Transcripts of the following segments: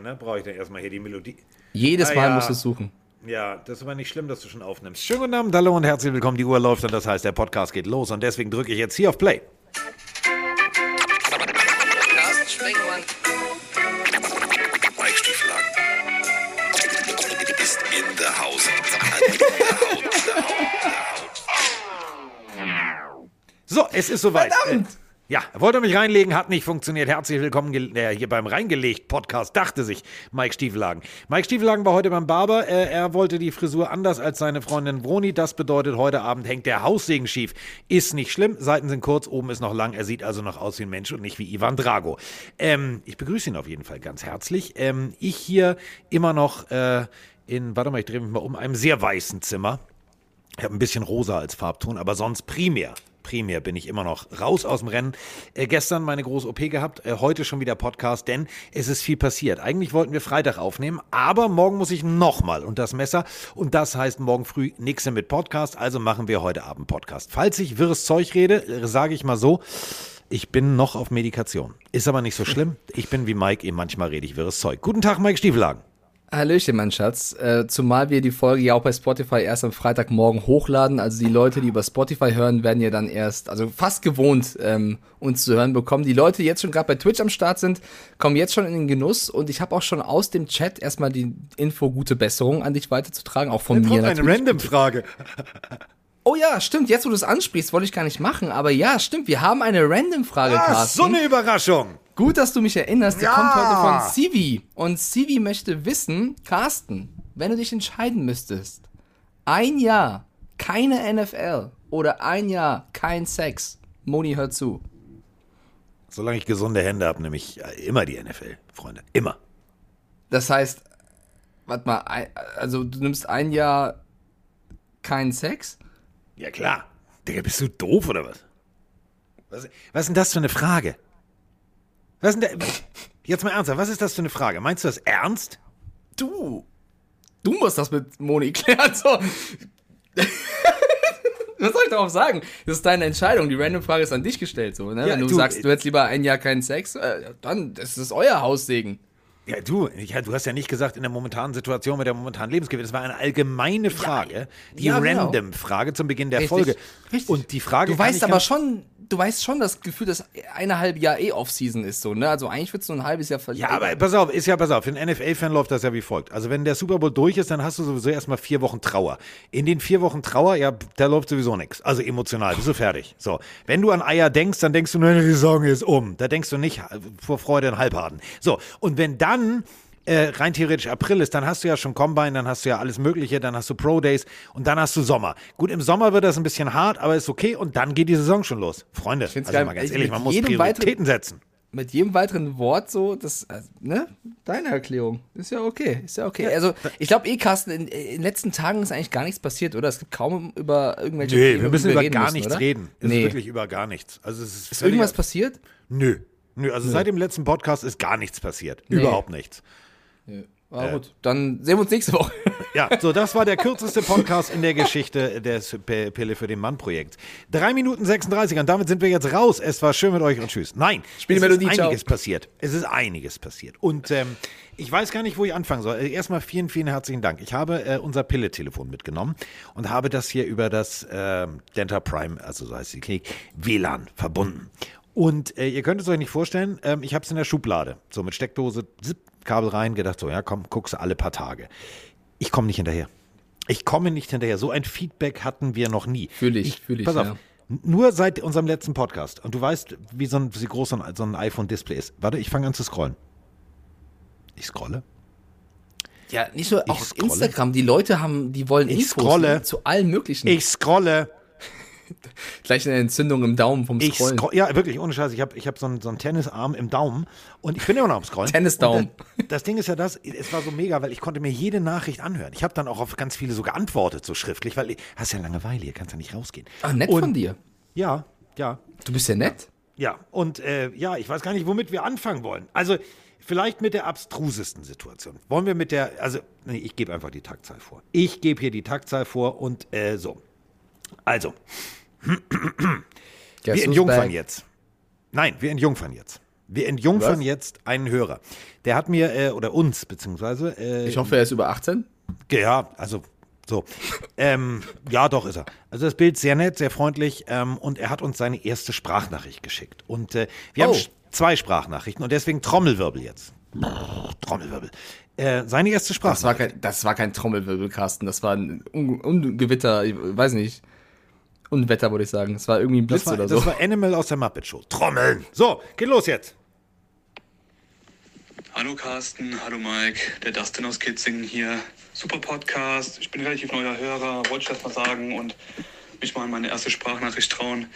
Ne? Brauche ich dann erstmal hier die Melodie. Jedes Ah, Mal ja. musst du es suchen. Ja, das ist aber nicht schlimm, dass du schon aufnimmst. Schönen guten Abend, hallo und herzlich willkommen. Die Uhr läuft und das heißt, der Podcast geht los und deswegen drücke ich jetzt hier auf Play. So, es ist soweit. Verdammt! Ja, er wollte mich reinlegen, hat nicht funktioniert. Herzlich willkommen äh, hier beim Reingelegt Podcast, dachte sich Mike Stieflagen. Mike Stieflagen war heute beim Barber. Äh, er wollte die Frisur anders als seine Freundin Vroni. Das bedeutet, heute Abend hängt der Haussegen schief. Ist nicht schlimm, Seiten sind kurz, oben ist noch lang. Er sieht also noch aus wie ein Mensch und nicht wie Ivan Drago. Ähm, ich begrüße ihn auf jeden Fall ganz herzlich. Ähm, ich hier immer noch äh, in, warte mal, ich drehe mich mal um, einem sehr weißen Zimmer. Ich habe ein bisschen rosa als Farbton, aber sonst primär. Primär bin ich immer noch raus aus dem Rennen. Äh, gestern meine große OP gehabt, äh, heute schon wieder Podcast, denn es ist viel passiert. Eigentlich wollten wir Freitag aufnehmen, aber morgen muss ich nochmal und das Messer. Und das heißt morgen früh nichts mit Podcast, also machen wir heute Abend Podcast. Falls ich wirres Zeug rede, äh, sage ich mal so, ich bin noch auf Medikation. Ist aber nicht so schlimm. Ich bin wie Mike, eben manchmal rede ich wirres Zeug. Guten Tag, Mike Stiefelagen. Hallöchen, mein Schatz. Äh, zumal wir die Folge ja auch bei Spotify erst am Freitagmorgen hochladen. Also die Leute, die über Spotify hören, werden ja dann erst, also fast gewohnt, ähm, uns zu hören bekommen. Die Leute, die jetzt schon gerade bei Twitch am Start sind, kommen jetzt schon in den Genuss. Und ich habe auch schon aus dem Chat erstmal die Info gute Besserung an dich weiterzutragen, auch von mir natürlich. Random-Frage. Oh ja, stimmt. Jetzt, wo du es ansprichst, wollte ich gar nicht machen. Aber ja, stimmt. Wir haben eine Random-Frage, Ah, Carsten. so eine Überraschung. Gut, dass du mich erinnerst. Die Ja. kommt heute von Sivi. Und Sivi möchte wissen, Carsten, wenn du dich entscheiden müsstest, ein Jahr keine NFL oder ein Jahr kein Sex, Moni hört zu. Solange ich gesunde Hände habe, nehme ich äh, immer die NFL, Freunde. Immer. Das heißt, warte mal, also du nimmst ein Jahr keinen Sex? Ja, klar. Digga, bist du doof oder was? Was, was ist denn das für eine Frage? Was ist denn da, jetzt mal ernsthaft, was ist das für eine Frage? Meinst du das ernst? Du, du musst das mit Moni klären. So. Was soll ich darauf sagen? Das ist deine Entscheidung. Die Random-Frage ist an dich gestellt. So, ne? Ja, Wenn du, du, sagst, du hättest lieber ein Jahr keinen Sex, äh, dann das ist euer Haussegen. Ja, du, ich, du hast ja nicht gesagt in der momentanen Situation mit der momentanen Lebensgewicht. Das war eine allgemeine Frage. die ja, genau. Random-Frage zum Beginn der Richtig, Folge. richtig. Und die Frage Du weißt aber schon, du weißt schon das Gefühl, dass eine halbe Jahr eh Off-Season ist so, ne? Also eigentlich würdest du ein halbes Jahr verlieren. Ja, aber pass auf, ist ja pass auf, für einen NFL-Fan läuft das ja wie folgt. Also wenn der Super Bowl durch ist, dann hast du sowieso erstmal vier Wochen Trauer. In den vier Wochen Trauer, ja, da läuft sowieso nichts. Also emotional, bist du fertig. So. Wenn du an Eier denkst, dann denkst du, nein, die Saison ist um. Da denkst du nicht vor Freude in Halbharten. So. Und wenn dann äh, rein theoretisch April ist, dann hast du ja schon Combine, dann hast du ja alles Mögliche, dann hast du Pro Days und dann hast du Sommer. Gut, im Sommer wird das ein bisschen hart, aber ist okay und dann geht die Saison schon los. Freunde, find's also geil. mal ganz Ich- ehrlich, man muss Prioritäten setzen. Mit jedem weiteren Wort so, das, äh, ne? Deine Erklärung. Ist ja okay, ist ja okay. Also, ich glaube eh, Carsten, in, in den letzten Tagen ist eigentlich gar nichts passiert, oder? Es gibt kaum über irgendwelche Nee, Themen, wir müssen über gar müssen, nichts oder? reden. Es Nee. ist wirklich über gar nichts. Also es ist, Ist irgendwas passiert? Nö. Nö, also seit dem letzten Podcast ist gar nichts passiert. Überhaupt nichts. Ah, gut. Dann sehen wir uns nächste Woche. Ja, so, das war der kürzeste Podcast in der Geschichte des Pille für den Mann-Projekts. Drei Minuten 36 und damit sind wir jetzt raus. Es war schön mit euch und tschüss. Nein, Spiel es Melodie, ist ciao. einiges passiert. Es ist einiges passiert. Und ähm, ich weiß gar nicht, wo ich anfangen soll. Äh, Erstmal vielen, vielen herzlichen Dank. Ich habe äh, unser Pille-Telefon mitgenommen und habe das hier über das ähm, Denta Prime, also so heißt die Klinik, WLAN verbunden. Und äh, ihr könnt es euch nicht vorstellen, ähm, ich habe es in der Schublade. So mit Steckdose, zip, Kabel rein, gedacht so, ja komm, guckst du alle paar Tage. Ich komme nicht hinterher. Ich komme nicht hinterher. So ein Feedback hatten wir noch nie. Fühl ich, fühl ich, Pass auf. ja. Nur seit unserem letzten Podcast. Und du weißt, wie, so ein, wie groß so ein, so ein iPhone-Display ist. Warte, ich fange an zu scrollen. Ich scrolle. Ja, nicht nur auf scrolle. Instagram. Die Leute haben, die wollen Ich Infos scrolle. zu allen möglichen. Ich scrolle. Gleich eine Entzündung im Daumen vom Scrollen. scroll, ja, wirklich, ohne Scheiß. Ich habe ich hab so, einen, so einen Tennisarm im Daumen und ich bin immer noch am Scrollen. Tennisdaumen. Das, das Ding ist ja das, es war so mega, weil ich konnte mir jede Nachricht anhören. Ich habe dann auch auf ganz viele so geantwortet, so schriftlich, weil ich, hast ja Langeweile, hier kannst ja nicht rausgehen. Ah, nett und, von dir. Ja, ja. Du bist ja nett. Ja, und äh, ja, ich weiß gar nicht, womit wir anfangen wollen. Also, vielleicht mit der abstrusesten Situation. Wollen wir mit der, also, nee, ich gebe einfach die Taktzahl vor. Ich gebe hier die Taktzahl vor und äh, so. Also, Guess wir entjungfern jetzt. Nein, wir entjungfern jetzt. Wir entjungfern Was? jetzt einen Hörer. Der hat mir, äh, oder uns beziehungsweise, äh, Ich hoffe, er ist über 18. ja, also so. ähm, ja, doch ist er. Also das Bild sehr nett, sehr freundlich ähm, und er hat uns seine erste Sprachnachricht geschickt. Und äh, wir haben Oh. sch- zwei Sprachnachrichten und deswegen Trommelwirbel jetzt. Trommelwirbel. Äh, seine erste Das war Sprachnachricht. kein, das war kein Trommelwirbelkasten, das war ein Un Ungewitter, ich weiß nicht. Unwetter, würde ich sagen. Es war irgendwie ein Blitz Das war, oder das so. war Animal aus der Muppet Show. Trommeln. So, geht los jetzt. Hallo Carsten, hallo Mike, der Dustin aus Kitzingen hier. Super Podcast, ich bin relativ neuer Hörer, wollte ich das mal sagen und mich mal an meine erste Sprachnachricht trauen.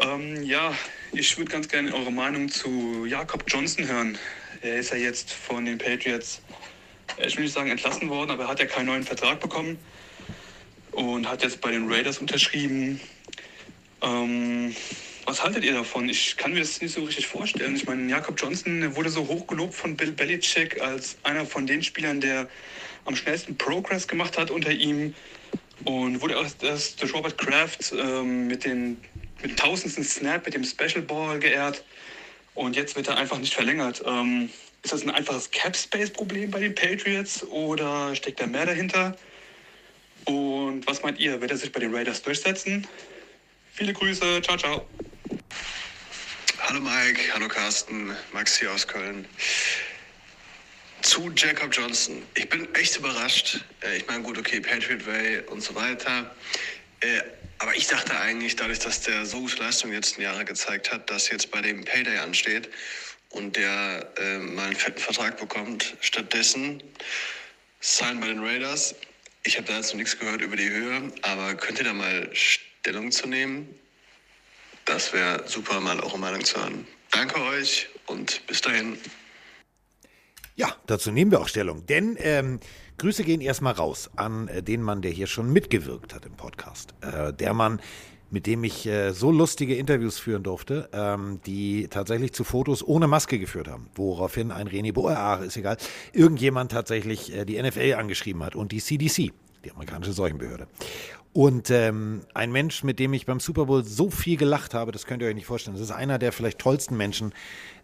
Ähm, ja, ich würde ganz gerne eure Meinung zu Jakob Johnson hören. Er ist ja jetzt von den Patriots, äh, ich will nicht sagen entlassen worden, aber er hat ja keinen neuen Vertrag bekommen und hat jetzt bei den Raiders unterschrieben. Ähm, was haltet ihr davon? Ich kann mir das nicht so richtig vorstellen. Ich meine, Jakob Johnson wurde so hoch gelobt von Bill Belichick als einer von den Spielern, der am schnellsten Progress gemacht hat unter ihm. Und wurde auch erst durch Robert Kraft ähm, mit, den, mit dem tausendsten Snap, mit dem Special Ball geehrt. Und jetzt wird er einfach nicht verlängert. Ähm, ist das ein einfaches Cap-Space-Problem bei den Patriots oder steckt da mehr dahinter? Und was meint ihr? Wird er sich bei den Raiders durchsetzen? Viele Grüße, ciao, ciao. Hallo Mike, hallo Carsten, Max hier aus Köln. Zu Jacob Johnson. Ich bin echt überrascht. Äh, Ich meine, gut, okay, Patriot Way und so weiter. Äh, Aber ich dachte eigentlich, dadurch, dass der so gute Leistung die letzten Jahre gezeigt hat, dass jetzt bei dem Payday ansteht und der äh, mal einen fetten Vertrag bekommt, stattdessen sign bei den Raiders. Ich habe da jetzt noch nichts gehört über die Höhe, aber könnt ihr da mal Stellung zu nehmen? Das wäre super, mal eure Meinung zu hören. Danke euch und bis dahin. Ja, dazu nehmen wir auch Stellung. Denn ähm, Grüße gehen erstmal raus an äh, den Mann, der hier schon mitgewirkt hat im Podcast. Äh, der Mann, mit dem ich äh, so lustige Interviews führen durfte, ähm, die tatsächlich zu Fotos ohne Maske geführt haben. Woraufhin ein René Boer, ah, ist egal, irgendjemand tatsächlich äh, die NFL angeschrieben hat und die CDC, die amerikanische Seuchenbehörde. Und ähm, ein Mensch, mit dem ich beim Super Bowl so viel gelacht habe, das könnt ihr euch nicht vorstellen. Das ist einer der vielleicht tollsten Menschen,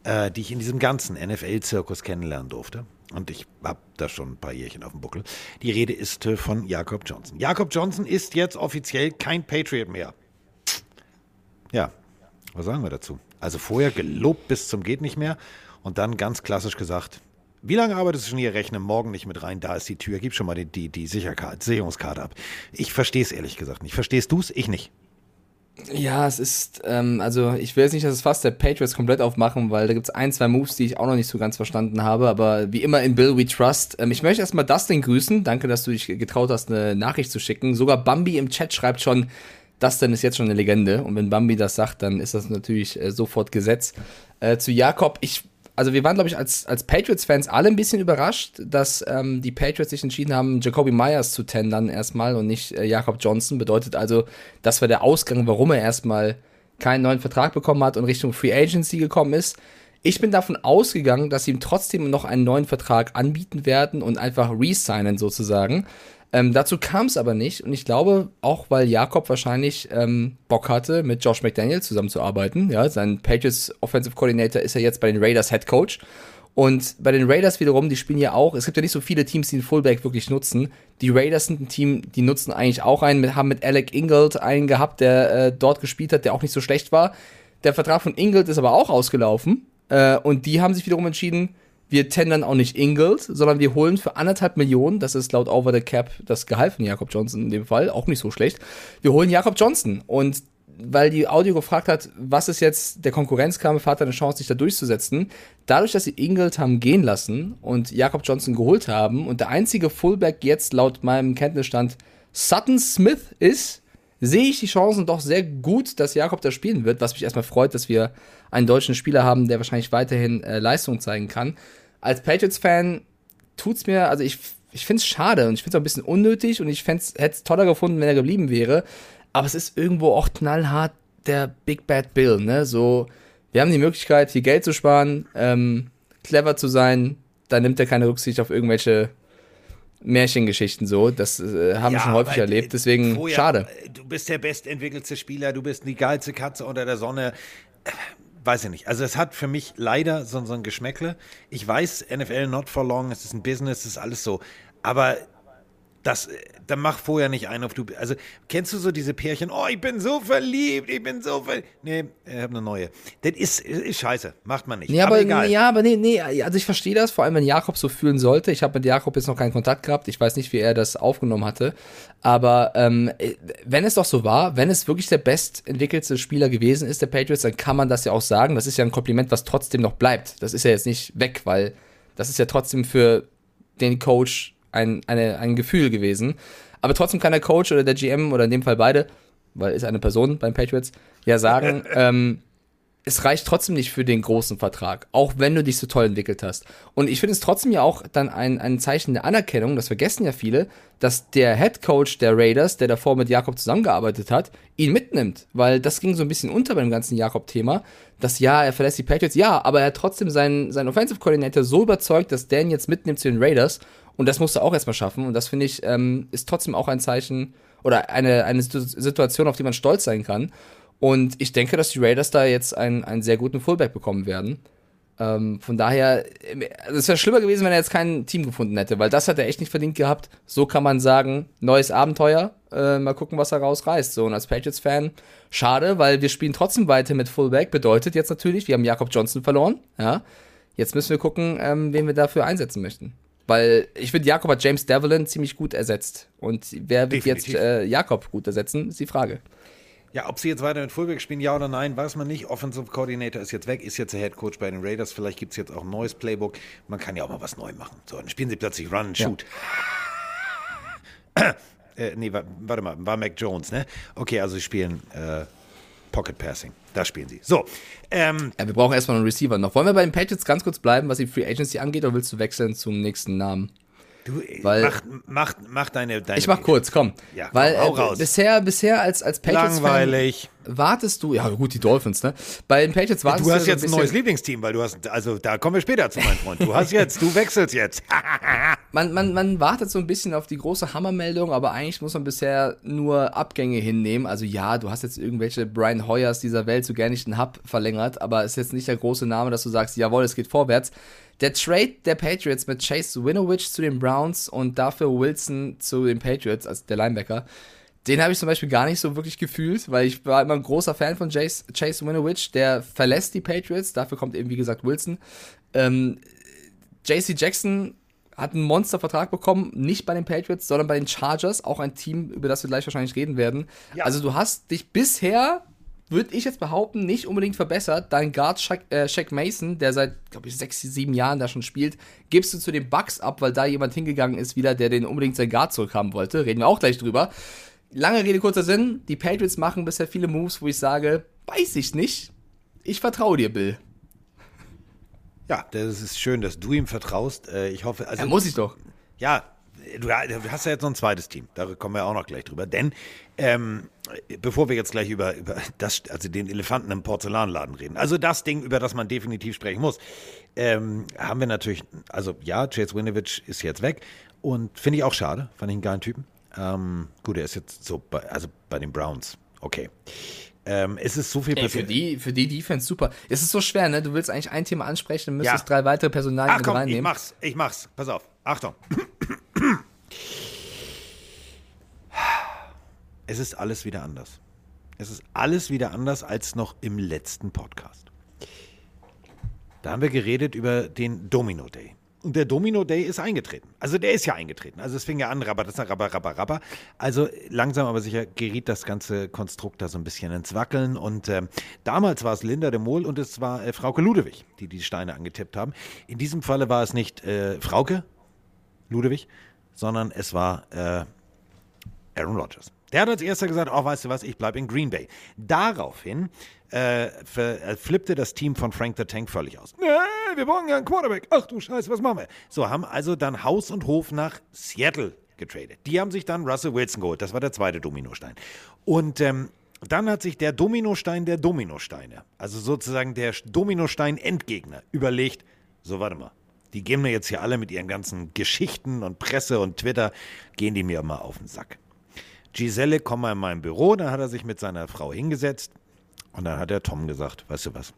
äh, die ich in diesem ganzen NFL-Zirkus kennenlernen durfte. Und ich habe da schon ein paar Jährchen auf dem Buckel. Die Rede ist äh, von Jakob Johnson. Jakob Johnson ist jetzt offiziell kein Patriot mehr. Ja, was sagen wir dazu? Also vorher gelobt bis zum geht nicht mehr und dann ganz klassisch gesagt, wie lange arbeitest du schon hier? Rechne morgen nicht mit rein, da ist die Tür, gib schon mal die, die, die Sicherkarte, Sicherungskarte ab. Ich verstehe es ehrlich gesagt nicht. Verstehst du es? Ich nicht. Ja, es ist, ähm, also ich will jetzt nicht, dass es fast der Patriots komplett aufmachen, weil da gibt's ein, zwei Moves, die ich auch noch nicht so ganz verstanden habe, aber wie immer in Bill We Trust. Ähm, ich möchte erstmal Dustin grüßen. Danke, dass du dich getraut hast, eine Nachricht zu schicken. Sogar Bambi im Chat schreibt schon, Dustin ist jetzt schon eine Legende und wenn Bambi das sagt, dann ist das natürlich äh, sofort Gesetz. Äh, zu Jakob, ich also wir waren, glaube ich, als, als Patriots-Fans alle ein bisschen überrascht, dass ähm, die Patriots sich entschieden haben, Jacoby Myers zu tendern erstmal und nicht äh, Jakob Johnson. Bedeutet also, das war der Ausgang, warum er erstmal keinen neuen Vertrag bekommen hat und Richtung Free Agency gekommen ist. Ich bin davon ausgegangen, dass sie ihm trotzdem noch einen neuen Vertrag anbieten werden und einfach resignen sozusagen. Ähm, dazu kam es aber nicht und ich glaube auch, weil Jakob wahrscheinlich ähm, Bock hatte, mit Josh McDaniel zusammenzuarbeiten. Ja, sein Patriots Offensive Coordinator ist ja jetzt bei den Raiders Head Coach. Und bei den Raiders wiederum, die spielen ja auch, es gibt ja nicht so viele Teams, die den Fullback wirklich nutzen. Die Raiders sind ein Team, die nutzen eigentlich auch einen, haben mit Alec Ingold einen gehabt, der äh, dort gespielt hat, der auch nicht so schlecht war. Der Vertrag von Ingold ist aber auch ausgelaufen. Äh, und die haben sich wiederum entschieden, wir tendern auch nicht Ingold, sondern wir holen für anderthalb Millionen, das ist laut Over the Cap das Gehalt von Jakob Johnson in dem Fall, auch nicht so schlecht. Wir holen Jakob Johnson und weil die Audio gefragt hat, was ist jetzt der Konkurrenzkampf, hat er eine Chance, sich da durchzusetzen. Dadurch, dass sie Ingold haben gehen lassen und Jakob Johnson geholt haben und der einzige Fullback jetzt laut meinem Kenntnisstand Sutton Smith ist, sehe ich die Chancen doch sehr gut, dass Jakob da spielen wird, was mich erstmal freut, dass wir einen deutschen Spieler haben, der wahrscheinlich weiterhin äh, Leistung zeigen kann. Als Patriots-Fan tut's mir, also ich, ich finde es schade und ich finde es auch ein bisschen unnötig und ich hätte es toller gefunden, wenn er geblieben wäre. Aber es ist irgendwo auch knallhart der Big Bad Bill, ne? So, wir haben die Möglichkeit, viel Geld zu sparen, ähm, clever zu sein, da nimmt er keine Rücksicht auf irgendwelche Märchengeschichten so. Das äh, haben wir schon häufig aber, erlebt, äh, deswegen vorher, schade. äh, Du bist der bestentwickelste Spieler, du bist die geilste Katze unter der Sonne. Weiß ich nicht. Also es hat für mich leider so, so ein Geschmäckle. Ich weiß, NFL not for long, es ist ein Business, es ist alles so. Aber das, dann mach vorher nicht einen auf du. Also, kennst du so diese Pärchen? Oh, ich bin so verliebt, ich bin so verliebt. Nee, ich habe eine neue. Das ist, ist scheiße, macht man nicht. Nee, aber, aber, egal. ja, aber nee, nee, also ich verstehe das, vor allem wenn Jakob so fühlen sollte. Ich habe mit Jakob jetzt noch keinen Kontakt gehabt. Ich weiß nicht, wie er das aufgenommen hatte. Aber ähm, wenn es doch so war, wenn es wirklich der bestentwickelte Spieler gewesen ist, der Patriots, dann kann man das ja auch sagen. Das ist ja ein Kompliment, was trotzdem noch bleibt. Das ist ja jetzt nicht weg, weil das ist ja trotzdem für den Coach ein, eine, ein Gefühl gewesen. Aber trotzdem kann der Coach oder der GM oder in dem Fall beide, weil ist eine Person beim Patriots, ja sagen, ähm, es reicht trotzdem nicht für den großen Vertrag, auch wenn du dich so toll entwickelt hast. Und ich finde es trotzdem ja auch dann ein, ein Zeichen der Anerkennung, das vergessen ja viele, dass der Head Coach der Raiders, der davor mit Jakob zusammengearbeitet hat, ihn mitnimmt. Weil das ging so ein bisschen unter beim ganzen Jakob-Thema, dass ja, er verlässt die Patriots, ja, aber er hat trotzdem seinen, seinen Offensive Coordinator so überzeugt, dass Dan jetzt mitnimmt zu den Raiders. Und das musst du auch erstmal schaffen. Und das finde ich, ähm, ist trotzdem auch ein Zeichen oder eine, eine Situation, auf die man stolz sein kann. Und ich denke, dass die Raiders da jetzt einen, einen sehr guten Fullback bekommen werden. Ähm, von daher, also es wäre schlimmer gewesen, wenn er jetzt kein Team gefunden hätte, weil das hat er echt nicht verdient gehabt. So kann man sagen, neues Abenteuer, äh, mal gucken, was er rausreißt. So, und als Patriots-Fan, schade, weil wir spielen trotzdem weiter mit Fullback. Bedeutet jetzt natürlich, wir haben Jakob Johnson verloren, ja. Jetzt müssen wir gucken, ähm, wen wir dafür einsetzen möchten. Weil ich finde, Jakob hat James Devlin ziemlich gut ersetzt. Und wer wird Definitiv. jetzt äh, Jakob gut ersetzen, ist die Frage. Ja, ob sie jetzt weiter mit Fullback spielen, ja oder nein, weiß man nicht. Offensive Coordinator ist jetzt weg, ist jetzt der Head Coach bei den Raiders. Vielleicht gibt es jetzt auch ein neues Playbook. Man kann ja auch mal was neu machen. So, dann spielen sie plötzlich Run and Ja. Shoot. äh, nee, wa- warte mal, war Mac Jones, ne? Okay, also sie spielen äh, Pocket Passing. Da spielen sie. So, ähm, Ja, wir brauchen erstmal einen Receiver noch. Wollen wir bei den Patriots ganz kurz bleiben, was die Free Agency angeht, oder willst du wechseln zum nächsten Namen? Du, Weil- mach, mach, mach deine, deine. Ich mach kurz, komm. Ja, Weil hau äh, raus. bisher, bisher als, als Patriots Langweilig. wartest du, ja gut, die Dolphins, ne? Bei den Patriots wartest Du hast so jetzt ein neues Lieblingsteam, weil du hast, also da kommen wir später zu, mein Freund. Du hast jetzt, du wechselst jetzt. man, man, man wartet so ein bisschen auf die große Hammermeldung, aber eigentlich muss man bisher nur Abgänge hinnehmen. Also ja, du hast jetzt irgendwelche Brian Hoyers dieser Welt so gerne nicht einen Hub verlängert, aber ist jetzt nicht der große Name, dass du sagst, jawohl, es geht vorwärts. Der Trade der Patriots mit Chase Winovich zu den Browns und dafür Wilson zu den Patriots, als der Linebacker, den habe ich zum Beispiel gar nicht so wirklich gefühlt, weil ich war immer ein großer Fan von Chase, Chase Winovich. Der verlässt die Patriots, dafür kommt eben, wie gesagt, Wilson. Ähm, JC Jackson hat einen Monstervertrag bekommen, nicht bei den Patriots, sondern bei den Chargers, auch ein Team, über das wir gleich wahrscheinlich reden werden. Ja. Also du hast dich bisher, würde ich jetzt behaupten, nicht unbedingt verbessert. Dein Guard Shaq, äh, Shaq Mason, der seit, glaube ich, sechs, sieben Jahren da schon spielt, gibst du zu den Bucks ab, weil da jemand hingegangen ist wieder, der den unbedingt sein Guard zurückhaben wollte. Reden wir auch gleich drüber. Lange Rede, kurzer Sinn. Die Patriots machen bisher viele Moves, wo ich sage, weiß ich nicht. Ich vertraue dir, Bill. Ja, das ist schön, dass du ihm vertraust. Äh, Ich hoffe, also Ja, muss ich doch. Ja, du, hast ja jetzt noch ein zweites Team. Da kommen wir auch noch gleich drüber. Denn ähm, bevor wir jetzt gleich über, über das, also den Elefanten im Porzellanladen reden, also das Ding, über das man definitiv sprechen muss, ähm, haben wir natürlich, also ja, Chase Winovich ist jetzt weg und finde ich auch schade, fand ich einen geilen Typen. Ähm, gut, er ist jetzt so, bei, also bei den Browns, okay. Ähm, es ist so viel Ey, für die, für die Defense super. Es ist so schwer, ne? Du willst eigentlich ein Thema ansprechen und müsstest Ja. drei weitere Personalien Ach mit komm, ich reinnehmen. mach's, ich mach's. Pass auf, Achtung. Es ist alles wieder anders. Es ist alles wieder anders als noch im letzten Podcast. Da haben wir geredet über den Domino Day. Und der Domino Day ist eingetreten. Also der ist ja eingetreten. Also es fing ja an, rabba, das rabba, rabba, rabba. Also langsam aber sicher geriet das ganze Konstrukt da so ein bisschen ins Wackeln. Und ähm, damals war es Linda de Mol und es war äh, Frauke Ludewig, die die Steine angetippt haben. In diesem Falle war es nicht äh, Frauke Ludewig, sondern es war äh, Aaron Rodgers. Der hat als erster gesagt, oh, weißt du was, ich bleibe in Green Bay. Daraufhin äh, äh, flippte das Team von Frank the Tank völlig aus. Nee, wir brauchen ja einen Quarterback. Ach du Scheiße, was machen wir? So, haben also dann Haus und Hof nach Seattle getradet. Die haben sich dann Russell Wilson geholt. Das war der zweite Dominostein. Und ähm, dann hat sich der Dominostein der Dominosteine, also sozusagen der Dominostein-Endgegner, überlegt, so warte mal, die gehen mir jetzt hier alle mit ihren ganzen Geschichten und Presse und Twitter, gehen die mir mal auf den Sack. Giselle, komm mal in mein Büro. Dann hat er sich mit seiner Frau hingesetzt und dann hat der Tom gesagt, weißt du was,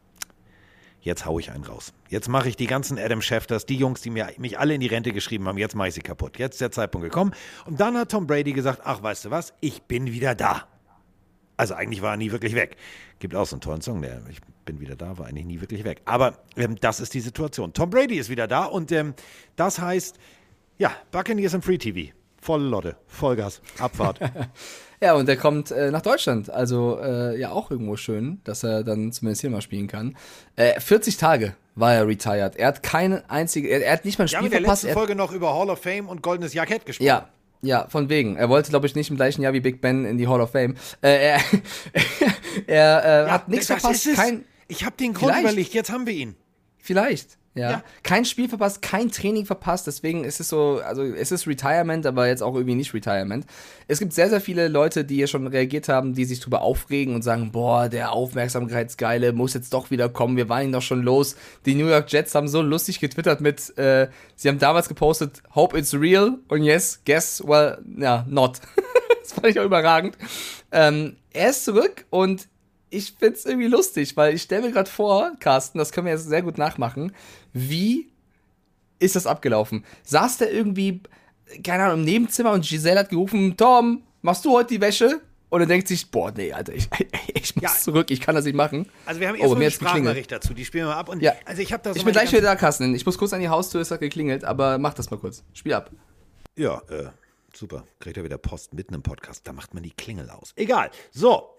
Jetzt hau ich einen raus. Jetzt mache ich die ganzen Adam Schefters, die Jungs, die mir, mich alle in die Rente geschrieben haben, jetzt mache ich sie kaputt. Jetzt ist der Zeitpunkt gekommen. Und dann hat Tom Brady gesagt, ach, weißt du was, ich bin wieder da. Also eigentlich war er nie wirklich weg. Gibt auch so einen tollen Song, der ich bin wieder da, war eigentlich nie wirklich weg. Aber ähm, das ist die Situation. Tom Brady ist wieder da und ähm, das heißt, ja, Buccaneers im Free TV. Volle Lotte, Vollgas, Abfahrt. Ja, und er kommt äh, nach Deutschland. Also äh, ja auch irgendwo schön, dass er dann zumindest hier mal spielen kann. Äh, 40 Tage war er retired. Er hat keine einzige, er, er hat nicht mal ein Spiel haben in der verpasst. letzten Er, Folge noch über Hall of Fame und goldenes Jackett gesprochen. ja, ja, von wegen. Er wollte, glaube ich, nicht im gleichen Jahr wie Big Ben in die Hall of Fame. Äh, er er äh, Ja, hat nichts verpasst. Kein, ich habe den Grund Vielleicht. überlegt, jetzt haben wir ihn. Vielleicht. Ja. Ja. Kein Spiel verpasst, kein Training verpasst, deswegen ist es so, also es ist Retirement, aber jetzt auch irgendwie nicht Retirement. Es gibt sehr, sehr viele Leute, die hier schon reagiert haben, die sich drüber aufregen und sagen, boah, der Aufmerksamkeitsgeile muss jetzt doch wieder kommen, wir waren ihn doch schon los. Die New York Jets haben so lustig getwittert mit, äh, sie haben damals gepostet, hope it's real und yes, guess, well, ja, not. das fand ich auch überragend. Ähm, er ist zurück und ich find's irgendwie lustig, weil ich stelle mir gerade vor, Carsten, das können wir jetzt sehr gut nachmachen, wie ist das abgelaufen? Saß der irgendwie, keine Ahnung, im Nebenzimmer und Giselle hat gerufen, Tom, machst du heute die Wäsche? Und er denkt sich, boah, nee, Alter, ich, ich muss Ja. zurück, ich kann das nicht machen. Also wir haben Oh, erst bei mal mir eine. Sprachnachricht dazu, die spielen wir ab. Und Ja. also ich habe da so Ich bin gleich wieder da, Carsten. Ich muss kurz an die Haustür, es hat geklingelt, aber mach das mal kurz. Spiel ab. Ja, äh, super. Kriegt er wieder Post mitten im Podcast. Da macht man die Klingel aus. Egal. So.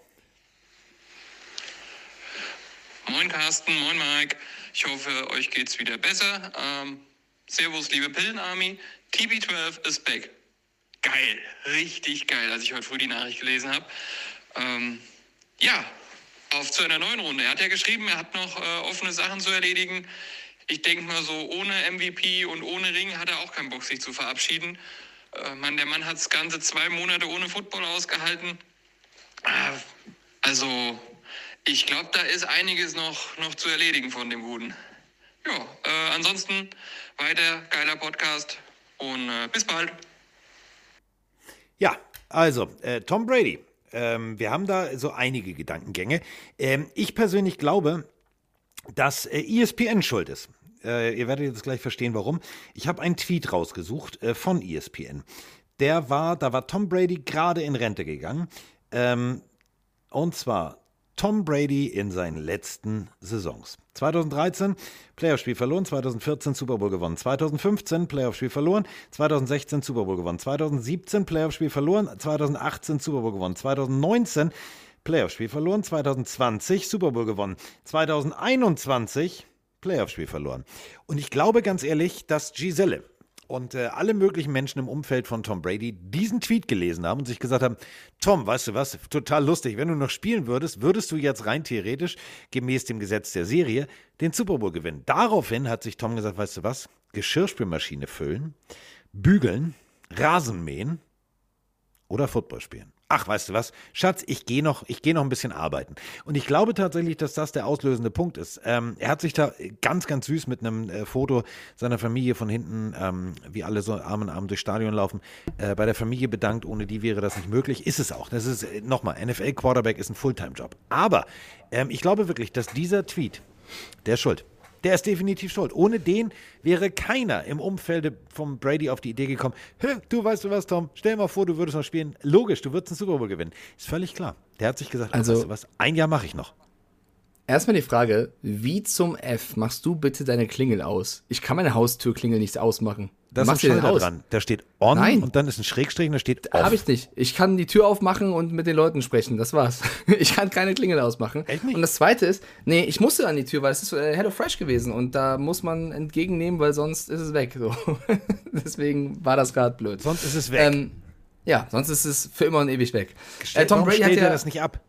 Moin Carsten, moin Mike. Ich hoffe, euch geht's wieder besser. Ähm, servus, liebe Pillenarmy. TB12 ist back. Geil, richtig geil, als ich heute früh die Nachricht gelesen habe. Ähm, ja, auf zu einer neuen Runde. Er hat ja geschrieben, er hat noch äh, offene Sachen zu erledigen. Ich denke mal so, ohne MVP und ohne Ring hat er auch keinen Bock, sich zu verabschieden. Äh, Mann, der Mann hat ganze zwei Monate ohne Football ausgehalten. Ah, Also, ich glaube, da ist einiges noch, noch zu erledigen von dem Guten. Ja, äh, ansonsten weiter geiler Podcast und äh, bis bald. Ja, also, äh, Tom Brady. Ähm, wir haben da so einige Gedankengänge. Ähm, ich persönlich glaube, dass äh, ESPN schuld ist. Äh, ihr werdet jetzt gleich verstehen, warum. Ich habe einen Tweet rausgesucht äh, von ESPN. Der war, da war Tom Brady gerade in Rente gegangen. Ähm, und zwar Tom Brady in seinen letzten Saisons. 2013 Playoff-Spiel verloren, 2014 Super Bowl gewonnen, 2015 Playoff-Spiel verloren, 2016 Super Bowl gewonnen, 2017 Playoff-Spiel verloren, 2018 Super Bowl gewonnen, 2019 Playoff-Spiel verloren, 2020 Super Bowl gewonnen, 2021 Playoff-Spiel verloren. Und ich glaube ganz ehrlich, dass Giselle und äh, alle möglichen Menschen im Umfeld von Tom Brady diesen Tweet gelesen haben und sich gesagt haben, Tom, weißt du was, total lustig, wenn du noch spielen würdest, würdest du jetzt rein theoretisch, gemäß dem Gesetz der Serie, den Super Bowl gewinnen. Daraufhin hat sich Tom gesagt, weißt du was, Geschirrspülmaschine füllen, bügeln, Rasen mähen oder Football spielen. Ach, weißt du was, Schatz, ich gehe noch, ich gehe noch ein bisschen arbeiten. Und ich glaube tatsächlich, dass das der auslösende Punkt ist. Ähm, er hat sich da ganz, ganz süß mit einem äh, Foto seiner Familie von hinten, ähm, wie alle so Arm in Arm durchs Stadion laufen, äh, bei der Familie bedankt. Ohne die wäre das nicht möglich. Ist es auch. Das ist äh, nochmal, NFL Quarterback ist ein Fulltime-Job. Aber ähm, ich glaube wirklich, dass dieser Tweet, der ist schuld. Der ist definitiv schuld. Ohne den wäre keiner im Umfeld vom Brady auf die Idee gekommen, du weißt du was, Tom, stell dir mal vor, du würdest noch spielen. Logisch, du würdest einen Super Bowl gewinnen. Ist völlig klar. Der hat sich gesagt, Also- weißt du was, ein Jahr mache ich noch. Erstmal die Frage, wie zum F machst du bitte deine Klingel aus? Ich kann meine Haustürklingel nicht ausmachen. Da ist ein Schalter dran. Da steht on Nein. und dann ist ein Schrägstrich und da steht off. Habe ich nicht. Ich kann die Tür aufmachen und mit den Leuten sprechen. Das war's. Ich kann keine Klingel ausmachen. Echt nicht? Und das zweite ist, nee, ich musste an die Tür, weil es ist äh, Hello Fresh gewesen und da muss man entgegennehmen, weil sonst ist es weg. So. Deswegen war das gerade blöd. Sonst ist es weg. Ähm, ja, sonst ist es für immer und ewig weg. Äh, Tom warum Brady hat ja, das nicht ab?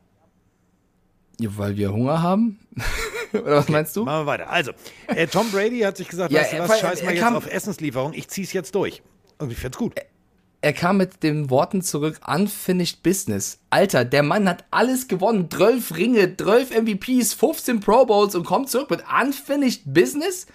Ja, weil wir Hunger haben. Oder was meinst du? Machen wir weiter. Also, äh, Tom Brady hat sich gesagt, Ja, weißt du was, scheiß mal jetzt kam- auf Essenslieferung, ich zieh's jetzt durch. Und ich find's gut. Er kam mit den Worten zurück, unfinished business. Alter, der Mann hat alles gewonnen. 12 Ringe, 12 MVPs, 15 Pro Bowls und kommt zurück mit unfinished business?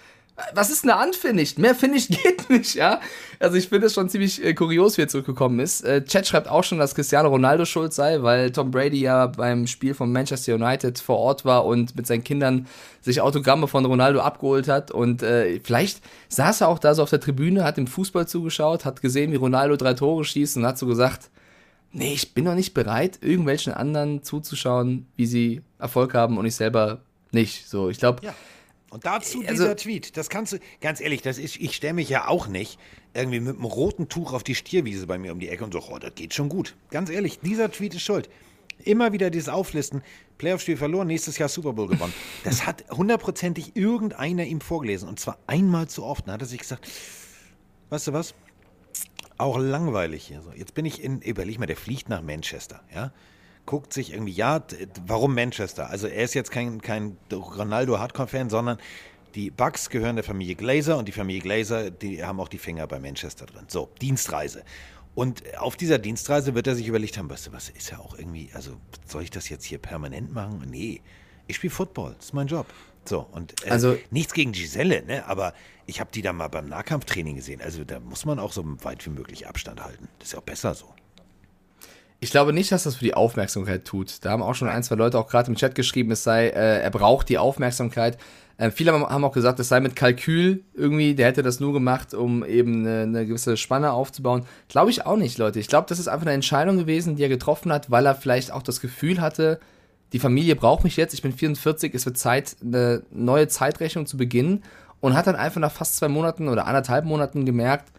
Was ist eine unfinished? Mehr finished geht nicht, ja? Also ich finde es schon ziemlich äh, kurios, wie er zurückgekommen ist. Äh, Chat schreibt auch schon, dass Cristiano Ronaldo schuld sei, weil Tom Brady ja beim Spiel von Manchester United vor Ort war und mit seinen Kindern sich Autogramme von Ronaldo abgeholt hat. Und äh, vielleicht saß er auch da so auf der Tribüne, hat dem Fußball zugeschaut, hat gesehen, wie Ronaldo drei Tore schießt und hat so gesagt, nee, ich bin noch nicht bereit, irgendwelchen anderen zuzuschauen, wie sie Erfolg haben und ich selber nicht. So, ich glaube. Ja. Und dazu Also- dieser Tweet, das kannst du, ganz ehrlich, das ist, ich stelle mich ja auch nicht irgendwie mit einem roten Tuch auf die Stierwiese bei mir um die Ecke und so, oh, das geht schon gut. Ganz ehrlich, dieser Tweet ist schuld. Immer wieder dieses Auflisten, Playoff-Spiel verloren, nächstes Jahr Super Bowl gewonnen. Das hat hundertprozentig irgendeiner ihm vorgelesen und zwar einmal zu oft. Dann hat er sich gesagt, weißt du was? Auch langweilig hier so. Jetzt bin ich in, überleg mal, der fliegt nach Manchester, ja? Guckt sich irgendwie, ja, warum Manchester? Also er ist jetzt kein, kein Ronaldo Hardcore-Fan, sondern die Bucks gehören der Familie Glazer und die Familie Glazer, die haben auch die Finger bei Manchester drin. So, Dienstreise. Und auf dieser Dienstreise wird er sich überlegt haben, weißt du was, ist ja auch irgendwie, also soll ich das jetzt hier permanent machen? Nee, ich spiele Football, das ist mein Job. So, und äh, Also- nichts gegen Giselle, ne? aber ich habe die da mal beim Nahkampftraining gesehen. Also da muss man auch so weit wie möglich Abstand halten. Das ist ja auch besser so. Ich glaube nicht, dass das für die Aufmerksamkeit tut. Da haben auch schon ein, zwei Leute auch gerade im Chat geschrieben, es sei, äh, er braucht die Aufmerksamkeit. Äh, viele haben auch gesagt, es sei mit Kalkül irgendwie, der hätte das nur gemacht, um eben eine, eine gewisse Spanne aufzubauen. Glaube ich auch nicht, Leute. Ich glaube, das ist einfach eine Entscheidung gewesen, die er getroffen hat, weil er vielleicht auch das Gefühl hatte, die Familie braucht mich jetzt, ich bin 44, es wird Zeit, eine neue Zeitrechnung zu beginnen und hat dann einfach nach fast zwei Monaten oder anderthalb Monaten gemerkt,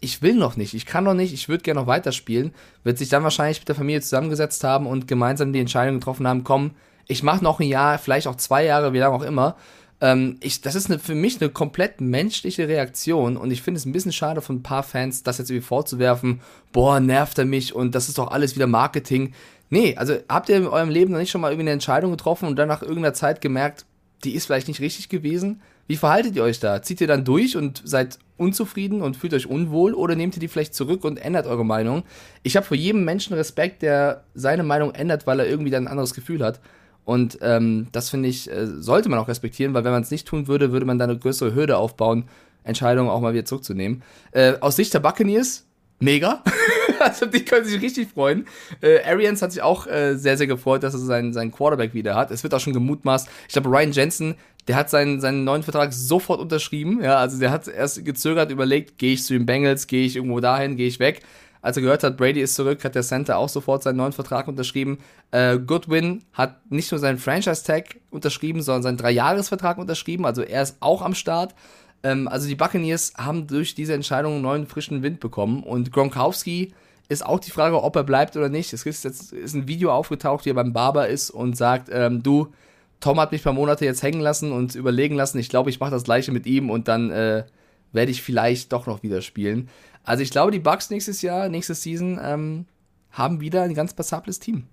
ich will noch nicht, ich kann noch nicht, ich würde gerne noch weiterspielen, wird sich dann wahrscheinlich mit der Familie zusammengesetzt haben und gemeinsam die Entscheidung getroffen haben, komm, ich mache noch ein Jahr, vielleicht auch zwei Jahre, wie lange auch immer. Ähm, ich, das ist eine, für mich eine komplett menschliche Reaktion und ich finde es ein bisschen schade von ein paar Fans, das jetzt irgendwie vorzuwerfen, boah, nervt er mich und das ist doch alles wieder Marketing. Nee, also habt ihr in eurem Leben noch nicht schon mal irgendwie eine Entscheidung getroffen und dann nach irgendeiner Zeit gemerkt, die ist vielleicht nicht richtig gewesen? Wie verhaltet ihr euch da? Zieht ihr dann durch und seid unzufrieden und fühlt euch unwohl oder nehmt ihr die vielleicht zurück und ändert eure Meinung? Ich habe vor jedem Menschen Respekt, der seine Meinung ändert, weil er irgendwie dann ein anderes Gefühl hat. Und ähm, das finde ich, äh, sollte man auch respektieren, weil wenn man es nicht tun würde, würde man da eine größere Hürde aufbauen, Entscheidungen auch mal wieder zurückzunehmen. Äh, aus Sicht der Buccaneers, mega. also die können sich richtig freuen. Äh, Arians hat sich auch äh, sehr, sehr gefreut, dass er seinen, seinen Quarterback wieder hat. Es wird auch schon gemutmaßt. Ich glaube, Ryan Jensen, der hat seinen, seinen neuen Vertrag sofort unterschrieben. Ja, also der hat erst gezögert, überlegt, gehe ich zu den Bengals, gehe ich irgendwo dahin, gehe ich weg. Als er gehört hat, Brady ist zurück, hat der Center auch sofort seinen neuen Vertrag unterschrieben. Äh, Goodwin hat nicht nur seinen Franchise-Tag unterschrieben, sondern seinen Dreijahresvertrag unterschrieben. Also er ist auch am Start. Ähm, also die Buccaneers haben durch diese Entscheidung einen neuen frischen Wind bekommen. Und Gronkowski ist auch die Frage, ob er bleibt oder nicht. Es ist jetzt ist ein Video aufgetaucht, wie er beim Barber ist und sagt, ähm, du, Tom hat mich paar Monate jetzt hängen lassen und überlegen lassen. Ich glaube, ich mache das gleiche mit ihm und dann äh, werde ich vielleicht doch noch wieder spielen. Also ich glaube, die Bucks nächstes Jahr, nächste Season, ähm, haben wieder ein ganz passables Team.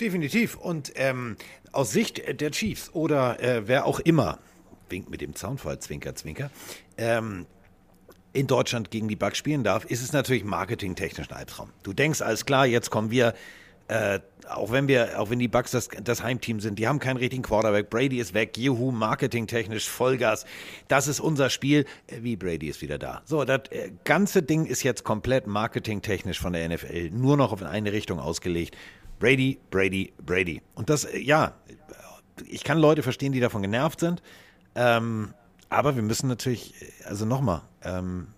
Definitiv. Und ähm, aus Sicht der Chiefs oder äh, wer auch immer, winkt mit dem Zaunfall, Zwinker, Zwinker, ähm, in Deutschland gegen die Bucks spielen darf, ist es natürlich marketingtechnisch ein Albtraum. Du denkst, alles klar, jetzt kommen wir, äh, auch wenn wir, auch wenn die Bucks das, das Heimteam sind, die haben keinen richtigen Quarterback, Brady ist weg, juhu, marketingtechnisch Vollgas, das ist unser Spiel, äh, wie Brady ist wieder da. So, das äh, ganze Ding ist jetzt komplett marketingtechnisch von der NFL nur noch auf eine Richtung ausgelegt. Brady, Brady, Brady. Und das, äh, ja, ich kann Leute verstehen, die davon genervt sind. Ähm, aber wir müssen natürlich, äh, also nochmal, ähm,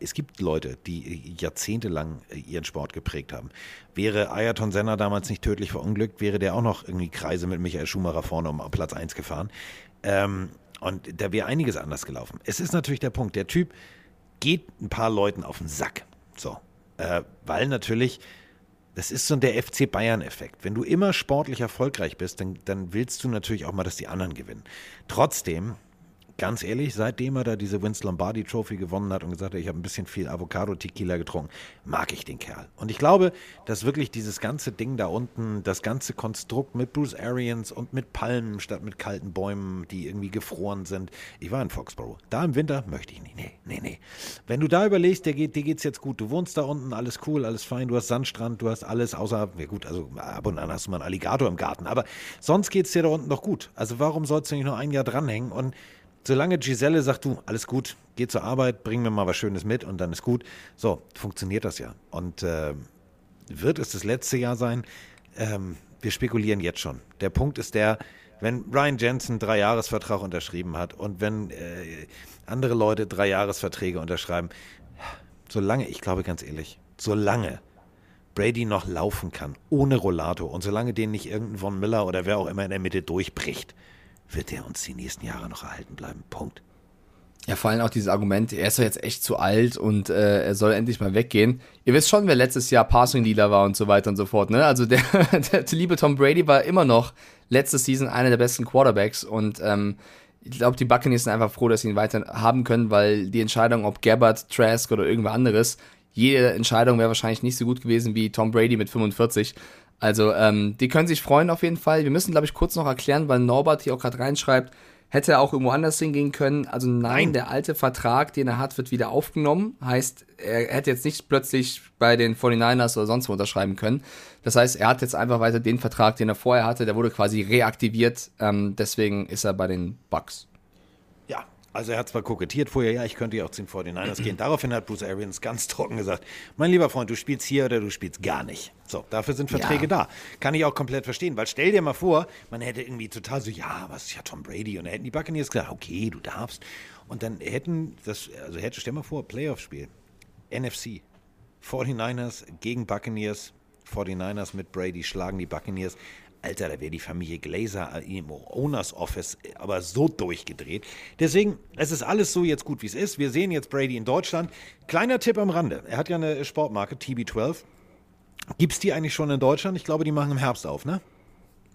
es gibt Leute, die jahrzehntelang ihren Sport geprägt haben. Wäre Ayrton Senna damals nicht tödlich verunglückt, wäre der auch noch irgendwie Kreise mit Michael Schumacher vorne um Platz 1 gefahren. Ähm, und da wäre einiges anders gelaufen. Es ist natürlich der Punkt, der Typ geht ein paar Leuten auf den Sack. So. Äh, weil natürlich, das ist so der FC Bayern-Effekt. Wenn du immer sportlich erfolgreich bist, dann, dann willst du natürlich auch mal, dass die anderen gewinnen. Trotzdem, ganz ehrlich, seitdem er da diese Vince Lombardi Trophy gewonnen hat und gesagt hat, ich habe ein bisschen viel Avocado Tequila getrunken, mag ich den Kerl. Und ich glaube, dass wirklich dieses ganze Ding da unten, das ganze Konstrukt mit Bruce Arians und mit Palmen statt mit kalten Bäumen, die irgendwie gefroren sind. Ich war in Foxborough. Da im Winter möchte ich nicht. Nee, nee, nee. Wenn du da überlegst, dir, geht, dir geht's jetzt gut. Du wohnst da unten, alles cool, alles fein. Du hast Sandstrand, du hast alles, außer, ja gut, also ab und an hast du mal einen Alligator im Garten. Aber sonst geht's dir da unten doch gut. Also warum sollst du nicht nur ein Jahr dranhängen und Solange Giselle sagt, du, alles gut, geh zur Arbeit, bring mir mal was Schönes mit und dann ist gut. So, funktioniert das ja. Und äh, wird es das letzte Jahr sein? Ähm, wir spekulieren jetzt schon. Der Punkt ist der, wenn Ryan Jensen drei Jahresvertrag unterschrieben hat und wenn äh, andere Leute drei Jahresverträge unterschreiben, solange, ich glaube ganz ehrlich, solange Brady noch laufen kann, ohne Rollator und solange den nicht irgendein Von Miller oder wer auch immer in der Mitte durchbricht, wird er uns die nächsten Jahre noch erhalten bleiben. Punkt. Ja, vor allem auch dieses Argument, er ist doch jetzt echt zu alt und äh, er soll endlich mal weggehen. Ihr wisst schon, wer letztes Jahr Passing Leader war und so weiter und so fort, ne? Also der, der liebe Tom Brady war immer noch letzte Season einer der besten Quarterbacks und ähm, ich glaube, die Buccaneers sind einfach froh, dass sie ihn weiter haben können, weil die Entscheidung, ob Gabbard, Trask oder irgendwer anderes, jede Entscheidung wäre wahrscheinlich nicht so gut gewesen wie Tom Brady mit 45. Also, ähm, die können sich freuen auf jeden Fall. Wir müssen, glaube ich, kurz noch erklären, weil Norbert hier auch gerade reinschreibt, Hätte er auch irgendwo anders hingehen können. Also nein, nein, der alte Vertrag, den er hat, wird wieder aufgenommen. Heißt, er hätte jetzt nicht plötzlich bei den 49ers oder sonst wo unterschreiben können. Das heißt, er hat jetzt einfach weiter den Vertrag, den er vorher hatte, der wurde quasi reaktiviert. Ähm, deswegen ist er bei den Bucks. Also er hat zwar kokettiert vorher, ja, ich könnte ja auch zu den 49ers gehen. Daraufhin hat Bruce Arians ganz trocken gesagt, mein lieber Freund, du spielst hier oder du spielst gar nicht. So, dafür sind Verträge ja. da. Kann ich auch komplett verstehen, weil stell dir mal vor, man hätte irgendwie total so, ja, was ist ja Tom Brady? Und dann hätten die Buccaneers gesagt, okay, du darfst. Und dann hätten das, also hätte, stell mal vor, Playoff-Spiel, NFC, 49ers gegen Buccaneers, 49ers mit Brady schlagen die Buccaneers. Alter, da wäre die Familie Glazer im Owners Office aber so durchgedreht. Deswegen, es ist alles so jetzt gut, wie es ist. Wir sehen jetzt Brady in Deutschland. Kleiner Tipp am Rande. Er hat ja eine Sportmarke, TB12. Gibt es die eigentlich schon in Deutschland? Ich glaube, die machen im Herbst auf, ne?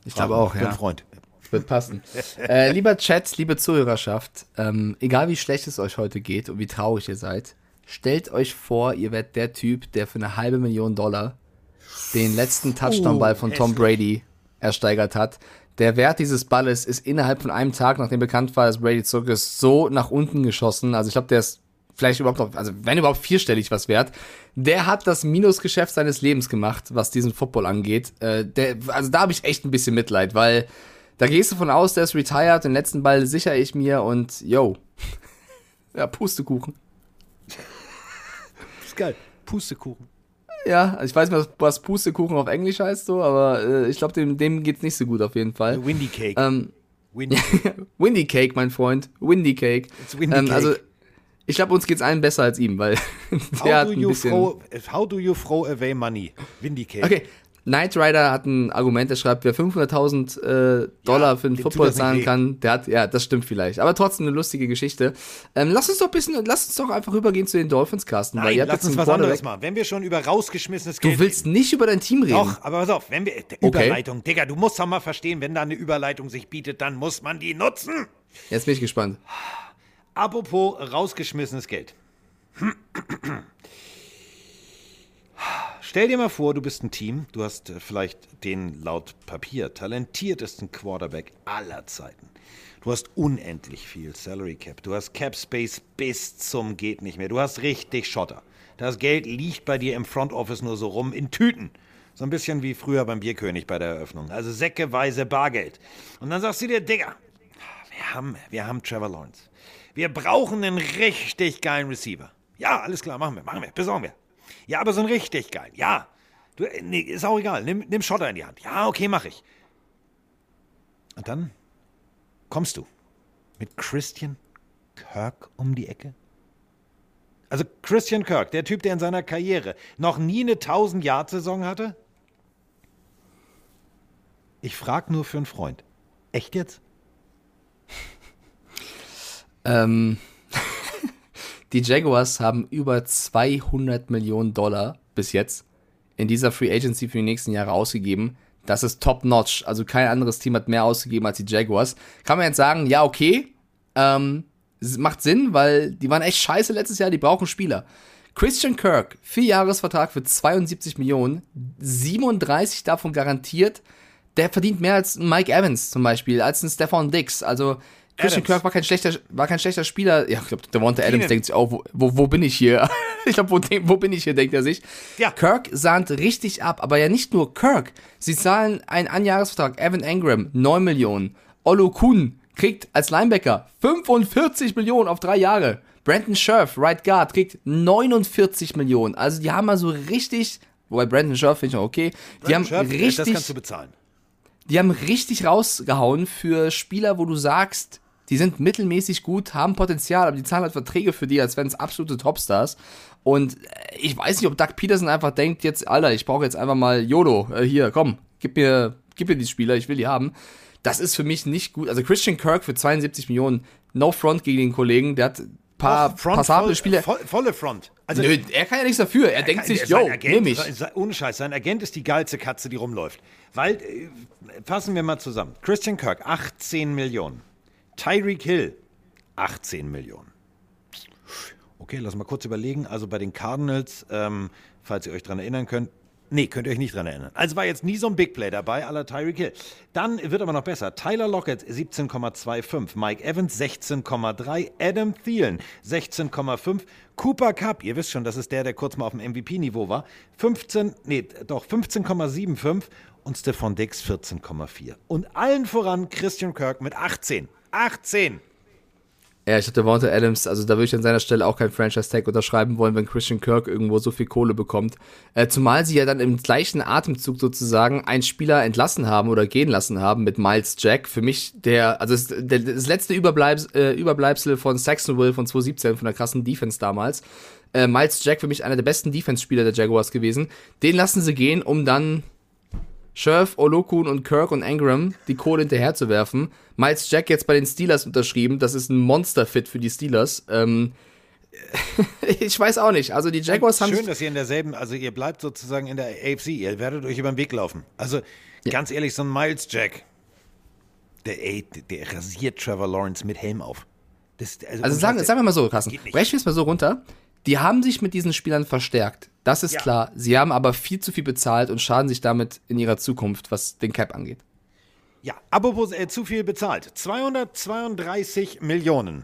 Ich glaube auch, ja. Freund. Wird passen. äh, lieber Chat, liebe Zuhörerschaft, ähm, egal wie schlecht es euch heute geht und wie traurig ihr seid, stellt euch vor, ihr werdet der Typ, der für eine halbe Million Dollar den letzten Touchdown-Ball von Tom Brady ersteigert hat. Der Wert dieses Balles ist innerhalb von einem Tag, nachdem bekannt war, dass Brady zurück ist, so nach unten geschossen. Also ich glaube, der ist vielleicht überhaupt noch, also wenn überhaupt vierstellig was wert. Der hat das Minusgeschäft seines Lebens gemacht, was diesen Football angeht. Äh, der, also da habe ich echt ein bisschen Mitleid, weil da gehst du von aus, der ist retired, den letzten Ball sichere ich mir und yo. ja, Pustekuchen. Ist geil. Pustekuchen. Ja, ich weiß nicht, was Pustekuchen auf Englisch heißt so, aber äh, ich glaube, dem, dem geht's nicht so gut auf jeden Fall. Windy Cake. Ähm, Windy. Windy Cake, mein Freund. Windy Cake. Windy ähm, Cake. Also, ich glaube, uns geht's allen besser als ihm, weil der how hat ein bisschen... Throw, how do you throw away money? Windy Cake. Okay, Knight Rider hat ein Argument, der schreibt, wer 500.000 äh, Dollar ja, für einen Football zahlen kann, der hat, ja, das stimmt vielleicht. Aber trotzdem eine lustige Geschichte. Ähm, lass uns doch ein bisschen, lass uns doch einfach rübergehen zu den Dolphins, Carsten. Nein, weil ihr lass uns was anderes machen. Wenn wir schon über rausgeschmissenes Geld... Du willst nicht über dein Team reden. Doch, aber pass auf, wenn wir, okay. Überleitung, Digga, du musst doch mal verstehen, wenn da eine Überleitung sich bietet, dann muss man die nutzen. Jetzt bin ich gespannt. Apropos rausgeschmissenes Geld. Stell dir mal vor, du bist ein Team, du hast äh, vielleicht den laut Papier talentiertesten Quarterback aller Zeiten. Du hast unendlich viel Salary Cap. Du hast Cap Space bis zum geht nicht mehr. Du hast richtig Schotter. Das Geld liegt bei dir im Front Office nur so rum in Tüten. So ein bisschen wie früher beim Bierkönig bei der Eröffnung. Also säckeweise Bargeld. Und dann sagst du dir, Digga, wir haben, wir haben Trevor Lawrence. Wir brauchen einen richtig geilen Receiver. Ja, alles klar, machen wir, machen wir, besorgen wir. Ja, aber so ein richtig geil. Ja. Du, äh, nee, ist auch egal. Nimm, nimm Schotter in die Hand. Ja, okay, mach ich. Und dann kommst du mit Christian Kirk um die Ecke. Also Christian Kirk, der Typ, der in seiner Karriere noch nie eine 1000-Yard-Saison hatte. Ich frag nur für einen Freund. Echt jetzt? ähm, die Jaguars haben über 200 Millionen Dollar bis jetzt in dieser Free Agency für die nächsten Jahre ausgegeben. Das ist top notch. Also kein anderes Team hat mehr ausgegeben als die Jaguars. Kann man jetzt sagen, ja, okay, ähm, macht Sinn, weil die waren echt scheiße letztes Jahr, die brauchen Spieler. Christian Kirk, vier Jahresvertrag für 72 Millionen, 37 davon garantiert. Der verdient mehr als Mike Evans zum Beispiel, als ein Stefan Dix. Also Christian Adams. Kirk war kein schlechter, war kein schlechter Spieler. Ja, ich glaube, Devonta Adams denkt sich auch, wo, wo, wo bin ich hier? ich glaube, wo, wo bin ich hier, denkt er sich. Ja. Kirk sahnt richtig ab, aber ja nicht nur Kirk. Sie zahlen einen Anjahresvertrag, Evan Engram, 9 Millionen. Olu Kuhn kriegt als Linebacker 45 Millionen auf drei Jahre. Brandon Scherf, Right Guard, kriegt 49 Millionen. Also die haben mal so richtig, wobei Brandon Scherf finde ich noch okay, die haben Scherf, richtig, Das kannst du bezahlen. die haben richtig rausgehauen für Spieler, wo du sagst, die sind mittelmäßig gut, haben Potenzial, aber die zahlen halt Verträge für die, als wären es absolute Topstars. Und äh, ich weiß nicht, ob Doug Peterson einfach denkt, jetzt, Alter, ich brauche jetzt einfach mal YOLO, äh, hier, komm, gib mir, gib mir die Spieler, ich will die haben. Das ist für mich nicht gut. Also Christian Kirk für 72 Millionen, no front gegen den Kollegen, der hat ein paar Doch, Front, passable voll, Spiele. Voll, volle Front. Also, Nö, er kann ja nichts dafür. Er denkt sich, yo, sein Agent, nehm ich. Ohne Scheiß, sein Agent ist die geilste Katze, die rumläuft. Weil, äh, fassen wir mal zusammen. Christian Kirk, 18 Millionen. Tyreek Hill, 18 Millionen. Okay, lass mal kurz überlegen. Also bei den Cardinals, ähm, falls ihr euch dran erinnern könnt, Nee, könnt ihr euch nicht dran erinnern. Also war jetzt nie so ein Big Play dabei, aller Tyreek Hill. Dann wird aber noch besser. Tyler Lockett 17,25, Mike Evans 16,3, Adam Thielen 16,5, Cooper Cup, ihr wisst schon, das ist der, der kurz mal auf dem MVP-Niveau war, 15, nee, doch 15,75 und Stephon Diggs 14,4. Und allen voran Christian Kirk mit 18. 18! Ja, ich hatte Devonta Adams, also da würde ich an seiner Stelle auch kein Franchise-Tag unterschreiben wollen, wenn Christian Kirk irgendwo so viel Kohle bekommt. Äh, zumal sie ja dann im gleichen Atemzug sozusagen einen Spieler entlassen haben oder gehen lassen haben mit Miles Jack. Für mich der, also das, das letzte Überbleibs, äh, Überbleibsel von Saxonville von 2017, von der krassen Defense damals. Äh, Miles Jack für mich einer der besten Defense-Spieler der Jaguars gewesen. Den lassen sie gehen, um dann Scherf, Olokun und Kirk und Ingram die Kohle hinterherzuwerfen. Miles Jack jetzt bei den Steelers unterschrieben. Das ist ein Monster-Fit für die Steelers. Ähm, ich weiß auch nicht. Also die Jaguars haben Schön, dass ihr in derselben, also ihr bleibt sozusagen in der AFC, ihr werdet euch über den Weg laufen. Also ganz ehrlich, so ein Miles Jack, der, ey, der rasiert Trevor Lawrence mit Helm auf. Das, Also sagen, sagen wir mal so, Carsten, brechen wir es mal so runter. Die haben sich mit diesen Spielern verstärkt. Das ist Ja. klar. Sie haben aber viel zu viel bezahlt und schaden sich damit in ihrer Zukunft, was den Cap angeht. Ja, apropos äh, zu viel bezahlt. 232 Millionen.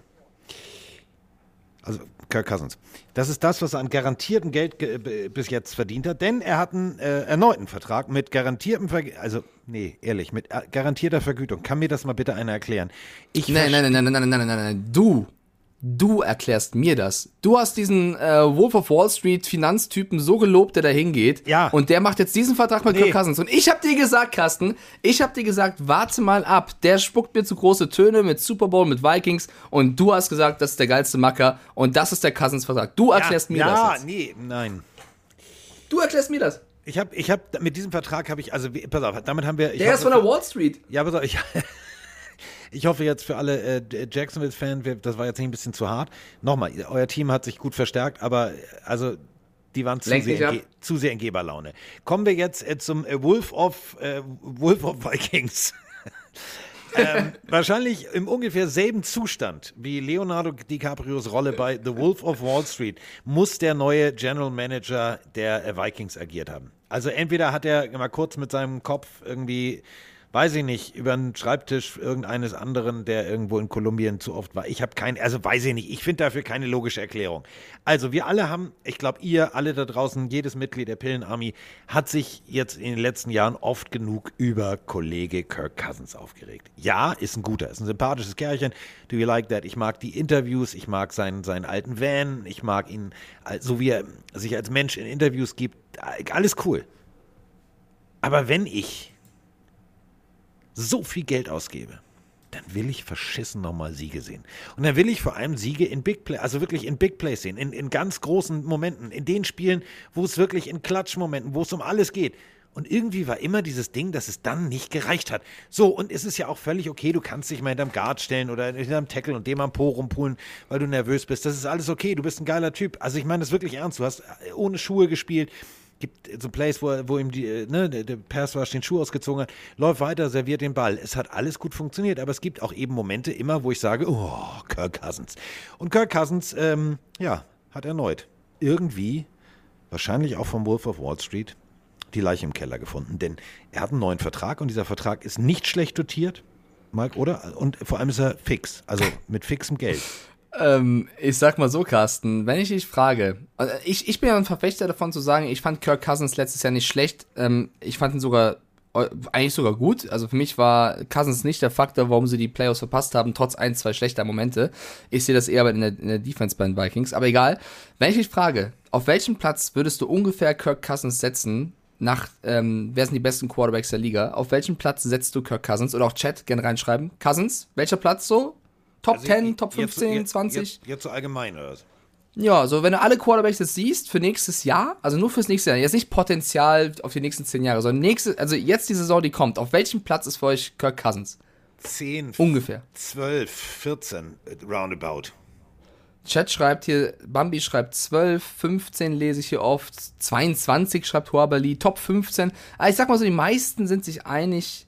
Also Kirk Cousins. Das ist das, was er an garantiertem Geld ge bis jetzt verdient hat, denn er hat einen äh, erneuten Vertrag mit garantiertem Verg also nee, ehrlich, mit äh, garantierter Vergütung. Kann mir das mal bitte einer erklären? Ich Nein, nein, nein, nein, nein, nein, nein, nein, nein. Du, du erklärst mir das. Du hast diesen äh, Wolf of Wall Street Finanztypen so gelobt, der da hingeht. Ja. Und der macht jetzt diesen Vertrag mit Nee. Kirk Cousins. Und ich hab dir gesagt, Carsten, ich hab dir gesagt, warte mal ab. Der spuckt mir zu große Töne mit Super Bowl, mit Vikings. Und du hast gesagt, das ist der geilste Macker. Und das ist der Cousins Vertrag. Du erklärst mir ja, das Ja, nee, nein. Du erklärst mir das. Ich habe, ich habe mit diesem Vertrag habe ich, also pass auf, damit haben wir. Der ist von der Wall Street. Ja, pass auf, ich, ich hoffe jetzt für alle äh, Jacksonville-Fans, das war jetzt nicht ein bisschen zu hart. Nochmal, euer Team hat sich gut verstärkt, aber äh, also die waren zu Lenk sehr, in zu sehr in Geberlaune. Kommen wir jetzt äh, zum äh, Wolf of äh, Wolf of Vikings. ähm, wahrscheinlich im ungefähr selben Zustand wie Leonardo DiCaprios Rolle bei The Wolf of Wall Street muss der neue General Manager der äh, Vikings agiert haben. Also entweder hat er mal kurz mit seinem Kopf irgendwie, weiß ich nicht, über den Schreibtisch irgendeines anderen, der irgendwo in Kolumbien zu oft war. Ich habe kein, also weiß ich nicht, ich finde dafür keine logische Erklärung. Also wir alle haben, ich glaube ihr alle da draußen, jedes Mitglied der Pillenarmee hat sich jetzt in den letzten Jahren oft genug über Kollege Kirk Cousins aufgeregt. Ja, ist ein guter, ist ein sympathisches Kerlchen. Do you like that? Ich mag die Interviews, ich mag seinen, seinen alten Van, ich mag ihn, so wie er sich als Mensch in Interviews gibt, alles cool. Aber wenn ich so viel Geld ausgebe, dann will ich verschissen nochmal Siege sehen. Und dann will ich vor allem Siege in Big Play, also wirklich in Big Plays sehen, in, in ganz großen Momenten, in den Spielen, wo es wirklich in Klatschmomenten, wo es um alles geht. Und irgendwie war immer dieses Ding, dass es dann nicht gereicht hat. So, und es ist ja auch völlig okay, du kannst dich mal hinterm Guard stellen oder hinterm Tackle und dem am Po rumpulen, weil du nervös bist. Das ist alles okay, du bist ein geiler Typ. Also ich meine das wirklich ernst. Du hast ohne Schuhe gespielt, gibt so Plays, wo, wo ihm die, äh, ne, der, der Rush den Schuh ausgezogen hat, läuft weiter, serviert den Ball. Es hat alles gut funktioniert, aber es gibt auch eben Momente immer, wo ich sage, oh, Kirk Cousins. Und Kirk Cousins, ähm, ja, hat erneut irgendwie, wahrscheinlich auch vom Wolf of Wall Street, die Leiche im Keller gefunden. Denn er hat einen neuen Vertrag und dieser Vertrag ist nicht schlecht dotiert, Mike, oder? Und vor allem ist er fix, also mit fixem Geld. Ähm, ich sag mal so, Carsten, wenn ich dich frage, also ich, ich bin ja ein Verfechter davon zu sagen, ich fand Kirk Cousins letztes Jahr nicht schlecht. Ähm, ich fand ihn sogar äh, eigentlich sogar gut. Also für mich war Cousins nicht der Faktor, warum sie die Playoffs verpasst haben, trotz ein, zwei schlechter Momente. Ich sehe das eher in der, in der Defense bei den Vikings. Aber egal. Wenn ich dich frage, auf welchem Platz würdest du ungefähr Kirk Cousins setzen, nach, ähm, wer sind die besten Quarterbacks der Liga? Auf welchem Platz setzt du Kirk Cousins? Oder auch Chat, gerne reinschreiben. Cousins, welcher Platz so? Top Also 10, jetzt- Top 15, jetzt, 20? Jetzt, jetzt so allgemein, oder was? Ja, so wenn du alle Quarterbacks jetzt siehst für nächstes Jahr, also nur fürs nächste Jahr, jetzt nicht Potenzial auf die nächsten zehn Jahre, sondern nächste, also jetzt die Saison, die kommt, auf welchem Platz ist für euch Kirk Cousins? 10, Ungefähr. 12, 14, äh, roundabout. Chat schreibt hier, Bambi schreibt 12, 15 lese ich hier oft, 22 schreibt Huabali, Top 15. Aber ich sag mal so, die meisten sind sich einig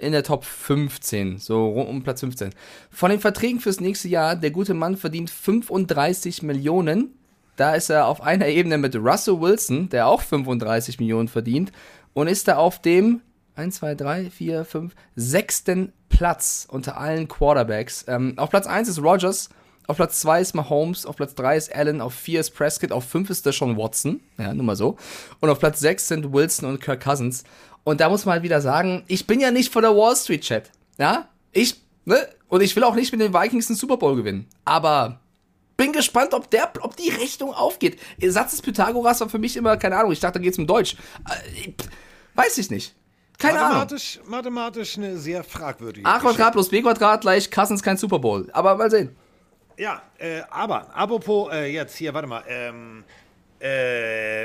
in der Top 15, so rund um Platz 15. Von den Verträgen fürs nächste Jahr, der gute Mann verdient 35 Millionen. Da ist er auf einer Ebene mit Russell Wilson, der auch 35 Millionen verdient und ist da auf dem 1, 2, 3, 4, 5, sechsten Platz unter allen Quarterbacks. Ähm, auf Platz 1 ist Rogers, auf Platz 2 ist Mahomes, auf Platz 3 ist Allen, auf 4 ist Prescott, auf 5 ist der schon Watson, ja, nur mal so. Und auf Platz 6 sind Wilson und Kirk Cousins. Und da muss man halt wieder sagen, ich bin ja nicht von der Wall Street Chat, ja? Ich, ne? Und ich will auch nicht mit den Vikings den Super Bowl gewinnen. Aber bin gespannt, ob, der, ob die Rechnung aufgeht. Der Satz des Pythagoras war für mich immer, keine Ahnung, ich dachte, da geht's um Deutsch. Äh, weiß ich nicht. Keine Ahnung. Mathematisch, mathematisch eine sehr fragwürdige A. Quadrat plus B Quadrat gleich Cousins kein Super Bowl. Aber mal sehen. Ja, äh, aber, apropos, äh, jetzt hier, warte mal, ähm, äh,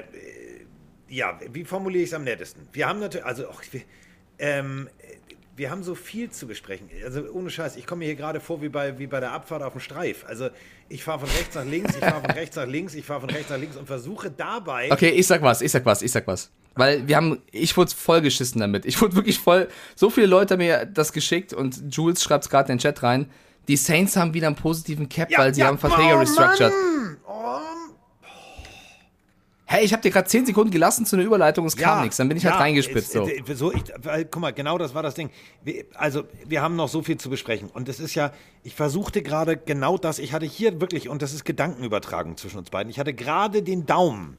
ja, wie formuliere ich es am nettesten? Wir haben natürlich, also, och, wir, ähm, wir haben so viel zu besprechen. Also, ohne Scheiß, ich komme mir hier gerade vor wie bei, wie bei der Abfahrt auf dem Streif. Also, ich fahre von rechts nach links, ich fahre von rechts nach links, ich fahre von rechts nach links und versuche dabei. Okay, ich sag was, ich sag was, ich sag was. Weil wir haben, ich wurde voll geschissen damit. Ich wurde wirklich voll, so viele Leute haben mir das geschickt und Jules schreibt es gerade in den Chat rein. Die Saints haben wieder einen positiven Cap, Ja, weil sie ja, haben Verträge oh, restructured. Mann! Hey, ich habe dir gerade 10 Sekunden gelassen zu einer Überleitung, es kam nichts. Dann bin ich halt reingespitzt. So. es- äh, so ich, weil, guck mal, genau das war das Ding. Wir, also, wir haben noch so viel zu besprechen. Und es ist ja, ich versuchte gerade genau das, ich hatte hier wirklich, und das ist Gedankenübertragung zwischen uns beiden, ich hatte gerade den Daumen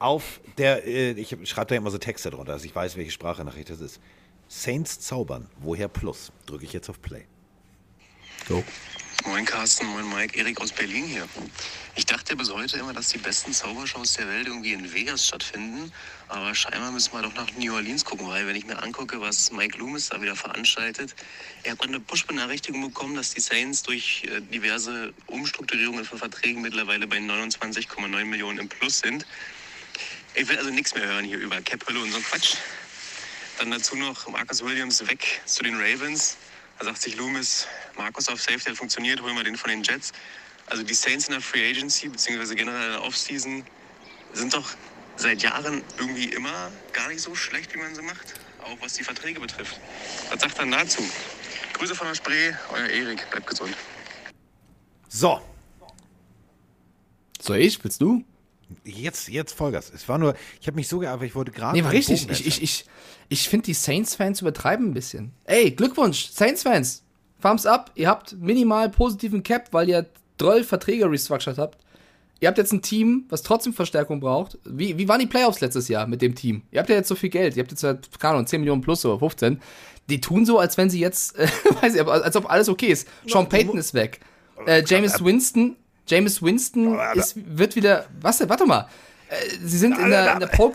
auf der, äh, ich schreibe da immer so Texte drunter, dass ich weiß, welche Sprachnachricht das ist. Saints zaubern, woher plus? Drücke ich jetzt auf Play. So. Moin Carsten, moin Mike, Erik aus Berlin hier. Ich dachte bis heute immer, dass die besten Zaubershows der Welt irgendwie in Vegas stattfinden. Aber scheinbar müssen wir doch nach New Orleans gucken, weil wenn ich mir angucke, was Mike Loomis da wieder veranstaltet, er hat eine Push-Benachrichtigung bekommen, dass die Saints durch äh, diverse Umstrukturierungen von Verträgen mittlerweile bei 29,9 Millionen im Plus sind. Ich will also nichts mehr hören hier über Cap-Hölle und so Quatsch. Dann dazu noch Marcus Williams weg zu den Ravens. Da sagt sich Loomis, Markus auf Safety hat funktioniert, holen wir den von den Jets. Also die Saints in der Free Agency, beziehungsweise generell in der Offseason, sind doch seit Jahren irgendwie immer gar nicht so schlecht, wie man sie macht. Auch was die Verträge betrifft. Was sagt er dazu? Grüße von der Spree, euer Erik, bleibt gesund. So, So, ich? Willst du? Jetzt, jetzt Vollgas. Es war nur, ich habe mich so geärgert, ich wollte gerade. Nee, war richtig. Ich, ich, ich, ich finde, die Saints-Fans übertreiben ein bisschen. Ey, Glückwunsch, Saints-Fans. Thumbs up. Ihr habt minimal positiven Cap, weil ihr 12 Verträge restructured habt. Ihr habt jetzt ein Team, was trotzdem Verstärkung braucht. Wie, wie waren die Playoffs letztes Jahr mit dem Team? Ihr habt ja jetzt so viel Geld. Ihr habt jetzt, halt, keine Ahnung, 10 Millionen plus oder 15. Die tun so, als wenn sie jetzt, äh, weiß ich, aber als ob alles okay ist. Sean Payton ist weg. Äh, James Winston, James Winston ist, wird wieder, was warte mal. Äh, sie sind in der, in der Pole,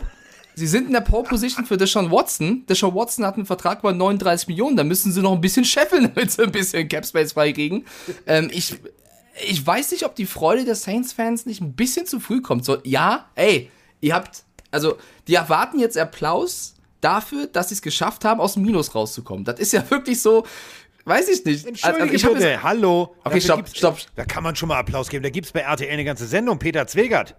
sie sind in der Pole Position für Deshaun Watson. Deshaun Watson hat einen Vertrag über 39 Millionen. Da müssen sie noch ein bisschen scheffeln, damit sie ein bisschen Cap Space freikriegen. Ähm, ich, ich weiß nicht, ob die Freude der Saints-Fans nicht ein bisschen zu früh kommt. So, ja, ey, ihr habt, also, die erwarten jetzt Applaus dafür, dass sie es geschafft haben, aus dem Minus rauszukommen. Das ist ja wirklich so, weiß ich nicht. Entschuldige Also, ich bitte, hallo. Okay, stopp, stopp. Da kann man schon mal Applaus geben. Da gibt es bei RTL eine ganze Sendung. Peter Zwegert.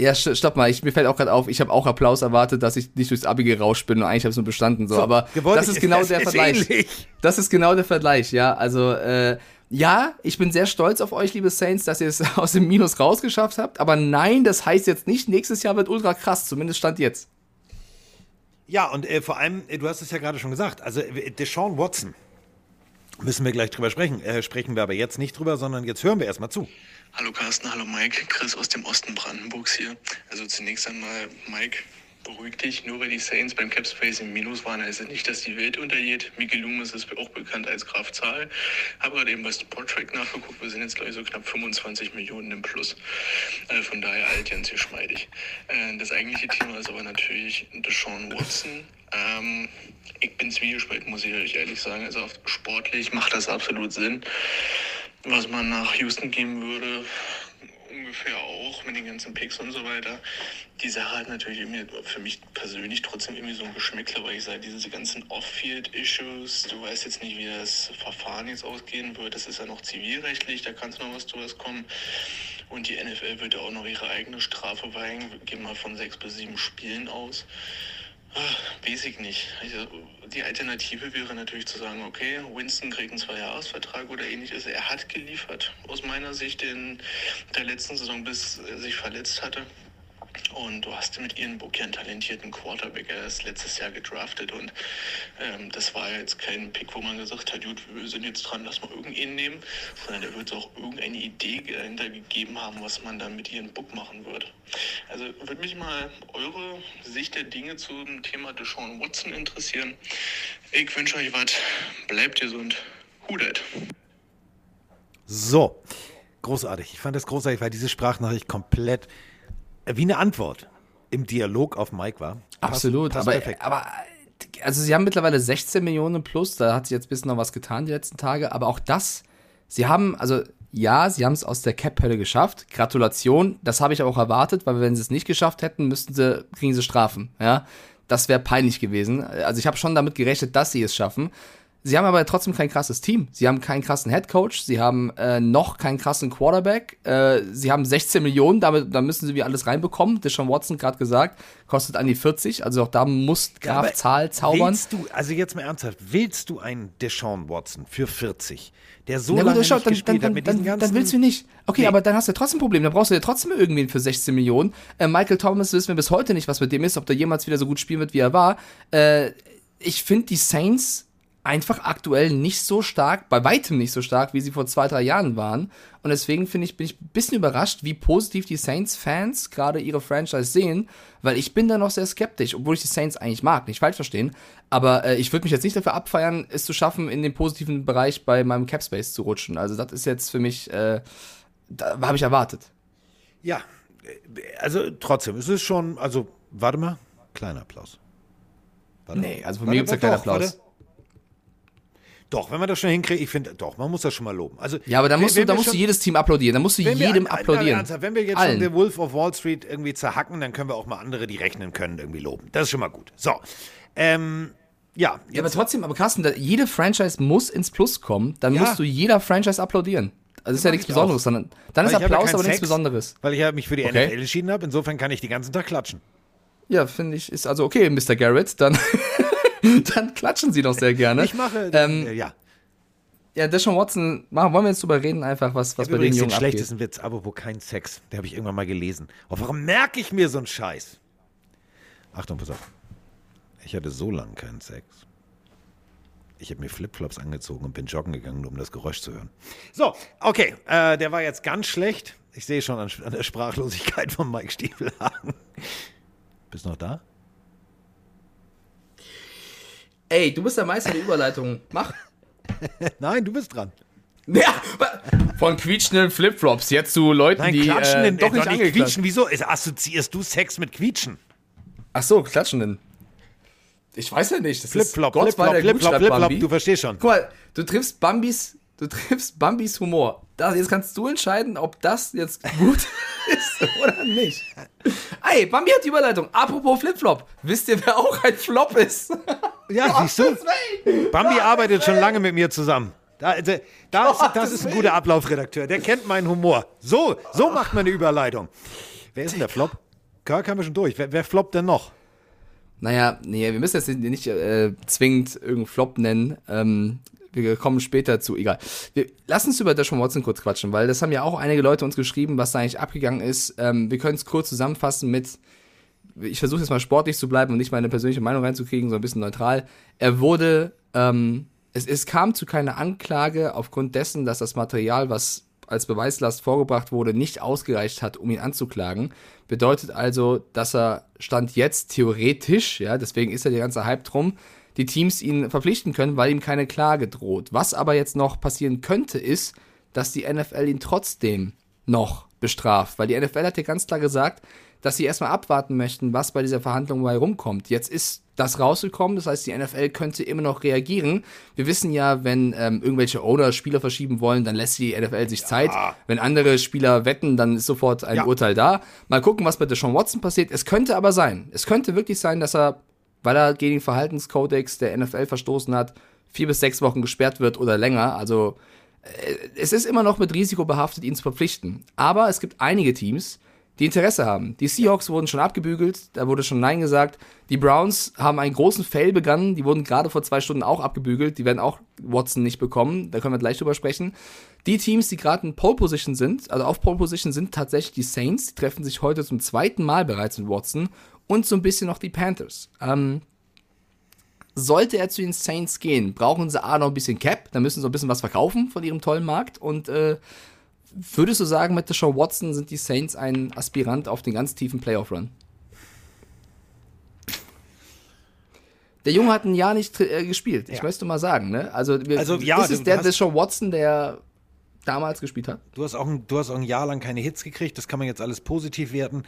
Ja, st- stopp mal, ich, mir fällt auch gerade auf, ich habe auch Applaus erwartet, dass ich nicht durchs Abi gerauscht bin und eigentlich habe ich es nur bestanden. So, aber gewollt das ist ist- genau das der ist Vergleich. ähnlich. Das ist genau der Vergleich, ja. Also, äh, ja, ich bin sehr stolz auf euch, liebe Saints, dass ihr es aus dem Minus rausgeschafft habt. Aber nein, das heißt jetzt nicht, nächstes Jahr wird ultra krass, zumindest stand jetzt. Ja, und äh, vor allem, äh, du hast es ja gerade schon gesagt, also äh, Deshaun Watson, müssen wir gleich drüber sprechen. Äh, sprechen wir aber jetzt nicht drüber, sondern jetzt hören wir erstmal zu. Hallo Carsten, hallo Mike, Chris aus dem Osten Brandenburgs hier. Also zunächst einmal, Mike, beruhig dich, nur weil die Saints beim Cap Space im Minus waren, heißt es nicht, dass die Welt untergeht. Mickey Loomis ist auch bekannt als Graf Zahl. Habe gerade eben bei Sportrack nachgeguckt, wir sind jetzt glaube ich so knapp 25 Millionen im Plus. Äh, von daher alt ganz geschmeidig. Äh, das eigentliche Thema ist aber natürlich Deshaun Watson. Ähm, ich bin zwiegespalten, muss ich euch ehrlich sagen. Also sportlich macht das absolut Sinn. Was man nach Houston geben würde, ungefähr auch mit den ganzen Picks und so weiter. Die Sache hat natürlich für mich persönlich trotzdem irgendwie so ein Geschmäckler, weil ich sage, diese ganzen Off-Field-Issues, du weißt jetzt nicht, wie das Verfahren jetzt ausgehen wird. Das ist ja noch zivilrechtlich, da kann es noch was zu was kommen. Und die NFL wird ja auch noch ihre eigene Strafe weigen. Gehen mal von sechs bis sieben Spielen aus. Weiß ich nicht. Also, die Alternative wäre natürlich zu sagen, okay, Winston kriegt einen Zweijahresvertrag oder ähnliches. Er hat geliefert, aus meiner Sicht in der letzten Saison, bis er sich verletzt hatte. Und du hast mit Ian Book ja einen talentierten Quarterback. Er ist letztes Jahr gedraftet und ähm, das war jetzt kein Pick, wo man gesagt hat, gut, wir sind jetzt dran, lass mal irgendeinen nehmen, sondern da wird es auch irgendeine Idee dahinter gegeben haben, was man dann mit Ian Book machen wird. Also würde mich mal eure Sicht der Dinge zum Thema Deshaun Watson interessieren. Ich wünsche euch was. Bleibt gesund. Hudet. So, großartig. Ich fand das großartig, weil diese Sprachnachricht komplett wie eine Antwort im Dialog auf Mike war. Passt- Absolut, passt aber, perfekt. aber also sie haben mittlerweile 16 Millionen plus, da hat sich jetzt ein bisschen noch was getan die letzten Tage, aber auch das, sie haben, also ja, sie haben es aus der Cap-Hölle geschafft, Gratulation, das habe ich auch erwartet, weil wenn sie es nicht geschafft hätten, müssten sie, kriegen sie Strafen, ja, das wäre peinlich gewesen, also ich habe schon damit gerechnet, dass sie es schaffen, Sie haben aber trotzdem kein krasses Team. Sie haben keinen krassen Headcoach, sie haben äh, noch keinen krassen Quarterback, äh, sie haben 16 Millionen, damit, da müssen sie wie alles reinbekommen. Deshaun Watson gerade gesagt, kostet an die 40, also auch da muss Ja, Graf aber Zahl zaubern. Willst du, also jetzt mal ernsthaft, willst du einen Deshaun Watson für 40, der so Na lange gut, nicht dann, gespielt dann, hat mit dann, dann willst du nicht. Okay, Nee. aber dann hast du ja trotzdem ein Problem. Dann brauchst du ja trotzdem irgendwen für 16 Millionen. Äh, Michael Thomas wissen wir bis heute nicht, was mit dem ist, ob der jemals wieder so gut spielen wird, wie er war. Äh, ich finde die Saints einfach aktuell nicht so stark, bei weitem nicht so stark, wie sie vor zwei, drei Jahren waren. Und deswegen finde ich, bin ich ein bisschen überrascht, wie positiv die Saints-Fans gerade ihre Franchise sehen, weil ich bin da noch sehr skeptisch, obwohl ich die Saints eigentlich mag, nicht falsch verstehen. Aber äh, ich würde mich jetzt nicht dafür abfeiern, es zu schaffen, in den positiven Bereich bei meinem Capspace zu rutschen. Also das ist jetzt für mich, äh, da habe ich erwartet. Ja, also trotzdem, es ist schon, also, warte mal, kleiner Applaus. Warte. Nee, also von mir gibt's ja doch, keinen warte. Doch, wenn man das schon hinkriegt, ich finde, doch, man muss das schon mal loben. Also, Ja, aber da wenn- musst du, wenn da wir musst du schon- jedes Team applaudieren. Da musst du wir- jedem nein, applaudieren. ernsthaft, wenn wir jetzt Allen. schon The Wolf of Wall Street irgendwie zerhacken, dann können wir auch mal andere, die rechnen können, irgendwie loben. Das ist schon mal gut. So, ähm, ja, Ja, aber trotzdem, aber Carsten, da, jede Franchise muss ins Plus kommen, dann Ja. musst du jeder Franchise applaudieren. Also das ist ja nichts ich Besonderes, sondern dann ist Weil ja Applaus keinen aber nichts Sex, Besonderes. Weil ich ja mich für die Okay. NFL entschieden habe. Insofern kann ich die ganzen Tag klatschen. Ja, finde ich, ist also okay, Mr. Garrett, dann, dann klatschen sie doch sehr gerne. Ich mache, Ähm, äh, ja. ja, Deshaun Watson, machen, wollen wir jetzt drüber reden, einfach, was, was bei den übrigens den Jungen abgeht. schlechtesten Witz, apropos kein Sex. Der habe ich irgendwann mal gelesen. Oh, warum merke ich mir so einen Scheiß? Achtung, pass auf. Ich hatte so lange keinen Sex. Ich habe mir Flipflops angezogen und bin joggen gegangen, nur um das Geräusch zu hören. So, okay, äh, der war jetzt ganz schlecht. Ich sehe schon an, an der Sprachlosigkeit von Mike Stiefelhagen. Bist du noch da? Ey, du bist der Meister der Überleitung. Mach. Nein, du bist dran. Ja, von quietschenden Flipflops jetzt zu Leuten, Nein, die klatschen, äh, doch nicht nicht angeklatscht. quietschen. Wieso assoziierst du Sex mit quietschen? Ach so, klatschenden. Ich weiß ja nicht. Das Flipflop, Flipflop, Flipflop, Flipflop, du verstehst schon. Guck mal, du triffst Bambis, du triffst Bambis Humor. Da, jetzt kannst du entscheiden, ob das jetzt gut ist oder nicht. Ey, Bambi hat die Überleitung. Apropos Flipflop. Wisst ihr, wer auch ein Flop ist? Ja, siehst du? Bambi arbeitet schon lange mit mir zusammen. Da, da, da ist, das ist ein guter Ablaufredakteur. Der kennt meinen Humor. So, so macht man eine Überleitung. Wer ist denn der Flop? Kirk haben wir schon durch. Wer, wer floppt denn noch? Naja, nee, wir müssen jetzt nicht äh, zwingend irgendeinen Flop nennen. Ähm, wir kommen später zu, egal. Wir, lass uns über Deshaun Watson kurz quatschen, weil das haben ja auch einige Leute uns geschrieben, was da eigentlich abgegangen ist. Ähm, wir können es kurz zusammenfassen mit, ich versuche jetzt mal sportlich zu bleiben und nicht meine persönliche Meinung reinzukriegen, so ein bisschen neutral. Er wurde, ähm, es, es kam zu keiner Anklage aufgrund dessen, dass das Material, was als Beweislast vorgebracht wurde, nicht ausgereicht hat, um ihn anzuklagen. Bedeutet also, dass er Stand jetzt theoretisch, ja, deswegen ist ja der ganze Hype drum, die Teams ihn verpflichten können, weil ihm keine Klage droht. Was aber jetzt noch passieren könnte, ist, dass die NFL ihn trotzdem noch bestraft, weil die NFL hat ja ganz klar gesagt, dass sie erstmal abwarten möchten, was bei dieser Verhandlung bei rumkommt. Jetzt ist das rausgekommen, das heißt, die NFL könnte immer noch reagieren. Wir wissen ja, wenn ähm, irgendwelche Owner Spieler verschieben wollen, dann lässt die NFL sich ja. Zeit. Wenn andere Spieler wetten, dann ist sofort ein ja. Urteil da. Mal gucken, was bei Deshaun Watson passiert. Es könnte aber sein, es könnte wirklich sein, dass er, weil er gegen den Verhaltenskodex der NFL verstoßen hat, vier bis sechs Wochen gesperrt wird oder länger. Also äh, es ist immer noch mit Risiko behaftet, ihn zu verpflichten. Aber es gibt einige Teams, die Interesse haben. Die Seahawks wurden schon abgebügelt, da wurde schon Nein gesagt. Die Browns haben einen großen Fail begangen, die wurden gerade vor zwei Stunden auch abgebügelt, die werden auch Watson nicht bekommen, da können wir gleich drüber sprechen. Die Teams, die gerade in Pole Position sind, also auf Pole Position sind tatsächlich die Saints, die treffen sich heute zum zweiten Mal bereits mit Watson und so ein bisschen noch die Panthers. Ähm, sollte er zu den Saints gehen, brauchen sie A noch ein bisschen Cap, dann müssen sie ein bisschen was verkaufen von ihrem tollen Markt und äh, Würdest du sagen, mit Deshaun Watson sind die Saints ein Aspirant auf den ganz tiefen Playoff-Run? Der Junge hat ein Jahr nicht äh, gespielt. Ich ja. möchte mal sagen, ne? Also, wir, also ja, ist es der Deshaun Watson, der damals gespielt hat? Du hast, auch ein, du hast auch ein Jahr lang keine Hits gekriegt. Das kann man jetzt alles positiv werten.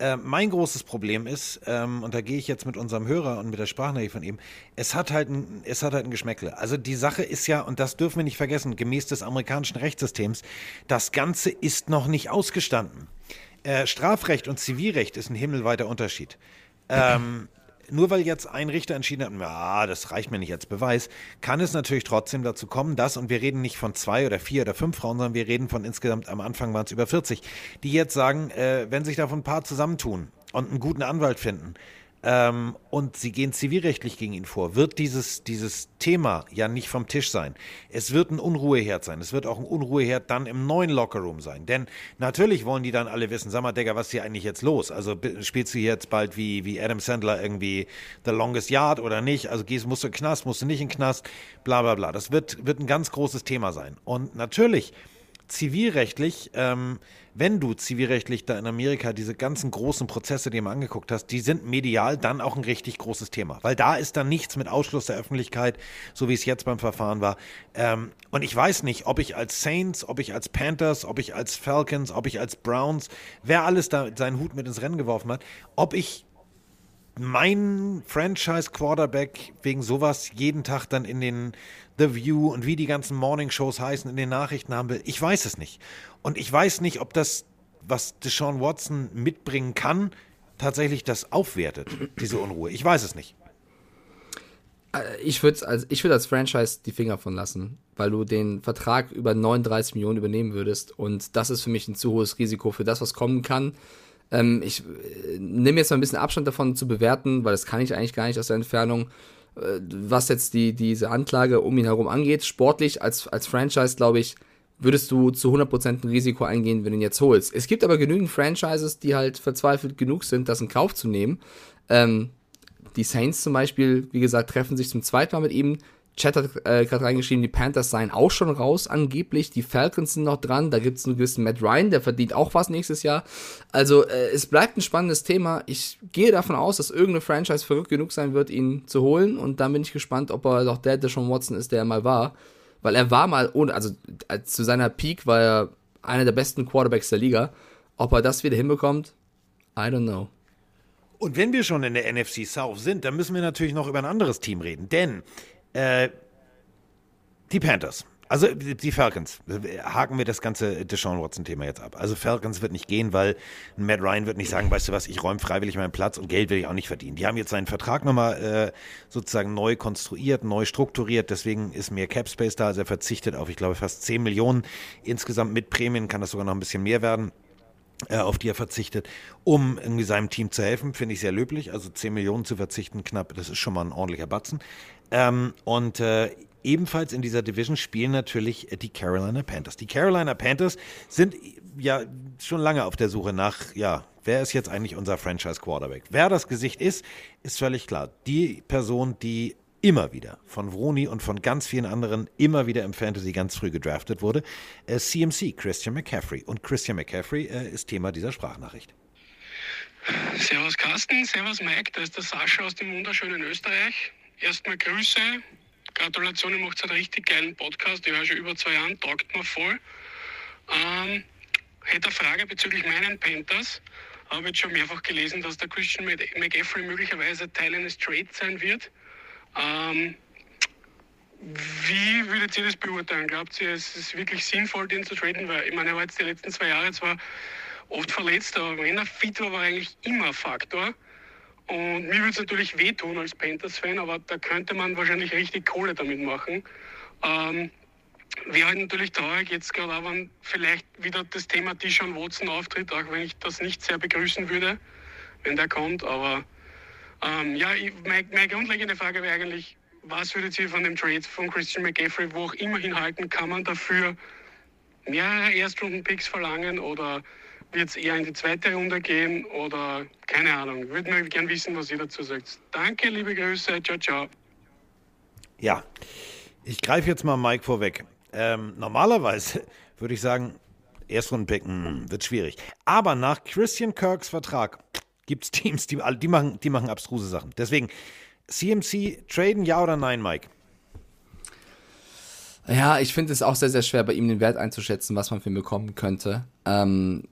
Äh, mein großes Problem ist, ähm, und da gehe ich jetzt mit unserem Hörer und mit der Sprachnachricht von ihm, es hat halt ein, es hat halt ein Geschmäckle. Also die Sache ist ja, und das dürfen wir nicht vergessen, gemäß des amerikanischen Rechtssystems, das Ganze ist noch nicht ausgestanden. Äh, Strafrecht und Zivilrecht ist ein himmelweiter Unterschied. Ähm, nur weil jetzt ein Richter entschieden hat, ja, das reicht mir nicht als Beweis, kann es natürlich trotzdem dazu kommen, dass, und wir reden nicht von zwei oder vier oder fünf Frauen, sondern wir reden von insgesamt, am Anfang waren es über 40, die jetzt sagen, äh, wenn sich davon ein paar zusammentun und einen guten Anwalt finden, ähm, und sie gehen zivilrechtlich gegen ihn vor, wird dieses, dieses Thema ja nicht vom Tisch sein. Es wird ein Unruheherd sein. Es wird auch ein Unruheherd dann im neuen Lockerroom sein. Denn natürlich wollen die dann alle wissen, sag mal, Digga, was ist hier eigentlich jetzt los? Also spielst du jetzt bald wie, wie Adam Sandler irgendwie The Longest Yard oder nicht? Also gehst, musst du in den Knast, musst du nicht in den Knast, bla bla bla. Das wird, wird ein ganz großes Thema sein. Und natürlich, zivilrechtlich, ähm, wenn du zivilrechtlich da in Amerika diese ganzen großen Prozesse, die mal angeguckt hast, die sind medial dann auch ein richtig großes Thema. Weil da ist dann nichts mit Ausschluss der Öffentlichkeit, so wie es jetzt beim Verfahren war. Ähm, und ich weiß nicht, ob ich als Saints, ob ich als Panthers, ob ich als Falcons, ob ich als Browns, wer alles da seinen Hut mit ins Rennen geworfen hat, ob ich meinen Franchise-Quarterback wegen sowas jeden Tag dann in den The View und wie die ganzen Morning-Shows heißen, in den Nachrichten haben will. Ich weiß es nicht. Und ich weiß nicht, ob das, was Deshaun Watson mitbringen kann, tatsächlich das aufwertet, diese Unruhe. Ich weiß es nicht. Äh, ich würde als, würd als Franchise die Finger von lassen, weil du den Vertrag über 39 Millionen übernehmen würdest. Und das ist für mich ein zu hohes Risiko für das, was kommen kann. Ähm, ich äh, nehme jetzt mal ein bisschen Abstand davon zu bewerten, weil das kann ich eigentlich gar nicht aus der Entfernung was jetzt die, diese Anklage um ihn herum angeht. Sportlich als, als Franchise, glaube ich, würdest du zu 100% ein Risiko eingehen, wenn du ihn jetzt holst. Es gibt aber genügend Franchises, die halt verzweifelt genug sind, das in Kauf zu nehmen. Ähm, die Saints zum Beispiel, wie gesagt, treffen sich zum zweiten Mal mit ihm. Chat hat äh, gerade reingeschrieben, die Panthers seien auch schon raus, angeblich. Die Falcons sind noch dran. Da gibt es einen gewissen Matt Ryan, der verdient auch was nächstes Jahr. Also, äh, es bleibt ein spannendes Thema. Ich gehe davon aus, dass irgendeine Franchise verrückt genug sein wird, ihn zu holen. Und dann bin ich gespannt, ob er doch der Deshaun Watson ist, der er mal war. Weil er war mal ohne, also äh, zu seiner Peak war er einer der besten Quarterbacks der Liga. Ob er das wieder hinbekommt, I don't know. Und wenn wir schon in der NFC South sind, dann müssen wir natürlich noch über ein anderes Team reden. Denn äh, die Panthers. Also die Falcons. Haken wir das ganze Deshaun Watson-Thema jetzt ab. Also Falcons wird nicht gehen, weil Matt Ryan wird nicht sagen, weißt du was, ich räume freiwillig meinen Platz und Geld will ich auch nicht verdienen. Die haben jetzt seinen Vertrag nochmal äh, sozusagen neu konstruiert, neu strukturiert. Deswegen ist mehr Cap Space da. Also er verzichtet auf, ich glaube, fast 10 Millionen. Insgesamt mit Prämien kann das sogar noch ein bisschen mehr werden äh, auf die er verzichtet, um irgendwie seinem Team zu helfen, finde ich sehr löblich. Also 10 Millionen zu verzichten, knapp, das ist schon mal ein ordentlicher Batzen. Ähm, und äh, ebenfalls in dieser Division spielen natürlich die Carolina Panthers. Die Carolina Panthers sind ja schon lange auf der Suche nach, ja, wer ist jetzt eigentlich unser Franchise Quarterback? Wer das Gesicht ist, ist völlig klar. Die Person, die immer wieder von Vroni und von ganz vielen anderen immer wieder im Fantasy ganz früh gedraftet wurde. Äh, CMC, Christian McCaffrey. Und Christian McCaffrey äh, ist Thema dieser Sprachnachricht. Servus Carsten, Servus Mike, da ist der Sascha aus dem wunderschönen Österreich. Erstmal Grüße, Gratulation, ihr macht einen richtig geilen Podcast, ich höre schon über zwei Jahren, taugt mir voll. Ähm, hätte eine Frage bezüglich meinen Panthers. Habe jetzt schon mehrfach gelesen, dass der Christian McCaffrey möglicherweise Teil eines Trades sein wird. Ähm, wie würdet ihr das beurteilen? Glaubt ihr, es ist wirklich sinnvoll, den zu traden? Weil ich meine, er war jetzt die letzten zwei Jahre zwar oft verletzt, aber wenn er fit war, war er eigentlich immer Faktor. Und mir würde es natürlich wehtun als Panthers-Fan, aber da könnte man wahrscheinlich richtig Kohle damit machen. Ähm, Wäre halt natürlich traurig, jetzt gerade auch, wenn vielleicht wieder das Thema Dishon Watson auftritt, auch wenn ich das nicht sehr begrüßen würde, wenn der kommt. Aber ähm, ja, ich, meine, meine grundlegende Frage wäre eigentlich, was würdet ihr von dem Trade von Christian McCaffrey, wo auch immer hinhalten, kann man dafür mehrere Erstrunden-Picks verlangen oder wird es eher in die zweite Runde gehen oder keine Ahnung. Würde mir gerne wissen, was ihr dazu sagt. Danke, liebe Grüße, ciao, ciao. Ja, ich greife jetzt mal Mike vorweg. Ähm, normalerweise würde ich sagen, Erstrundenpick hm, wird schwierig. Aber nach Christian Kirks Vertrag gibt es Teams, die, die, machen, die machen abstruse Sachen. Deswegen, CMC traden, ja oder nein, Mike? Ja, ich finde es auch sehr, sehr schwer, bei ihm den Wert einzuschätzen, was man für ihn bekommen könnte. Ähm,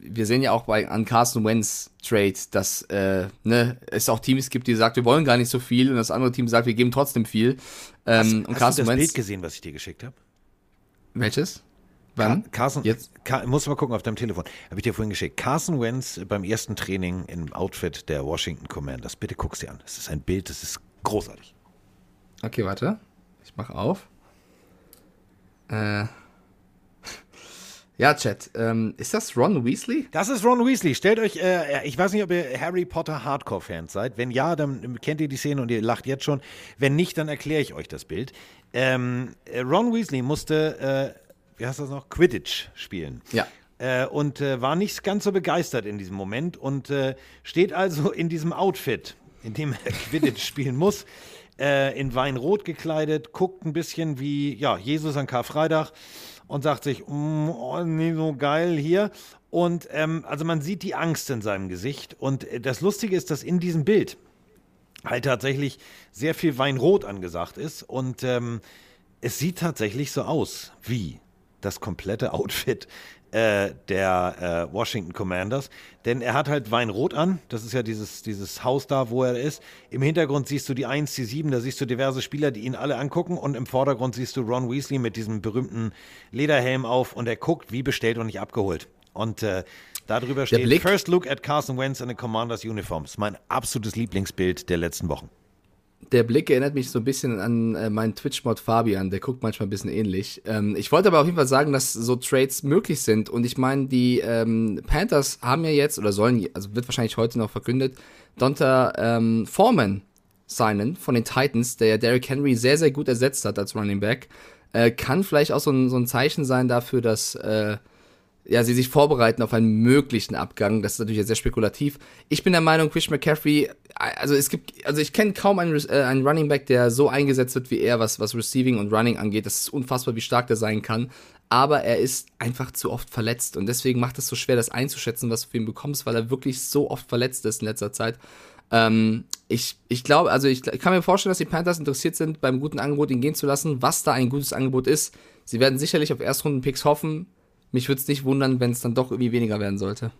wir sehen ja auch bei an Carson Wentz Trade, dass äh, ne, es auch Teams gibt, die sagen, wir wollen gar nicht so viel, und das andere Team sagt, wir geben trotzdem viel. Ähm, hast, und hast Carson du das Wentz, Bild gesehen, was ich dir geschickt habe? Welches? Wann? Carson, Jetzt? Car musst du mal gucken auf deinem Telefon. Habe ich dir vorhin geschickt. Carson Wentz beim ersten Training im Outfit der Washington Commanders. Bitte guck's dir an. Es ist ein Bild, das ist großartig. Okay, warte. Ich mache auf. Äh. Ja, Chat. Ähm, ist das Ron Weasley? Das ist Ron Weasley. Stellt euch, äh, ich weiß nicht, ob ihr Harry Potter Hardcore-Fans seid. Wenn ja, dann kennt ihr die Szene und ihr lacht jetzt schon. Wenn nicht, dann erkläre ich euch das Bild. Ähm, äh, Ron Weasley musste, äh, wie heißt das noch, Quidditch spielen. Ja. Äh, und äh, war nicht ganz so begeistert in diesem Moment und äh, steht also in diesem Outfit, in dem er Quidditch spielen muss äh, in Weinrot gekleidet, guckt ein bisschen wie ja, Jesus an Karfreitag und sagt sich, mm, oh, nee, so geil hier. Und ähm, also man sieht die Angst in seinem Gesicht. Und äh, das Lustige ist, dass in diesem Bild halt tatsächlich sehr viel Weinrot angesagt ist. Und ähm, es sieht tatsächlich so aus wie das komplette Outfit äh, der äh, Washington Commanders. Denn er hat halt Weinrot an. Das ist ja dieses, dieses Haus da, wo er ist. Im Hintergrund siehst du die 1, die 7, da siehst du diverse Spieler, die ihn alle angucken. Und im Vordergrund siehst du Ron Weasley mit diesem berühmten Lederhelm auf und er guckt, wie bestellt und nicht abgeholt. Und äh, darüber steht First Look at Carson Wentz in the Commanders Uniform. Das ist mein absolutes Lieblingsbild der letzten Wochen der Blick erinnert mich so ein bisschen an äh, meinen Twitch-Mod Fabian, der guckt manchmal ein bisschen ähnlich. Ähm, ich wollte aber auf jeden Fall sagen, dass so Trades möglich sind. Und ich meine, die ähm, Panthers haben ja jetzt, oder sollen, also wird wahrscheinlich heute noch verkündet, Donta ähm, Foreman signen von den Titans, der ja Derrick Henry sehr, sehr gut ersetzt hat als Running Back. Äh, kann vielleicht auch so ein, so ein Zeichen sein dafür, dass äh, ja, sie sich vorbereiten auf einen möglichen Abgang. Das ist natürlich sehr spekulativ. Ich bin der Meinung, Chris McCaffrey, also es gibt, also ich kenne kaum einen, äh, einen Running Back, der so eingesetzt wird wie er, was, was Receiving und Running angeht. Das ist unfassbar, wie stark der sein kann. Aber er ist einfach zu oft verletzt und deswegen macht es so schwer, das einzuschätzen, was du für ihn bekommst, weil er wirklich so oft verletzt ist in letzter Zeit. Ähm, ich, ich glaube, also ich, ich kann mir vorstellen, dass die Panthers interessiert sind, beim guten Angebot ihn gehen zu lassen, was da ein gutes Angebot ist. Sie werden sicherlich auf Erstrunden-Picks hoffen mich würde es nicht wundern, wenn es dann doch irgendwie weniger werden sollte.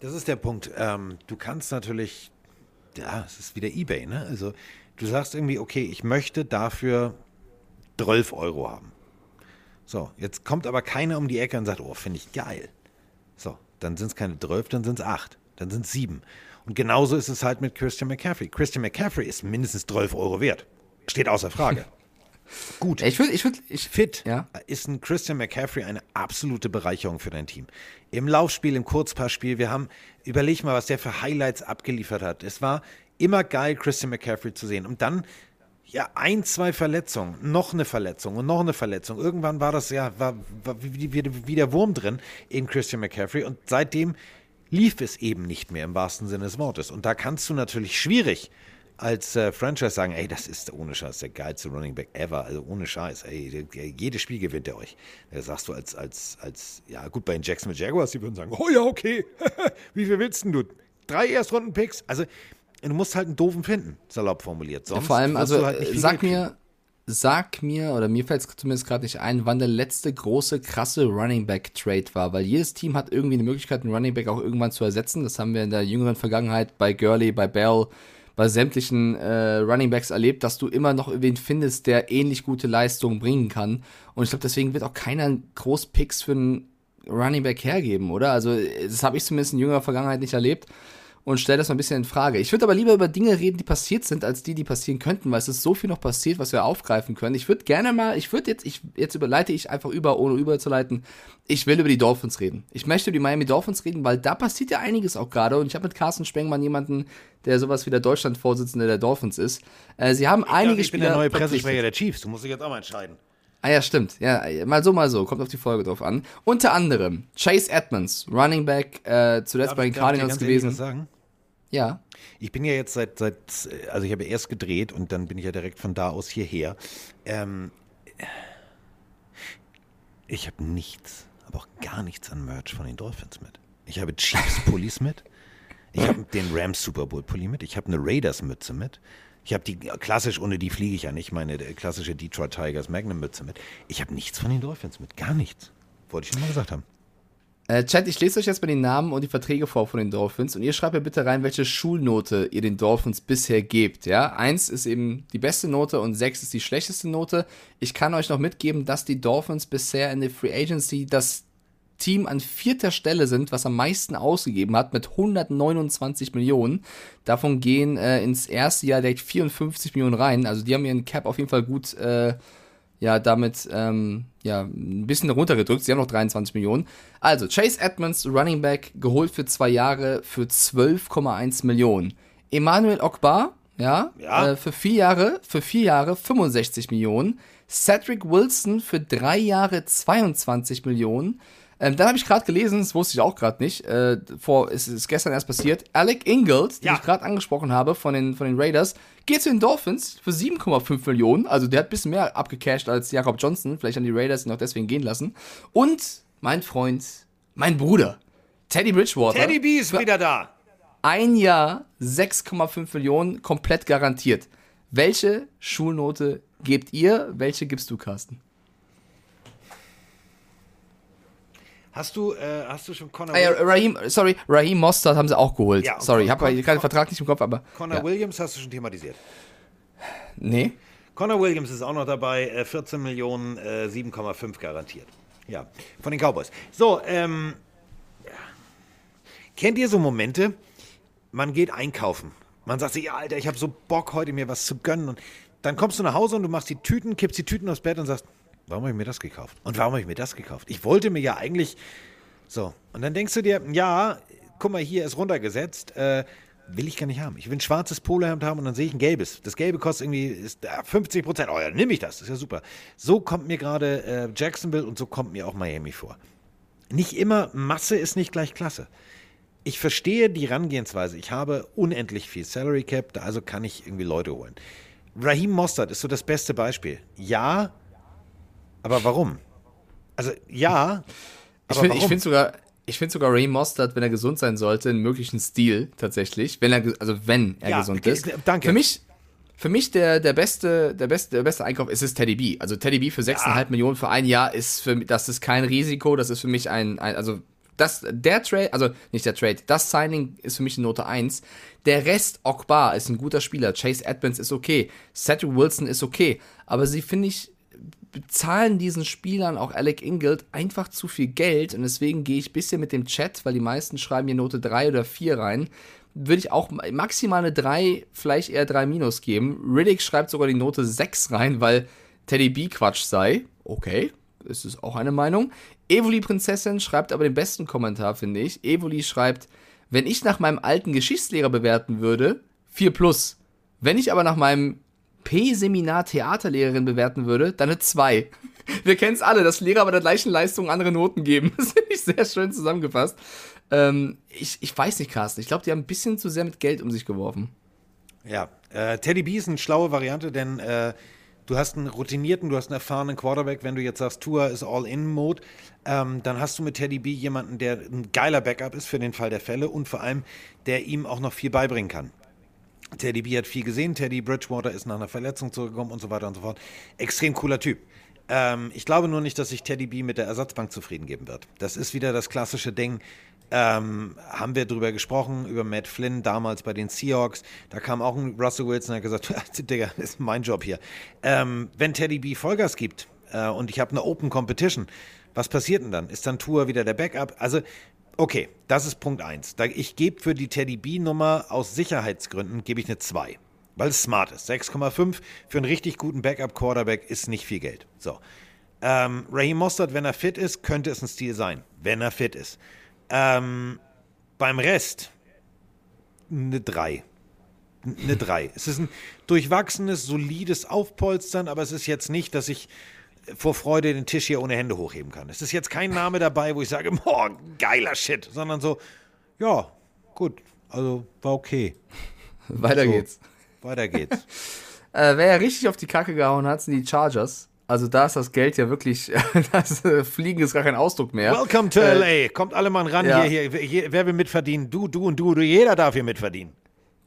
Das ist der Punkt. Ähm, du kannst natürlich, ja, es ist wieder Ebay, ne? Also du sagst irgendwie, okay, ich möchte dafür 12 Euro haben. So, jetzt kommt aber keiner um die Ecke und sagt, oh, finde ich geil. So, dann sind es keine 12, dann sind es 8, dann sind es 7. Und genauso ist es halt mit Christian McCaffrey. Christian McCaffrey ist mindestens 12 Euro wert. Steht außer Frage. Gut. Ich würde, ich würde, ich, fit ja. ist ein Christian McCaffrey eine absolute Bereicherung für dein Team. Im Laufspiel, im Kurzpassspiel, wir haben, überleg mal, was der für Highlights abgeliefert hat. Es war immer geil, Christian McCaffrey zu sehen. Und dann, ja, ein, zwei Verletzungen, noch eine Verletzung und noch eine Verletzung. Irgendwann war das ja, war, war wie, wie, wie der Wurm drin in Christian McCaffrey. Und seitdem lief es eben nicht mehr im wahrsten Sinne des Wortes. Und da kannst du natürlich schwierig als äh, Franchise sagen, ey, das ist ohne Scheiß der geilste Running Back ever, also ohne Scheiß, ey, jedes Spiel gewinnt er euch. Da sagst du als, als, als, ja gut, bei den Jacksonville Jaguars, die würden sagen, oh ja, okay, wie viel willst denn du? Drei Erstrunden-Picks? Also, du musst halt einen doofen finden, salopp formuliert. Sonst Ja, vor allem, also halt viel sag mir, sag mir, oder mir fällt es zumindest gerade nicht ein, wann der letzte große, krasse Running Back Trade war, weil jedes Team hat irgendwie eine Möglichkeit, einen Running Back auch irgendwann zu ersetzen. Das haben wir in der jüngeren Vergangenheit bei Gurley, bei Bell, bei sämtlichen äh, Running Backs erlebt, dass du immer noch wen findest, der ähnlich gute Leistungen bringen kann. Und ich glaube, deswegen wird auch keiner groß Picks für einen Running Back hergeben, oder? Also, das habe ich zumindest in jüngerer Vergangenheit nicht erlebt und stelle das mal ein bisschen in Frage. Ich würde aber lieber über Dinge reden, die passiert sind, als die, die passieren könnten, weil es ist so viel noch passiert, was wir aufgreifen können. Ich würde gerne mal, ich würde jetzt, ich, jetzt überleite ich einfach über, ohne überzuleiten. Ich will über die Dolphins reden. Ich möchte über die Miami Dolphins reden, weil da passiert ja einiges auch gerade und ich habe mit Carsten Spengmann jemanden, der sowas wie der Deutschlandvorsitzende der Dolphins ist. Äh, sie haben Ich einige dachte, ich bin der neue. Pressesprecher der Chiefs. Du musst dich jetzt auch mal entscheiden. Ah ja, stimmt. Ja, mal so, mal so. Kommt auf die Folge drauf an. Unter anderem Chase Edmonds, Running Back, äh, zuletzt Darf bei den Cardinals gewesen. sagen? Ja. Ich bin ja jetzt seit, seit, also ich habe erst gedreht und dann bin ich ja direkt von da aus hierher. Ähm, ich habe nichts, aber auch gar nichts an Merch von den Dolphins mit. Ich habe Chiefs Pullis mit. Ich habe den Rams Super Bowl Pulli mit. Ich habe eine Raiders Mütze mit. Ich habe die klassisch, ohne die fliege ich ja nicht, meine äh, klassische Detroit Tigers Magnum Mütze mit. Ich habe nichts von den Dolphins mit, gar nichts. Wollte ich schon mal gesagt haben. Äh, Chat, ich lese euch jetzt mal die Namen und die Verträge vor von den Dolphins und ihr schreibt mir bitte rein, welche Schulnote ihr den Dolphins bisher gebt. Ja, eins ist eben die beste Note und sechs ist die schlechteste Note. Ich kann euch noch mitgeben, dass die Dolphins bisher in der Free Agency das Team an vierter Stelle sind, was am meisten ausgegeben hat, mit 129 Millionen. Davon gehen äh, ins erste Jahr direkt 54 Millionen rein. Also die haben ihren Cap auf jeden Fall gut äh, ja, damit ähm, ja, ein bisschen runtergedrückt. Sie haben noch 23 Millionen. Also, Chase Edmonds, Running Back, geholt für zwei Jahre für 12,1 Millionen. Emmanuel Ogbar, ja, Ja. Äh, für vier Jahre, für vier Jahre 65 Millionen. Cedric Wilson für drei Jahre 22 Millionen. Ähm, dann habe ich gerade gelesen, das wusste ich auch gerade nicht, äh, vor, es ist gestern erst passiert, Alec Ingold, den Ja. ich gerade angesprochen habe von den, von den Raiders, geht zu den Dolphins für 7,5 Millionen. Also der hat ein bisschen mehr abgecasht als Jakob Johnson. Vielleicht haben die Raiders ihn auch deswegen gehen lassen. Und mein Freund, mein Bruder, Teddy Bridgewater. Teddy B ist wieder da. ein Jahr 6,5 Millionen komplett garantiert. Welche Schulnote gebt ihr? Welche gibst du, Carsten? Hast du, äh, hast du schon Connor, Ah, ja, Raheem, sorry, Raheem Mostert haben sie auch geholt. Ja, sorry, ich habe gerade den Vertrag nicht im Kopf, aber. Connor ja. Williams hast du schon thematisiert. Nee. Connor Williams ist auch noch dabei, äh, 14 Millionen, äh, 7,5 garantiert. Ja, von den Cowboys. So, ähm, kennt ihr so Momente, man geht einkaufen. Man sagt sich, ja, Alter, ich habe so Bock, heute mir was zu gönnen. Und dann kommst du nach Hause und du machst die Tüten, kippst die Tüten aufs Bett und sagst, warum habe ich mir das gekauft? Und warum habe ich mir das gekauft? Ich wollte mir ja eigentlich so. Und dann denkst du dir, ja, guck mal, hier ist runtergesetzt. Äh, will ich gar nicht haben. Ich will ein schwarzes Polohemd haben und dann sehe ich ein gelbes. Das gelbe kostet irgendwie ist, äh, 50 Prozent. Oh ja, nehme ich das. Das ist ja super. So kommt mir gerade äh, Jacksonville und so kommt mir auch Miami vor. Nicht immer, Masse ist nicht gleich Klasse. Ich verstehe die Herangehensweise. Ich habe unendlich viel Salary Cap, also kann ich irgendwie Leute holen. Raheem Mostert ist so das beste Beispiel. Ja, aber warum? Also ja, Ich finde find sogar, ich finde sogar Raheem Mostert, wenn er gesund sein sollte, einen möglichen Stil tatsächlich. Wenn er, also wenn er Ja, gesund ist. danke. Für mich, für mich der, der beste, der beste, der beste Einkauf ist es Teddy B. Also Teddy B für 6,5 Millionen für ein Jahr ist für mich, das ist kein Risiko. Das ist für mich ein, ein also das, der Trade, also nicht der Trade, das Signing ist für mich eine Note 1. Der Rest, Ogbar ist ein guter Spieler. Chase Edmonds ist okay. Cedric Wilson ist okay. Aber sie, finde ich, bezahlen diesen Spielern, auch Alec Ingold, einfach zu viel Geld und deswegen gehe ich ein bisschen mit dem Chat, weil die meisten schreiben hier Note 3 oder 4 rein, würde ich auch maximal eine 3, vielleicht eher 3 minus geben. Riddick schreibt sogar die Note 6 rein, weil Teddy B Quatsch sei. Okay, das ist auch eine Meinung. Evoli Prinzessin schreibt aber den besten Kommentar, finde ich. Evoli schreibt, wenn ich nach meinem alten Geschichtslehrer bewerten würde, 4 plus. Wenn ich aber nach meinem P-Seminar Theaterlehrerin bewerten würde, dann eine 2. Wir kennen es alle, dass Lehrer bei der gleichen Leistung andere Noten geben. Das finde ich sehr schön zusammengefasst. Ähm, ich, ich weiß nicht, Carsten. Ich glaube, die haben ein bisschen zu sehr mit Geld um sich geworfen. Ja, Äh, Teddy B ist eine schlaue Variante, denn äh, du hast einen routinierten, du hast einen erfahrenen Quarterback. Wenn du jetzt sagst, Tour ist All-In-Mode, ähm, dann hast du mit Teddy B jemanden, der ein geiler Backup ist für den Fall der Fälle und vor allem, der ihm auch noch viel beibringen kann. Teddy B hat viel gesehen, Teddy Bridgewater ist nach einer Verletzung zurückgekommen und so weiter und so fort. Extrem cooler Typ. Ähm, ich glaube nur nicht, dass sich Teddy B mit der Ersatzbank zufrieden geben wird. Das ist wieder das klassische Ding. Ähm, haben wir drüber gesprochen, über Matt Flynn damals bei den Seahawks. Da kam auch ein Russell Wilson und hat gesagt, Digga, das ist mein Job hier. Ähm, wenn Teddy B Vollgas gibt äh, und ich habe eine Open Competition, was passiert denn dann? Ist dann Tour wieder der Backup? Also, okay, das ist Punkt 1. Ich gebe für die Teddy B-Nummer aus Sicherheitsgründen, gebe ich eine 2 weil es smart ist. 6,5 für einen richtig guten Backup-Quarterback ist nicht viel Geld. So. Ähm, Raheem Mostert, wenn er fit ist, könnte es ein Stil sein, wenn er fit ist. Ähm, beim Rest eine 3. Eine 3. Es ist ein durchwachsenes, solides Aufpolstern, aber es ist jetzt nicht, dass ich vor Freude den Tisch hier ohne Hände hochheben kann. Es ist jetzt kein Name dabei, wo ich sage, boah, geiler Shit, sondern so, ja, gut, also war okay. Weiter So. geht's. Weiter geht's. Äh, wer ja richtig auf die Kacke gehauen hat, sind die Chargers. Also da ist das Geld ja wirklich, das äh, Fliegen ist gar kein Ausdruck mehr. Welcome to Äh, LA. Kommt alle mal ran ja. hier, hier, hier. Wer will mitverdienen? Du, du und du, du. Jeder darf hier mitverdienen.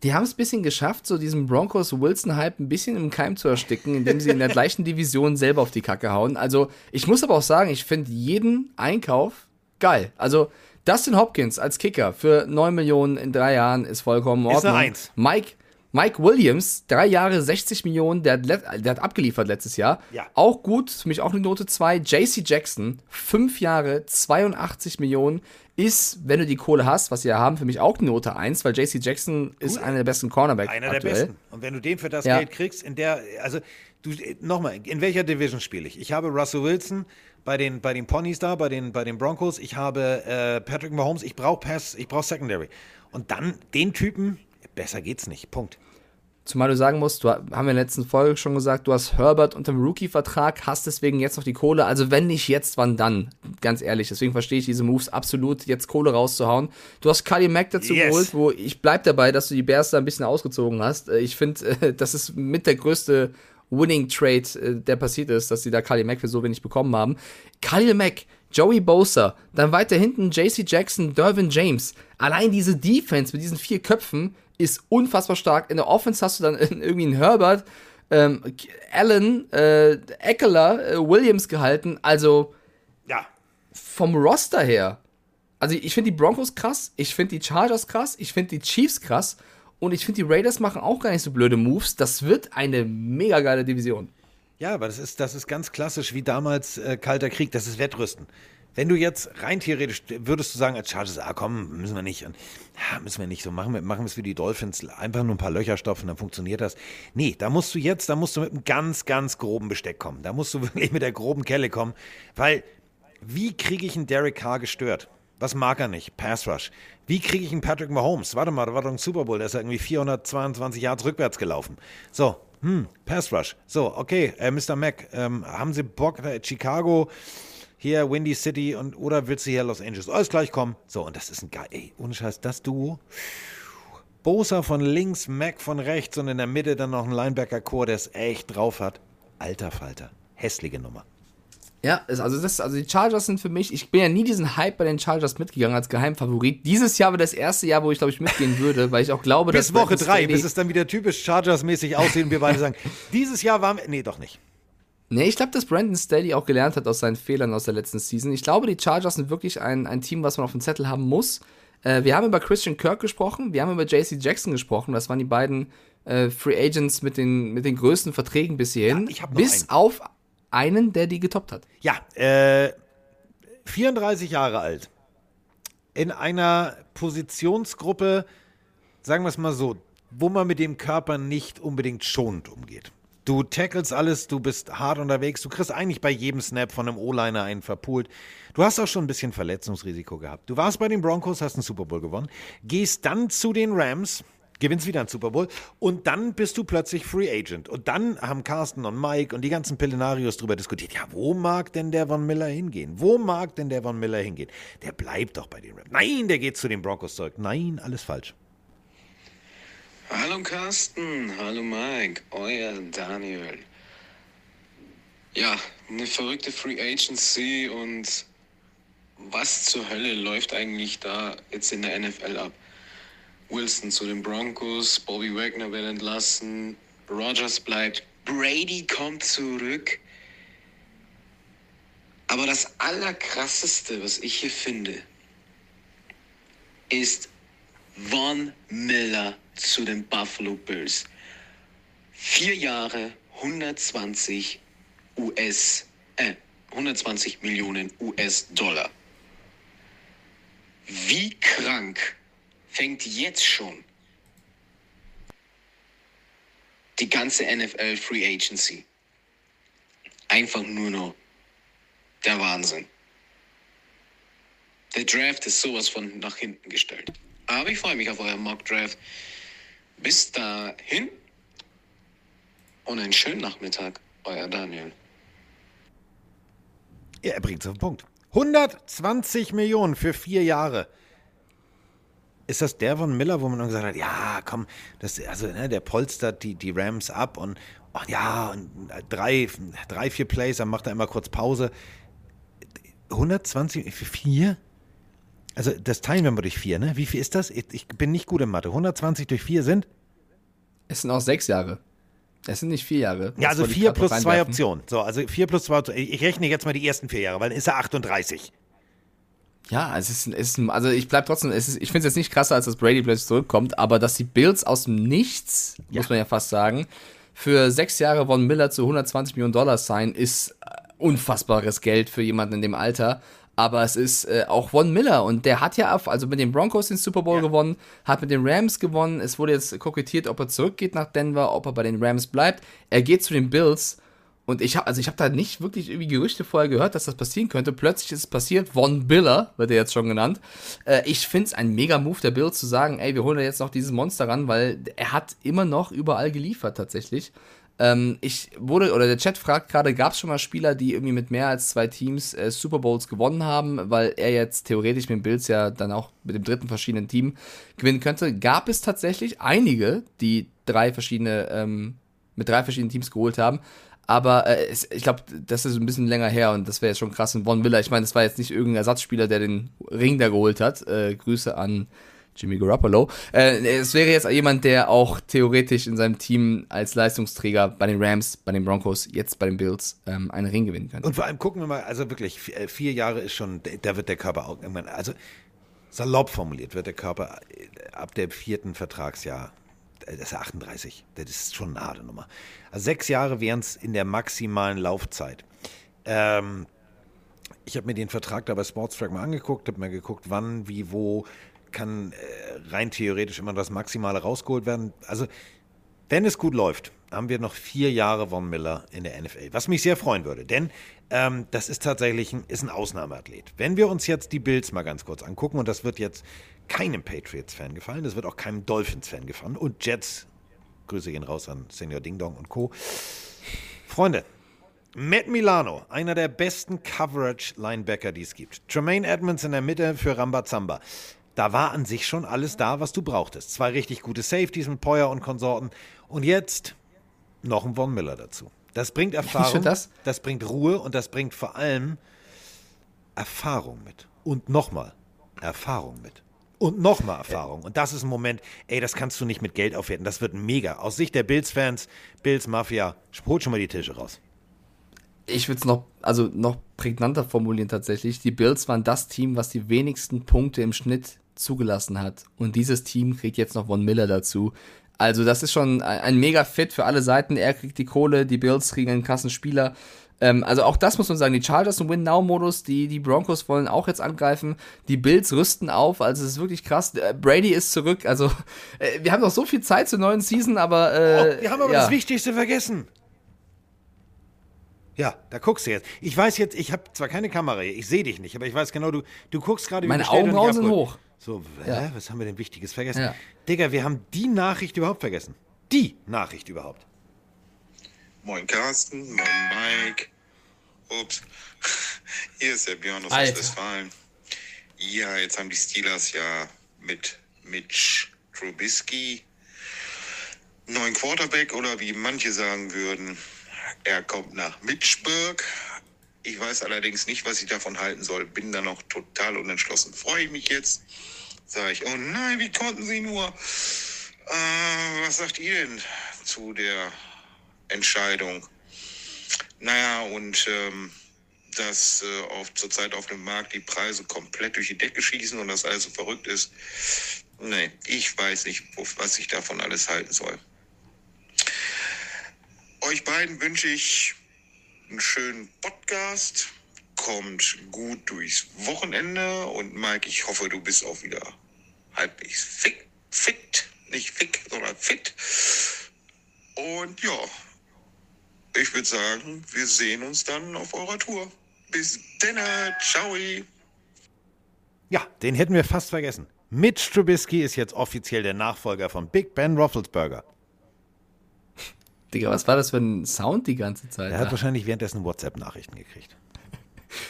Die haben es ein bisschen geschafft, so diesen Broncos-Wilson-Hype ein bisschen im Keim zu ersticken, indem sie in der gleichen Division selber auf die Kacke hauen. Also, ich muss aber auch sagen, ich finde jeden Einkauf geil. Also, Dustin Hopkins als Kicker für 9 Millionen in drei Jahren ist vollkommen in Ist eine Ordnung. Eins. Mike, Mike Williams, drei Jahre 60 Millionen, der hat, der hat abgeliefert letztes Jahr. Ja. Auch gut, für mich auch eine Note 2. JC Jackson, fünf Jahre, 82 Millionen, ist, wenn du die Kohle hast, was sie ja haben, für mich auch eine Note 1, weil JC Jackson ist einer der besten Cornerbacks Einer aktuell. der besten. Und wenn du den für das Ja. Geld kriegst, in der, also, du, nochmal, in welcher Division spiele ich? Ich habe Russell Wilson bei den, bei den Ponys da, bei den, bei den Broncos. Ich habe äh, Patrick Mahomes. Ich brauche Pass, ich brauche Secondary. Und dann den Typen, besser geht's nicht. Punkt. Zumal du sagen musst, du haben wir in der letzten Folge schon gesagt, du hast Herbert unter dem Rookie-Vertrag, hast deswegen jetzt noch die Kohle. Also wenn nicht jetzt, wann dann? Ganz ehrlich. Deswegen verstehe ich diese Moves absolut, jetzt Kohle rauszuhauen. Du hast Kali Mack dazu Yes. geholt, wo ich bleib dabei, dass du die Bears da ein bisschen ausgezogen hast. Äh, Ich finde, äh, das ist mit der größte Winning Trade, äh, der passiert ist, dass sie da Kali Mack für so wenig bekommen haben. Khalil Mack, Joey Bosa, dann weiter hinten JC Jackson, Dervin James. Allein diese Defense mit diesen vier Köpfen ist unfassbar stark. In der Offense hast du dann irgendwie einen Herbert, ähm, Allen, äh, Eckler, äh, Williams gehalten. Also Ja. vom Roster her. Also ich finde die Broncos krass, ich finde die Chargers krass, ich finde die Chiefs krass und ich finde die Raiders machen auch gar nicht so blöde Moves. Das wird eine mega geile Division. Ja, aber das ist, das ist ganz klassisch wie damals äh, Kalter Krieg, das ist Wettrüsten. Wenn du jetzt rein theoretisch würdest du sagen als Chargers, ah komm, müssen wir nicht, und, ja, müssen wir nicht so machen, wir machen wir es wie die Dolphins, einfach nur ein paar Löcher stopfen, dann funktioniert das. Nee, da musst du jetzt, da musst du mit einem ganz, ganz groben Besteck kommen. Da musst du wirklich mit der groben Kelle kommen, weil wie kriege ich einen Derek Carr gestört? Was mag er nicht? Pass Rush. Wie kriege ich einen Patrick Mahomes? Warte mal, da war doch ein Super Bowl, der ist ja irgendwie 422 Yards rückwärts gelaufen. So, hm, Pass Rush. So, okay, äh, Mr. Mack, ähm, haben Sie Bock, äh, Chicago, hier Windy City und oder willst du hier Los Angeles? Alles gleich kommen. So, und das ist ein geil, ey, ohne Scheiß, das Duo. Bosa von links, Mack von rechts und in der Mitte dann noch ein Linebacker-Chor, der es echt drauf hat. Alter Falter. Hässliche Nummer. Ja, es- also, das, also die Chargers sind für mich, ich bin ja nie diesen Hype bei den Chargers mitgegangen als Geheimfavorit. Dieses Jahr war das erste Jahr, wo ich glaube ich mitgehen würde, weil ich auch glaube, Bis dass Woche Brandon drei, bis es dann wieder typisch Chargers-mäßig aussieht und wir beide sagen, dieses Jahr waren wir. Nee, doch nicht. Nee, ich glaube, dass Brandon Staley auch gelernt hat aus seinen Fehlern aus der letzten Season. Ich glaube, die Chargers sind wirklich ein, ein Team, was man auf dem Zettel haben muss. Äh, wir haben über Christian Kirk gesprochen, wir haben über JC Jackson gesprochen. Das waren die beiden äh, Free Agents mit den, mit den größten Verträgen bis hierhin. Ja, bis einen. auf einen, der die getoppt hat. Ja, äh, 34 Jahre alt. In einer Positionsgruppe, sagen wir es mal so, wo man mit dem Körper nicht unbedingt schonend umgeht. Du tackelst alles, du bist hart unterwegs, du kriegst eigentlich bei jedem Snap von einem O-Liner einen verpult. Du hast auch schon ein bisschen Verletzungsrisiko gehabt. Du warst bei den Broncos, hast einen Super Bowl gewonnen, gehst dann zu den Rams, gewinnst wieder einen Super Bowl und dann bist du plötzlich Free Agent. Und dann haben Carsten und Mike und die ganzen Pillenarios drüber diskutiert. Ja, wo mag denn der Von Miller hingehen? Wo mag denn der Von Miller hingehen? Der bleibt doch bei den Rams. Nein, der geht zu den Broncos zurück. Nein, alles falsch. Hallo Carsten, hallo Mike, euer Daniel. Ja, eine verrückte Free Agency und was zur Hölle läuft eigentlich da jetzt in der NFL ab? Wilson zu den Broncos, Bobby Wagner wird entlassen, Rogers bleibt, Brady kommt zurück. Aber das Allerkrasseste, was ich hier finde, ist Von Miller zu den Buffalo Bills. Vier Jahre, 120 US, äh, 120 Millionen US-Dollar. Wie krank fängt jetzt schon die ganze NFL Free Agency. Einfach nur noch der Wahnsinn. Der Draft ist sowas von nach hinten gestellt. Aber ich freue mich auf euren Mock Draft. Bis dahin und einen schönen Nachmittag, euer Daniel. Ja, er bringt es auf den Punkt. 120 Millionen für vier Jahre. Ist das der von Miller, wo man dann gesagt hat, ja, komm, das, also, ne, der polstert die, die Rams ab und, oh, ja, und drei, drei, vier Plays, dann macht er immer kurz Pause. 120 für vier? Also, das teilen wir mal durch vier, ne? Wie viel ist das? Ich, bin nicht gut in Mathe. 120 durch vier sind? Es sind auch sechs Jahre. Es sind nicht vier Jahre. Ja, also vier plus zwei. Optionen. So, also vier plus zwei Optionen. Ich rechne jetzt mal die ersten vier Jahre, weil dann ist er 38. Ja, es ist, es ist also ich bleib trotzdem, ist, ich finde es jetzt nicht krasser, als dass Brady plötzlich zurückkommt, aber dass die Bills aus dem Nichts, muss man ja fast sagen, für sechs Jahre Von Miller zu 120 Millionen Dollar sein, ist äh, unfassbares Geld für jemanden in dem Alter. Aber es ist äh, auch Von Miller und der hat ja, also mit den Broncos den Super Bowl gewonnen, hat mit den Rams gewonnen. Es wurde jetzt kokettiert, ob er zurückgeht nach Denver, ob er bei den Rams bleibt. Er geht zu den Bills und ich habe also ich habe da nicht wirklich irgendwie Gerüchte vorher gehört, dass das passieren könnte. Plötzlich ist es passiert. Von Biller wird er jetzt schon genannt. Äh, ich finde es ein mega Move der Bills zu sagen, ey, wir holen da jetzt noch dieses Monster ran, weil er hat immer noch überall geliefert tatsächlich. Ähm, ich wurde, oder der Chat fragt gerade, gab es schon mal Spieler, die irgendwie mit mehr als zwei Teams äh, Super Bowls gewonnen haben, weil er jetzt theoretisch mit den Bills ja dann auch mit dem dritten verschiedenen Team gewinnen könnte? Gab es tatsächlich einige, die drei verschiedene, ähm, mit drei verschiedenen Teams geholt haben. Aber äh, es, ich glaube, das ist ein bisschen länger her und das wäre jetzt schon krass. Und Von Miller, ich meine, das war jetzt nicht irgendein Ersatzspieler, der den Ring da geholt hat. Äh, Grüße an Jimmy Garoppolo. Äh, es wäre jetzt jemand, der auch theoretisch in seinem Team als Leistungsträger bei den Rams, bei den Broncos, jetzt bei den Bills ähm, einen Ring gewinnen könnte. Und vor allem gucken wir mal, also wirklich, äh, vier Jahre ist schon, da wird der Körper auch irgendwann, also salopp formuliert wird der Körper äh, ab dem vierten Vertragsjahr, äh, das ist ja 38, das ist schon eine harte Nummer. Also sechs Jahre wären es in der maximalen Laufzeit. Ähm, ich habe mir den Vertrag da bei Sportstrack mal angeguckt, habe mir geguckt, wann, wie, wo kann äh, rein theoretisch immer das Maximale rausgeholt werden. Also wenn es gut läuft, haben wir noch vier Jahre Von Miller in der NFL, was mich sehr freuen würde, denn ähm, das ist tatsächlich ein, ist ein Ausnahmeathlet. Wenn wir uns jetzt die Bills mal ganz kurz angucken, und das wird jetzt keinem Patriots-Fan gefallen, das wird auch keinem Dolphins-Fan gefallen und Jets, Grüße gehen raus an Senior Ding Dong und Co. Freunde, Matt Milano, einer der besten Coverage-Linebacker, die es gibt. Tremaine Edmonds in der Mitte für Rambazamba. Da war an sich schon alles da, was du brauchtest. Zwei richtig gute Safeties mit Poyer und Konsorten. Und jetzt noch ein Von Miller dazu. Das bringt Erfahrung, find das- das bringt Ruhe und das bringt vor allem Erfahrung mit. Und nochmal Erfahrung mit. Und nochmal Erfahrung. Und das ist ein Moment, ey, das kannst du nicht mit Geld aufwerten. Das wird mega. Aus Sicht der Bills-Fans, Bills Mafia, holt schon mal die Tische raus. ich würde es noch, also noch prägnanter formulieren tatsächlich. Die Bills waren das Team, was die wenigsten Punkte im Schnitt zugelassen hat. Und dieses Team kriegt jetzt noch Von Miller dazu. Also das ist schon ein, ein mega Fit für alle Seiten. Er kriegt die Kohle, die Bills kriegen einen krassen Spieler. Ähm, also auch das muss man sagen. Die Chargers im Win-Now-Modus, die, die Broncos wollen auch jetzt angreifen. Die Bills rüsten auf. Also es ist wirklich krass. Äh, Brady ist zurück. Also äh, wir haben noch so viel Zeit zur neuen Season, aber äh, Oh, wir haben aber ja. das Wichtigste vergessen. Ja, da guckst du jetzt. Ich weiß jetzt, ich habe zwar keine Kamera hier, ich sehe dich nicht, aber ich weiß genau, du, du guckst gerade wie Meine bestellt und Augenbrauen sind hoch. So, hä, Ja. was haben wir denn Wichtiges vergessen? Ja. Digga, wir haben die Nachricht überhaupt vergessen. Die Nachricht überhaupt. Moin Carsten, moin Mike. Ups. Hier ist der Björn aus. Westfalen. Ja, jetzt haben die Steelers ja mit Mitch Trubisky neuen Quarterback oder wie manche sagen würden, er kommt nach Mitchburg. Ich weiß allerdings nicht, was ich davon halten soll. Bin da noch total unentschlossen. Freue ich mich jetzt? Sage ich, oh nein, wie konnten Sie nur? Äh, was sagt ihr denn zu der Entscheidung? Naja, und ähm, dass äh, auf, zurzeit auf dem Markt die Preise komplett durch die Decke schießen und das alles so verrückt ist. Nee, ich weiß nicht, was ich davon alles halten soll. Euch beiden wünsche ich einen schönen Podcast. Kommt gut durchs Wochenende und Mike, ich hoffe, du bist auch wieder halbwegs fit. fit. Nicht fick, sondern fit. Und ja, ich würde sagen, wir sehen uns dann auf eurer Tour. Bis dann, ciao. Ja, den hätten wir fast vergessen. Mitch Trubisky ist jetzt offiziell der Nachfolger von Big Ben Roethlisberger. Digga, was war das für ein Sound die ganze Zeit? Er hat wahrscheinlich währenddessen WhatsApp-Nachrichten gekriegt.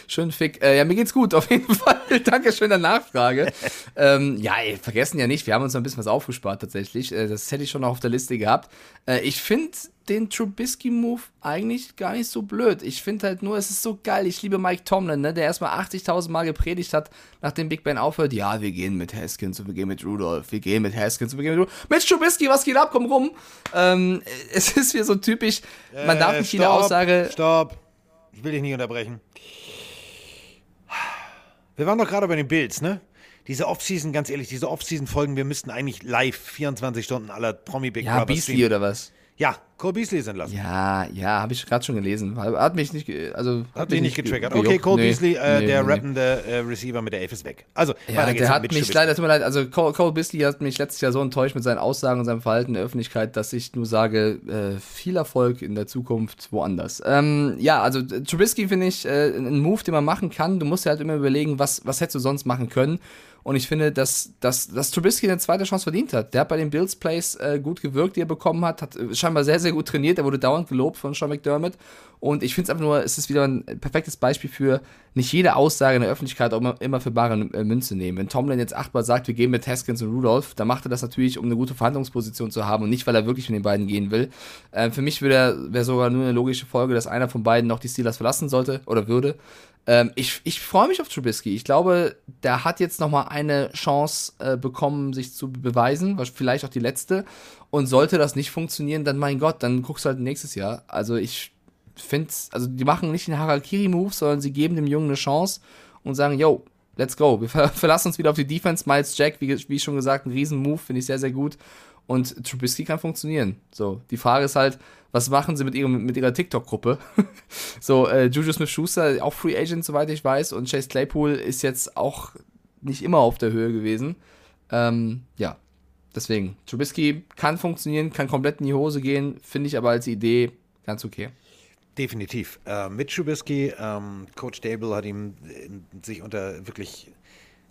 Schön fick. Äh, ja, mir geht's gut, auf jeden Fall. Dankeschön der Nachfrage. ähm, ja, ey, vergessen ja nicht, wir haben uns noch ein bisschen was aufgespart tatsächlich. Äh, das hätte ich schon noch auf der Liste gehabt. Äh, ich finde den Trubisky-Move eigentlich gar nicht so blöd. Ich finde halt nur, es ist so geil. Ich liebe Mike Tomlin, ne, der erstmal 80.000 Mal gepredigt hat, nachdem Big Ben aufhört. Ja, wir gehen mit Haskins und wir gehen mit Rudolph. Wir gehen mit Haskins und wir gehen mit Rudolph. Mit Trubisky, was geht ab? Komm rum. Ähm, es ist wie so typisch. Man darf nicht jede Äh, Aussage. Stopp. Ich will dich nicht unterbrechen. Wir waren doch gerade bei den Bills, ne? Diese Offseason, ganz ehrlich, diese Offseason-Folgen, wir müssten eigentlich live 24 Stunden aller Promi Big Ja, Brother Beasley streamen. oder was? Ja, Cole Beasley sind lassen. Ja, ja, habe ich gerade schon gelesen. Hat mich nicht, also Hat mich dich nicht getriggert. ge- Okay. Cole Nee, Beasley, äh, nee, der nee. rappende äh, Receiver mit der Elf ist weg. Also, Ja, der hat mich leider, tut mir leid, also Cole, Cole Beasley hat mich letztes Jahr so enttäuscht mit seinen Aussagen und seinem Verhalten in der Öffentlichkeit, dass ich nur sage, äh, viel Erfolg in der Zukunft woanders. Ähm, ja, also äh, Trubisky finde ich äh, ein Move, den man machen kann. Du musst dir halt immer überlegen, was, was hättest du sonst machen können. Und ich finde, dass, dass, dass Trubisky eine zweite Chance verdient hat. Der hat bei den Bills Plays äh, gut gewirkt, die er bekommen hat, hat äh, scheinbar sehr, sehr gut trainiert. Er wurde dauernd gelobt von Sean McDermott. Und ich finde es einfach nur, es ist wieder ein perfektes Beispiel für nicht jede Aussage in der Öffentlichkeit auch immer, immer für bare äh, Münze nehmen. Wenn Tomlin jetzt achtmal sagt, wir gehen mit Haskins und Rudolph, dann macht er das natürlich, um eine gute Verhandlungsposition zu haben und nicht, weil er wirklich mit den beiden gehen will. Äh, für mich wäre wär sogar nur eine logische Folge, dass einer von beiden noch die Steelers verlassen sollte oder würde. Ähm, ich ich freue mich auf Trubisky. Ich glaube, der hat jetzt noch mal eine Chance äh, bekommen, sich zu beweisen, vielleicht auch die letzte. Und sollte das nicht funktionieren, dann mein Gott, dann guckst du halt nächstes Jahr. Also ich finde, also die machen nicht einen Harakiri-Move, sondern sie geben dem Jungen eine Chance und sagen, yo, let's go. Wir ver verlassen uns wieder auf die Defense. Miles Jack, wie, wie schon gesagt, ein Riesen-Move, finde ich sehr, sehr gut. Und Trubisky kann funktionieren. So, die Frage ist halt, was machen sie mit, ihrem, mit ihrer TikTok-Gruppe? so, äh, Juju Smith-Schuster, auch Free Agent, soweit ich weiß, und Chase Claypool ist jetzt auch nicht immer auf der Höhe gewesen. Ähm, ja, deswegen, Trubisky kann funktionieren, kann komplett in die Hose gehen, finde ich aber als Idee ganz okay. Definitiv. Äh, mit Trubisky, ähm, Coach Dable hat ihm äh, sich unter wirklich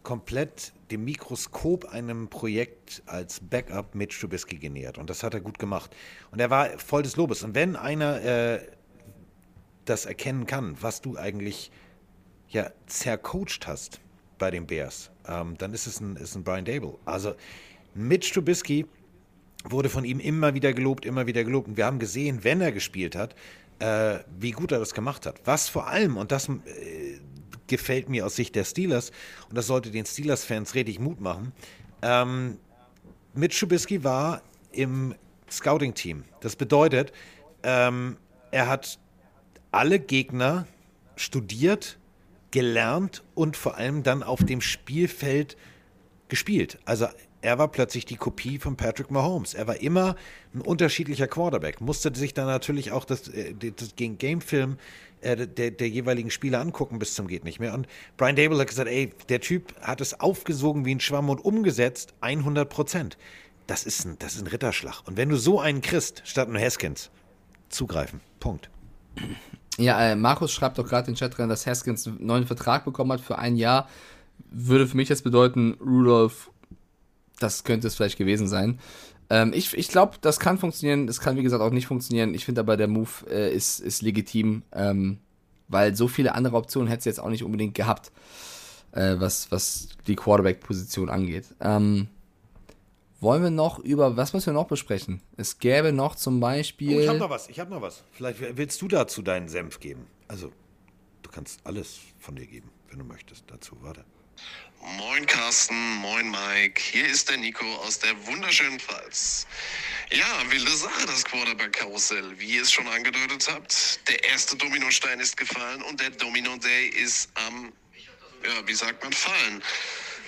komplett dem Mikroskop einem Projekt als Backup mit Trubisky genähert. Und das hat er gut gemacht. Und er war voll des Lobes. Und wenn einer äh, das erkennen kann, was du eigentlich ja zercoacht hast bei den Bears, ähm, dann ist es ein, ist ein Brian Dable. Also Mitch Trubisky wurde von ihm immer wieder gelobt, immer wieder gelobt. Und wir haben gesehen, wenn er gespielt hat, äh, wie gut er das gemacht hat. Was vor allem, und das äh, gefällt mir aus Sicht der Steelers, und das sollte den Steelers-Fans richtig Mut machen, ähm, Mitch Trubisky war im Scouting-Team. Das bedeutet, ähm, er hat alle Gegner studiert, gelernt und vor allem dann auf dem Spielfeld gespielt. Also er war plötzlich die Kopie von Patrick Mahomes. Er war immer ein unterschiedlicher Quarterback. Musste sich dann natürlich auch das, äh, das gegen Gamefilm äh, der, der jeweiligen Spieler angucken bis zum geht nicht mehr. Und Brian Dable hat gesagt, ey, der Typ hat es aufgesogen wie ein Schwamm und umgesetzt 100 Prozent. Das ist ein, das ist ein Ritterschlag. Und wenn du so einen kriegst, statt einen Haskins, zugreifen. Punkt. Ja, äh, Markus schreibt doch gerade in den Chat rein, dass Haskins einen neuen Vertrag bekommen hat für ein Jahr. Würde für mich jetzt bedeuten, Rudolph, das könnte es vielleicht gewesen sein. Ähm, ich ich glaube, das kann funktionieren. Das kann, wie gesagt, auch nicht funktionieren. Ich finde aber, der Move äh, ist, ist legitim, ähm, weil so viele andere Optionen hätte es jetzt auch nicht unbedingt gehabt, äh, was, was die Quarterback-Position angeht. Ähm, Wollen wir noch über, was müssen wir noch besprechen? Es gäbe noch zum Beispiel. Oh, ich habe noch was, ich habe noch was. Vielleicht willst du dazu deinen Senf geben. Also, du kannst alles von dir geben, wenn du möchtest dazu. Warte. Moin Carsten, moin Mike. Hier ist der Nico aus der wunderschönen Pfalz. Ja, wilde Sache, das Quarterback-Karussell. Wie ihr es schon angedeutet habt, der erste Dominostein ist gefallen und der Domino Day ist am, ja, wie sagt man, fallen.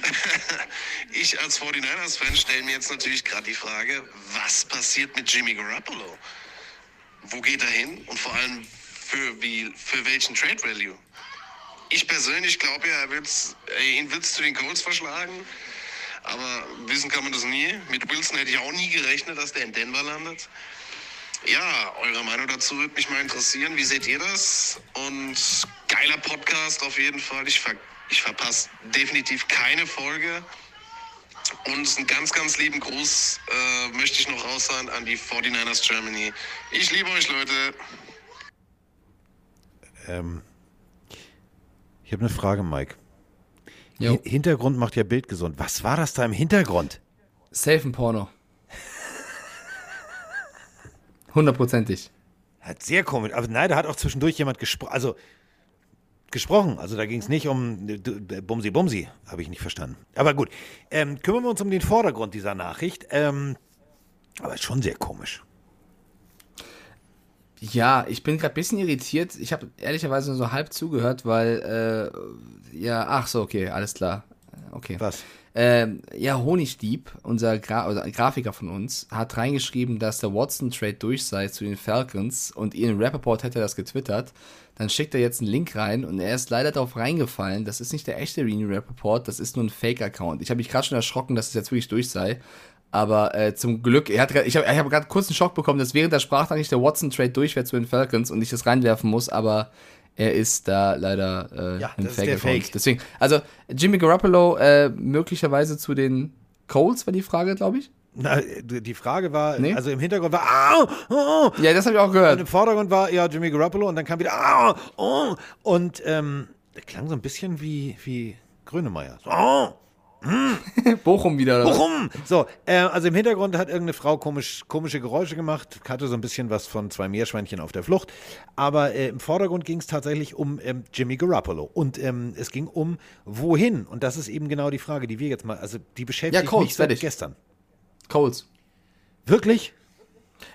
ich als 49ers-Fan stelle mir jetzt natürlich gerade die Frage, was passiert mit Jimmy Garoppolo? Wo geht er hin und vor allem für, wie, für welchen Trade Value? Ich persönlich glaube ja, er wird's, äh, ihn es zu den Colts verschlagen. Aber wissen kann man das nie. Mit Wilson hätte ich auch nie gerechnet, dass der in Denver landet. Ja, eure Meinung dazu würde mich mal interessieren. Wie seht ihr das? Und geiler Podcast auf jeden Fall. Ich, ver ich verpasse definitiv keine Folge. Und einen ganz, ganz lieben Gruß äh, möchte ich noch raushauen an die 49ers Germany. Ich liebe euch, Leute. Ähm, ich habe eine Frage, Mike. Jo. Hi- Hintergrund macht ja Bild gesund. Was war das da im Hintergrund? Safe ein Porno. Hundertprozentig. Hat sehr komisch. Aber nein, da hat auch zwischendurch jemand gesprochen. Also gesprochen. Also da ging es nicht um äh, d- Bumsi Bumsi. Habe ich nicht verstanden. Aber gut. Ähm, kümmern wir uns um den Vordergrund dieser Nachricht. Ähm, aber ist schon sehr komisch. Ja, ich bin gerade ein bisschen irritiert. Ich habe ehrlicherweise nur so halb zugehört, weil, äh, ja, ach so, okay, alles klar. Okay. Was? Ähm, ja, Honigdieb, unser Gra oder Grafiker von uns, hat reingeschrieben, dass der Watson-Trade durch sei zu den Falcons und Ian Rappaport hätte das getwittert. Dann schickt er jetzt einen Link rein und er ist leider darauf reingefallen. Das ist nicht der echte Ian Rappaport, das ist nur ein Fake-Account. Ich habe mich gerade schon erschrocken, dass es jetzt wirklich durch sei. Aber äh, zum Glück, er hat, ich habe hab gerade kurz einen Schock bekommen, dass während der Sprachnachricht der Watson-Trade durch wäre zu den Falcons und ich das reinwerfen muss, aber er ist da leider äh, Ja, ein Fake-Account. Fake. Deswegen, also Jimmy Garoppolo äh, möglicherweise zu den Colts war die Frage, glaube ich. Na, die Frage war, Nee? also im Hintergrund war, ah, oh, Ja, das habe ich auch und gehört. im Vordergrund war ja Jimmy Garoppolo und dann kam wieder, ah, oh, und ähm, der klang so ein bisschen wie, wie Grönemeyer. So, oh, Bochum wieder. Oder? Warum? So, äh, also im Hintergrund hat irgendeine Frau komisch, komische Geräusche gemacht, hatte so ein bisschen was von zwei Meerschweinchen auf der Flucht. Aber äh, im Vordergrund ging es tatsächlich um ähm, Jimmy Garoppolo. Und ähm, es ging um wohin. Und das ist eben genau die Frage, die wir jetzt mal, also die beschäftigt Ja, Colts, mich seit fertig. gestern. Colts. Wirklich?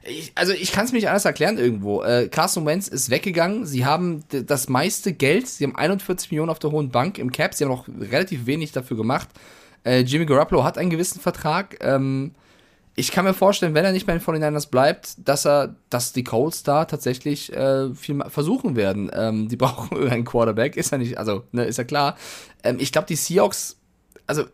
Ich, also ich kann es mir nicht anders erklären irgendwo. Äh, Carson Wentz ist weggegangen. Sie haben das meiste Geld. Sie haben 41 Millionen auf der hohen Bank im Cap. Sie haben noch relativ wenig dafür gemacht. Äh, Jimmy Garoppolo hat einen gewissen Vertrag. Ähm, ich kann mir vorstellen, wenn er nicht bei den 49ers bleibt, dass er, dass die Colts da tatsächlich äh, viel versuchen werden. Ähm, die brauchen irgendeinen Quarterback, ist ja nicht, also, ne, ist ja klar. Ähm, ich glaube, die Seahawks, also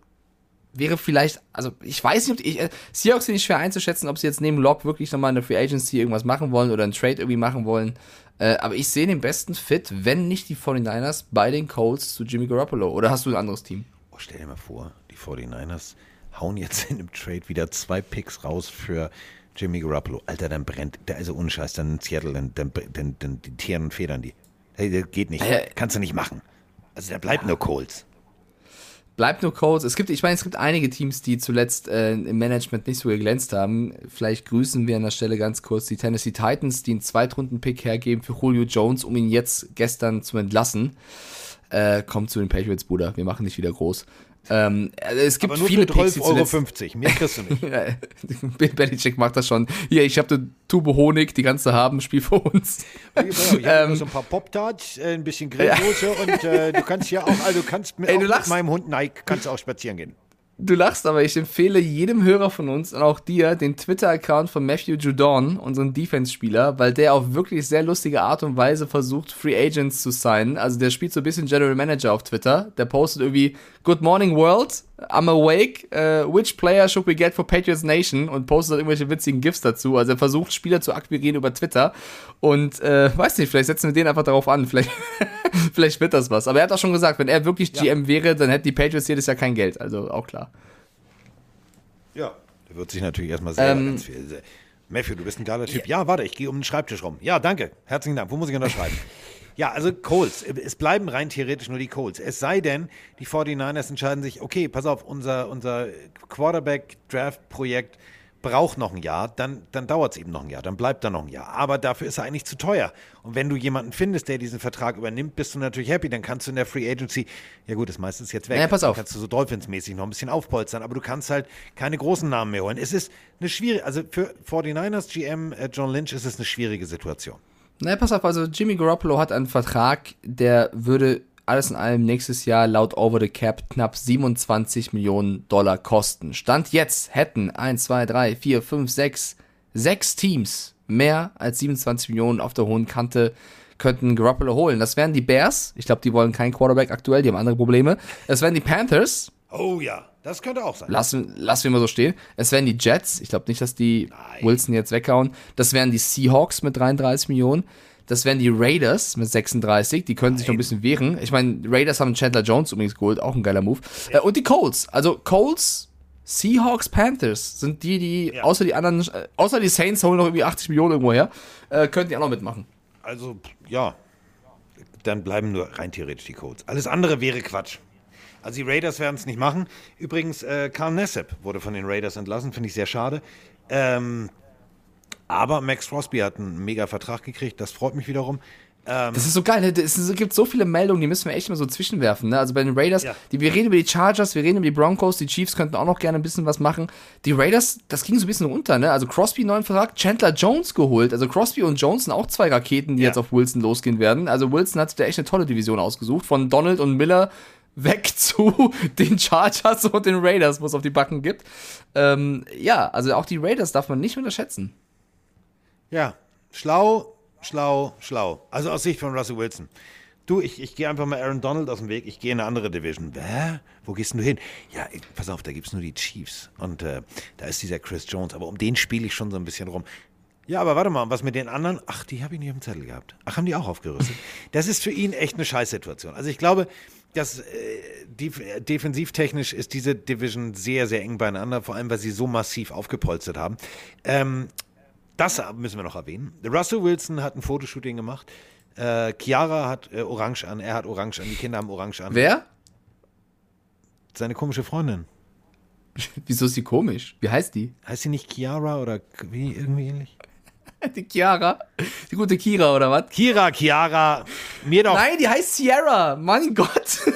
wäre vielleicht, also ich weiß nicht, ob die, ich, äh, Seahawks sind nicht schwer einzuschätzen, ob sie jetzt neben Lock wirklich nochmal in der Free Agency irgendwas machen wollen oder einen Trade irgendwie machen wollen. Äh, aber ich sehe den besten Fit, wenn nicht die 49ers, bei den Colts zu Jimmy Garoppolo. Oder hast du ein anderes Team? Oh, stell dir mal vor, die 49ers hauen jetzt in dem Trade wieder zwei Picks raus für Jimmy Garoppolo. Alter, dann brennt, da ist er unscheiß, dann in Seattle, dann, dann, dann, dann die Tieren und Federn die. Hey, das geht nicht. Äh, Kannst du nicht machen. Also da bleibt nur Colts. Bleibt nur Colts. Es gibt, ich meine, es gibt einige Teams, die zuletzt äh, im Management nicht so geglänzt haben. Vielleicht grüßen wir an der Stelle ganz kurz die Tennessee Titans, die einen Zweitrunden-Pick hergeben für Julio Jones, um ihn jetzt gestern zu entlassen. Äh, kommt zu den Patriots, Bruder. Wir machen nicht wieder groß. Ähm, also es gibt Aber nur viele für 12,50 die Euro. zuletzt- Mehr kriegst du nicht. Ja, Bill Belichick macht das schon. Hier, ich habe eine Tube Honig, die ganze haben, Spiel für uns. Ich habe so ein paar Pop-Tarts, äh, ein bisschen Grillsoße und äh, du kannst ja auch, also du kannst mit, Ey, mit meinem Hund Nike kannst auch spazieren gehen. Du lachst, aber ich empfehle jedem Hörer von uns und auch dir den Twitter-Account von Matthew Judon, unseren Defense-Spieler, weil der auf wirklich sehr lustige Art und Weise versucht, Free Agents zu signen. Also der spielt so ein bisschen General Manager auf Twitter. Der postet irgendwie Good morning world, I'm awake, uh, which player should we get for Patriots Nation? Und postet irgendwelche witzigen GIFs dazu. Also er versucht, Spieler zu akquirieren über Twitter. Und äh, weiß nicht, vielleicht setzen wir den einfach darauf an. Vielleicht, vielleicht wird das was. Aber er hat auch schon gesagt, wenn er wirklich GM wäre, dann hätten die Patriots jedes Jahr kein Geld. Also auch klar. Ja. Der wird sich natürlich erstmal selber Ähm, ganz viel. Matthew, du bist ein geiler Typ. Ja, warte, ich gehe um den Schreibtisch rum. Ja, danke. Herzlichen Dank. Wo muss ich unterschreiben? Ja, also Colts. Es bleiben rein theoretisch nur die Colts. Es sei denn, die 49ers entscheiden sich, okay, pass auf, unser, unser Quarterback-Draft-Projekt braucht noch ein Jahr, dann, dann dauert es eben noch ein Jahr, dann bleibt er noch ein Jahr. Aber dafür ist er eigentlich zu teuer. Und wenn du jemanden findest, der diesen Vertrag übernimmt, bist du natürlich happy. Dann kannst du in der Free Agency, ja gut, ist meistens jetzt weg. Ja, pass auf. Dann kannst du so Dolphins-mäßig noch ein bisschen aufpolstern, aber du kannst halt keine großen Namen mehr holen. Es ist eine schwierige, also für 49ers GM äh, John Lynch ist es eine schwierige Situation. Naja, pass auf, also Jimmy Garoppolo hat einen Vertrag, der würde alles in allem nächstes Jahr laut Over the Cap knapp 27 Millionen Dollar kosten. Stand jetzt hätten 1, 2, 3, 4, 5, 6, 6 Teams mehr als 27 Millionen auf der hohen Kante könnten Garoppolo holen. Das wären die Bears. Ich glaube, die wollen keinen Quarterback aktuell, die haben andere Probleme. Das wären die Panthers. Oh ja, das könnte auch sein. Lassen, lassen wir mal so stehen. Es wären die Jets. Ich glaube nicht, dass die Wilson jetzt weghauen. Das wären die Seahawks mit 33 Millionen. Das wären die Raiders mit 36. Die können sich noch ein bisschen wehren. Ich meine, Raiders haben Chandler Jones übrigens geholt. Auch ein geiler Move. Äh, und die Colts. Also Colts, Seahawks, Panthers sind die, die, Ja. außer die anderen, äh, außer die Saints holen noch irgendwie 80 Millionen irgendwo her, äh, könnten die auch noch mitmachen. Also, ja, dann bleiben nur rein theoretisch die Colts. Alles andere wäre Quatsch. Also die Raiders werden es nicht machen. Übrigens, äh, Carl Nassib wurde von den Raiders entlassen, finde ich sehr schade. Ähm, aber Max Crosby hat einen mega Vertrag gekriegt, das freut mich wiederum. Ähm, Das ist so geil, ne? es es gibt so viele Meldungen, die müssen wir echt mal so zwischenwerfen. Ne? Also bei den Raiders, Ja. die, wir reden über die Chargers, wir reden über die Broncos, die Chiefs könnten auch noch gerne ein bisschen was machen. Die Raiders, das ging so ein bisschen runter, ne? Also Crosby neuen Vertrag, Chandler Jones geholt. Also Crosby und Jones sind auch zwei Raketen, die Ja. jetzt auf Wilson losgehen werden. Also Wilson hat sich da echt eine tolle Division ausgesucht. Von Donald und Miller weg zu den Chargers und den Raiders, wo es auf die Backen gibt. Ähm, ja, also auch die Raiders darf man nicht unterschätzen. Ja, schlau, schlau, schlau. Also aus Sicht von Russell Wilson. Du, ich, ich gehe einfach mal Aaron Donald aus dem Weg. Ich gehe in eine andere Division. Hä? Wo gehst denn du hin? Ja, pass auf, da gibt es nur die Chiefs. Und äh, da ist dieser Chris Jones. Aber um den spiele ich schon so ein bisschen rum. Ja, aber warte mal, was mit den anderen? Ach, die habe ich nicht auf dem Zettel gehabt. Ach, haben die auch aufgerüstet? Das ist für ihn echt eine Scheißsituation. Also ich glaube, dass äh, die, defensivtechnisch ist diese Division sehr, sehr eng beieinander, vor allem weil sie so massiv aufgepolstert haben. Ähm, das müssen wir noch erwähnen. Russell Wilson hat ein Fotoshooting gemacht. Äh, Chiara hat äh, Orange an, er hat Orange an, die Kinder haben Orange an. Wer? Seine komische Freundin. Wieso ist die komisch? Wie heißt die? Heißt sie nicht Chiara oder wie irgendwie ähnlich? Die Chiara? Die gute Kira, oder was? Kira, Chiara, mir doch. Nein, die heißt Sierra. Mein Gott.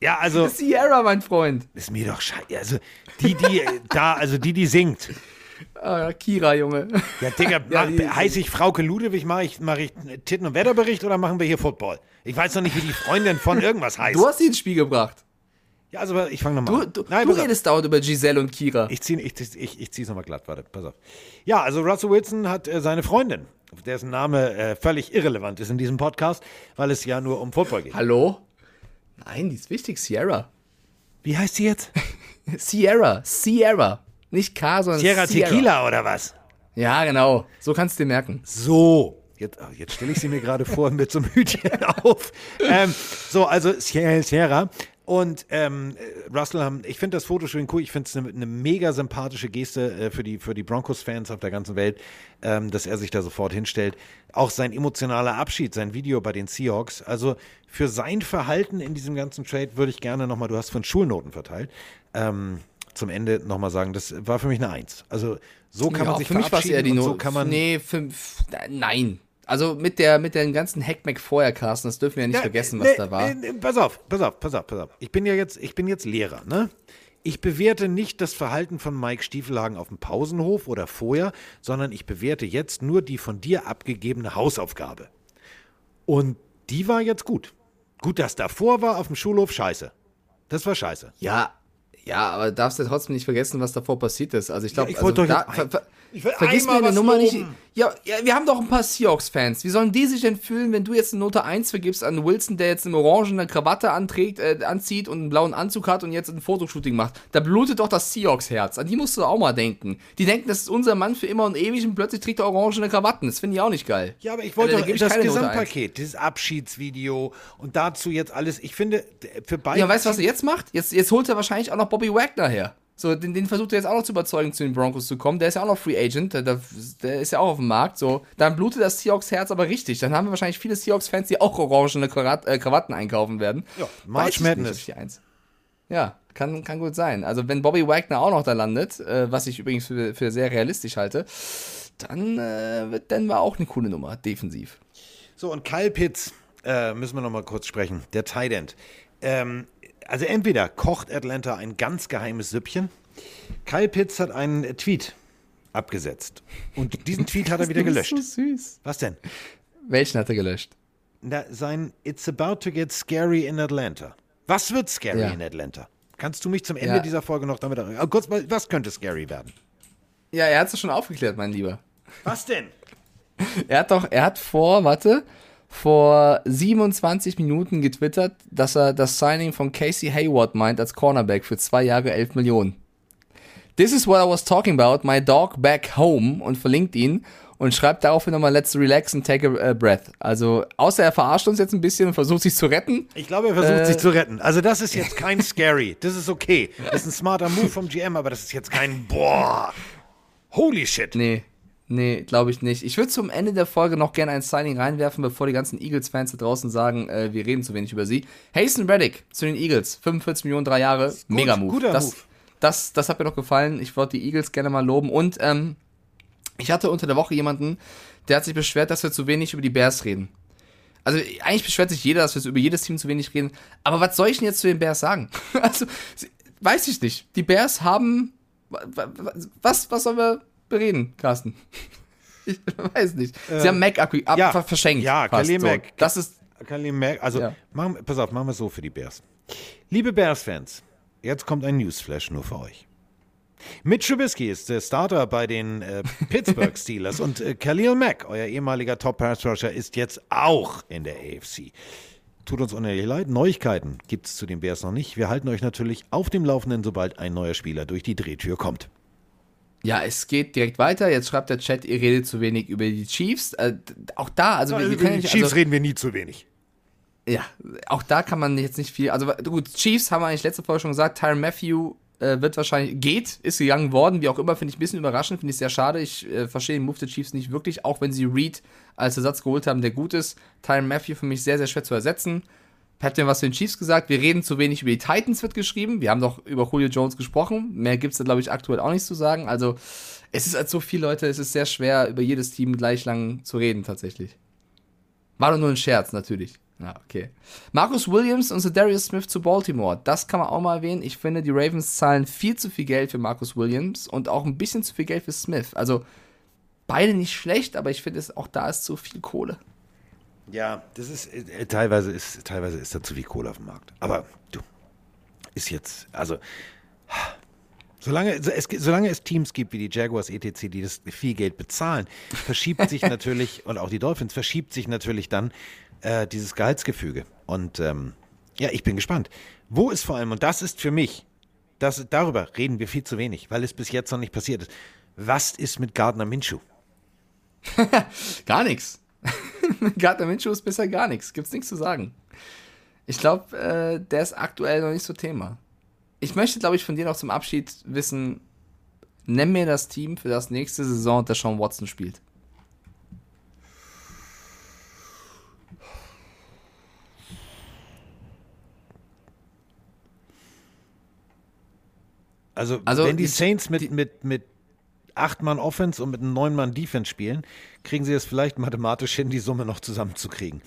Ja, also Sierra, mein Freund. ist mir doch scheiße. Also die, die da, also die, die singt. Ah, Kira, Junge. Ja, Digga, Ja, heiße ich Frauke Ludewig, mache ich, mach ich Titten- und Wetterbericht oder machen wir hier Football? Ich weiß noch nicht, wie die Freundin von irgendwas heißt. Du hast sie ins Spiel gebracht. Ja, also ich fange nochmal an. du, Nein, du redest dauernd über Giselle und Kira. Ich ziehe ich, ich, ich zieh's nochmal glatt, warte, pass auf. Ja, also Russell Wilson hat äh, seine Freundin, dessen Name äh, völlig irrelevant ist in diesem Podcast, weil es ja nur um Football geht. Hallo? Nein, die ist wichtig. Sierra. Wie heißt sie jetzt? Sierra. Sierra. Nicht K, sondern Sierra Tequila oder was? Ja, genau. So kannst du dir merken. So. Jetzt, oh, jetzt stelle ich sie mir gerade vor mit so einem Hütchen auf. Ähm, so, also Sierra. Und ähm, äh, Russell haben, ich finde das Foto schön cool. Ich finde es eine, eine mega sympathische Geste äh, für die, für die Broncos-Fans auf der ganzen Welt, ähm, dass er sich da sofort hinstellt. Auch sein emotionaler Abschied, sein Video bei den Seahawks. Also für sein Verhalten in diesem ganzen Trade würde ich gerne nochmal, du hast von Schulnoten verteilt, ähm, zum Ende nochmal sagen, das war für mich eine Eins. Also so kann man sich für mich war es eher die Not. so kann man nee, fünf. Nein. Also mit der mit den ganzen Hackmack vorher, Carsten, das dürfen wir ja nicht Ja, vergessen, was da war. nee, pass auf, pass auf, pass auf, pass auf. Ich bin ja jetzt, ich bin jetzt Lehrer, ne? Ich bewerte nicht das Verhalten von Mike Stiefelhagen auf dem Pausenhof oder vorher, sondern ich bewerte jetzt nur die von dir abgegebene Hausaufgabe. Und die war jetzt gut. Gut, das davor war auf dem Schulhof scheiße. Das war scheiße. Ja, ja, aber darfst du trotzdem nicht vergessen, was davor passiert ist. Also ich glaube, Ja, ich wollte also, da, ich will vergiss mir einmal eine was Nummer nicht. Ja, ja, wir haben doch ein paar Seahawks-Fans. Wie sollen die sich denn fühlen, wenn du jetzt eine Note 1 vergibst an Wilson, der jetzt eine orangene Krawatte anträgt, äh, anzieht und einen blauen Anzug hat und jetzt ein Fotoshooting macht? Da blutet doch das Seahawks-Herz. An die musst du auch mal denken. Die denken, das ist unser Mann für immer und ewig und plötzlich trägt er orangene Krawatten. Das finde ich auch nicht geil. Ja, aber ich wollte Also, da doch das Gesamtpaket, dieses Abschiedsvideo und dazu jetzt alles. Ich finde, für beide. Ja, weißt du, was er jetzt macht? Jetzt, jetzt holt er wahrscheinlich auch noch Bobby Wagner her. So, den, den versucht er jetzt auch noch zu überzeugen, zu den Broncos zu kommen. Der ist ja auch noch Free Agent, der, der ist ja auch auf dem Markt. So, dann blutet das Seahawks-Herz aber richtig. Dann haben wir wahrscheinlich viele Seahawks-Fans, die auch orangene Krawatt, äh, Krawatten einkaufen werden. Ja, March Madness. Ja, kann, kann gut sein. Also, wenn Bobby Wagner auch noch da landet, äh, was ich übrigens für, für sehr realistisch halte, dann äh, wird Denver auch eine coole Nummer, defensiv. So, und Kyle Pitts, äh, müssen wir noch mal kurz sprechen, der Tight End. Ähm, also entweder kocht Atlanta ein ganz geheimes Süppchen. Kyle Pitts hat einen Tweet abgesetzt. Und diesen Tweet hat er wieder gelöscht. Das ist so süß. Was denn? Welchen hat er gelöscht? Na, sein It's about to get scary in Atlanta. Was wird scary Ja. in Atlanta? Kannst du mich zum Ende Ja. dieser Folge noch damit erinnern? Kurz mal, was könnte scary werden? Ja, er hat es schon aufgeklärt, mein Lieber. Was denn? Er hat doch, er hat vor, warte, vor 27 Minuten getwittert, dass er das Signing von Casey Hayward meint als Cornerback für zwei Jahre 11 Millionen. This is what I was talking about, my dog back home und verlinkt ihn und schreibt daraufhin nochmal let's relax and take a breath. Also, außer er verarscht uns jetzt ein bisschen und versucht sich zu retten. Ich glaube, er versucht Äh. sich zu retten. Also das ist jetzt kein scary. Das ist okay. Das ist ein smarter Move vom GM, aber das ist jetzt kein boah. Holy shit. Nee, nee, glaube ich nicht. Ich würde zum Ende der Folge noch gerne ein Signing reinwerfen, bevor die ganzen Eagles-Fans da draußen sagen, äh, wir reden zu wenig über sie. Hasten Reddick zu den Eagles, 45 Millionen, drei Jahre, mega Move. guter das, Move. Das, das hat mir noch gefallen. Ich wollte die Eagles gerne mal loben. Und ähm, ich hatte unter der Woche jemanden, der hat sich beschwert, dass wir zu wenig über die Bears reden. Also eigentlich beschwert sich jeder, dass wir über jedes Team zu wenig reden. Aber was soll ich denn jetzt zu den Bears sagen? Also, weiß ich nicht. Die Bears haben. wa- wa- Was, was sollen wir bereden, Carsten? Ich weiß nicht. Sie haben Mac ab, ab, ja. verschenkt. Ja, Khalil so. Mack. Das ist. Khalil Mack, also Ja. machen, pass auf, machen wir es so für die Bears. Liebe Bears-Fans, jetzt kommt ein Newsflash nur für euch. Mitch Trubisky ist der Starter bei den äh, Pittsburgh Steelers und äh, Khalil Mack, euer ehemaliger Top-Pass-Rusher, ist jetzt auch in der AFC. Tut uns unehrlich leid, Neuigkeiten gibt es zu den Bears noch nicht. Wir halten euch natürlich auf dem Laufenden, sobald ein neuer Spieler durch die Drehtür kommt. Ja, es geht direkt weiter. Jetzt schreibt der Chat, ihr redet zu wenig über die Chiefs. Äh, auch da, also, wir, wir können nicht, also, reden wir nie zu wenig. Ja, auch da kann man jetzt nicht viel. Also gut, Chiefs haben wir eigentlich letzte Folge schon gesagt. Tyron Matthew äh, wird wahrscheinlich geht, ist gegangen worden, wie auch immer, finde ich ein bisschen überraschend, finde ich sehr schade. Ich äh, verstehe den Move der Chiefs nicht wirklich, auch wenn sie Reed als Ersatz geholt haben, der gut ist. Tyron Matthew für mich sehr, sehr schwer zu ersetzen. Hat mir was zu den Chiefs gesagt. Wir reden zu wenig über die Titans, wird geschrieben. Wir haben doch über Julio Jones gesprochen. Mehr gibt es da, glaube ich, aktuell auch nicht zu sagen. Also, es ist als so viele Leute, es ist sehr schwer, über jedes Team gleich lang zu reden, tatsächlich. War doch nur ein Scherz, natürlich. Ja, okay. Marcus Williams und Darius Smith zu Baltimore. Das kann man auch mal erwähnen. Ich finde, die Ravens zahlen viel zu viel Geld für Marcus Williams und auch ein bisschen zu viel Geld für Smith. Also beide nicht schlecht, aber ich finde, auch da ist zu viel Kohle. Ja, das ist äh, teilweise ist teilweise ist da zu viel Kohle auf dem Markt. Aber du ist jetzt also solange es solange es Teams gibt wie die Jaguars etc, die das viel Geld bezahlen, verschiebt sich natürlich und auch die Dolphins verschiebt sich natürlich dann äh, dieses Gehaltsgefüge. Und ähm, ja, ich bin gespannt. Wo ist vor allem und das ist für mich das darüber reden wir viel zu wenig, weil es bis jetzt noch nicht passiert ist. Was ist mit Gardner Minshew? Gar nichts. Gardner Minshew ist bisher gar nichts. Gibt's nichts zu sagen. Ich glaube, äh, der ist aktuell noch nicht so Thema. Ich möchte, glaube ich, von dir noch zum Abschied wissen, nenn mir das Team für das nächste Saison, das Sean Watson spielt. Also, Also, wenn die die- Saints mit, die- mit, mit acht Mann Offense und mit einem neun Mann Defense spielen, kriegen sie es vielleicht mathematisch hin, die Summe noch zusammenzukriegen.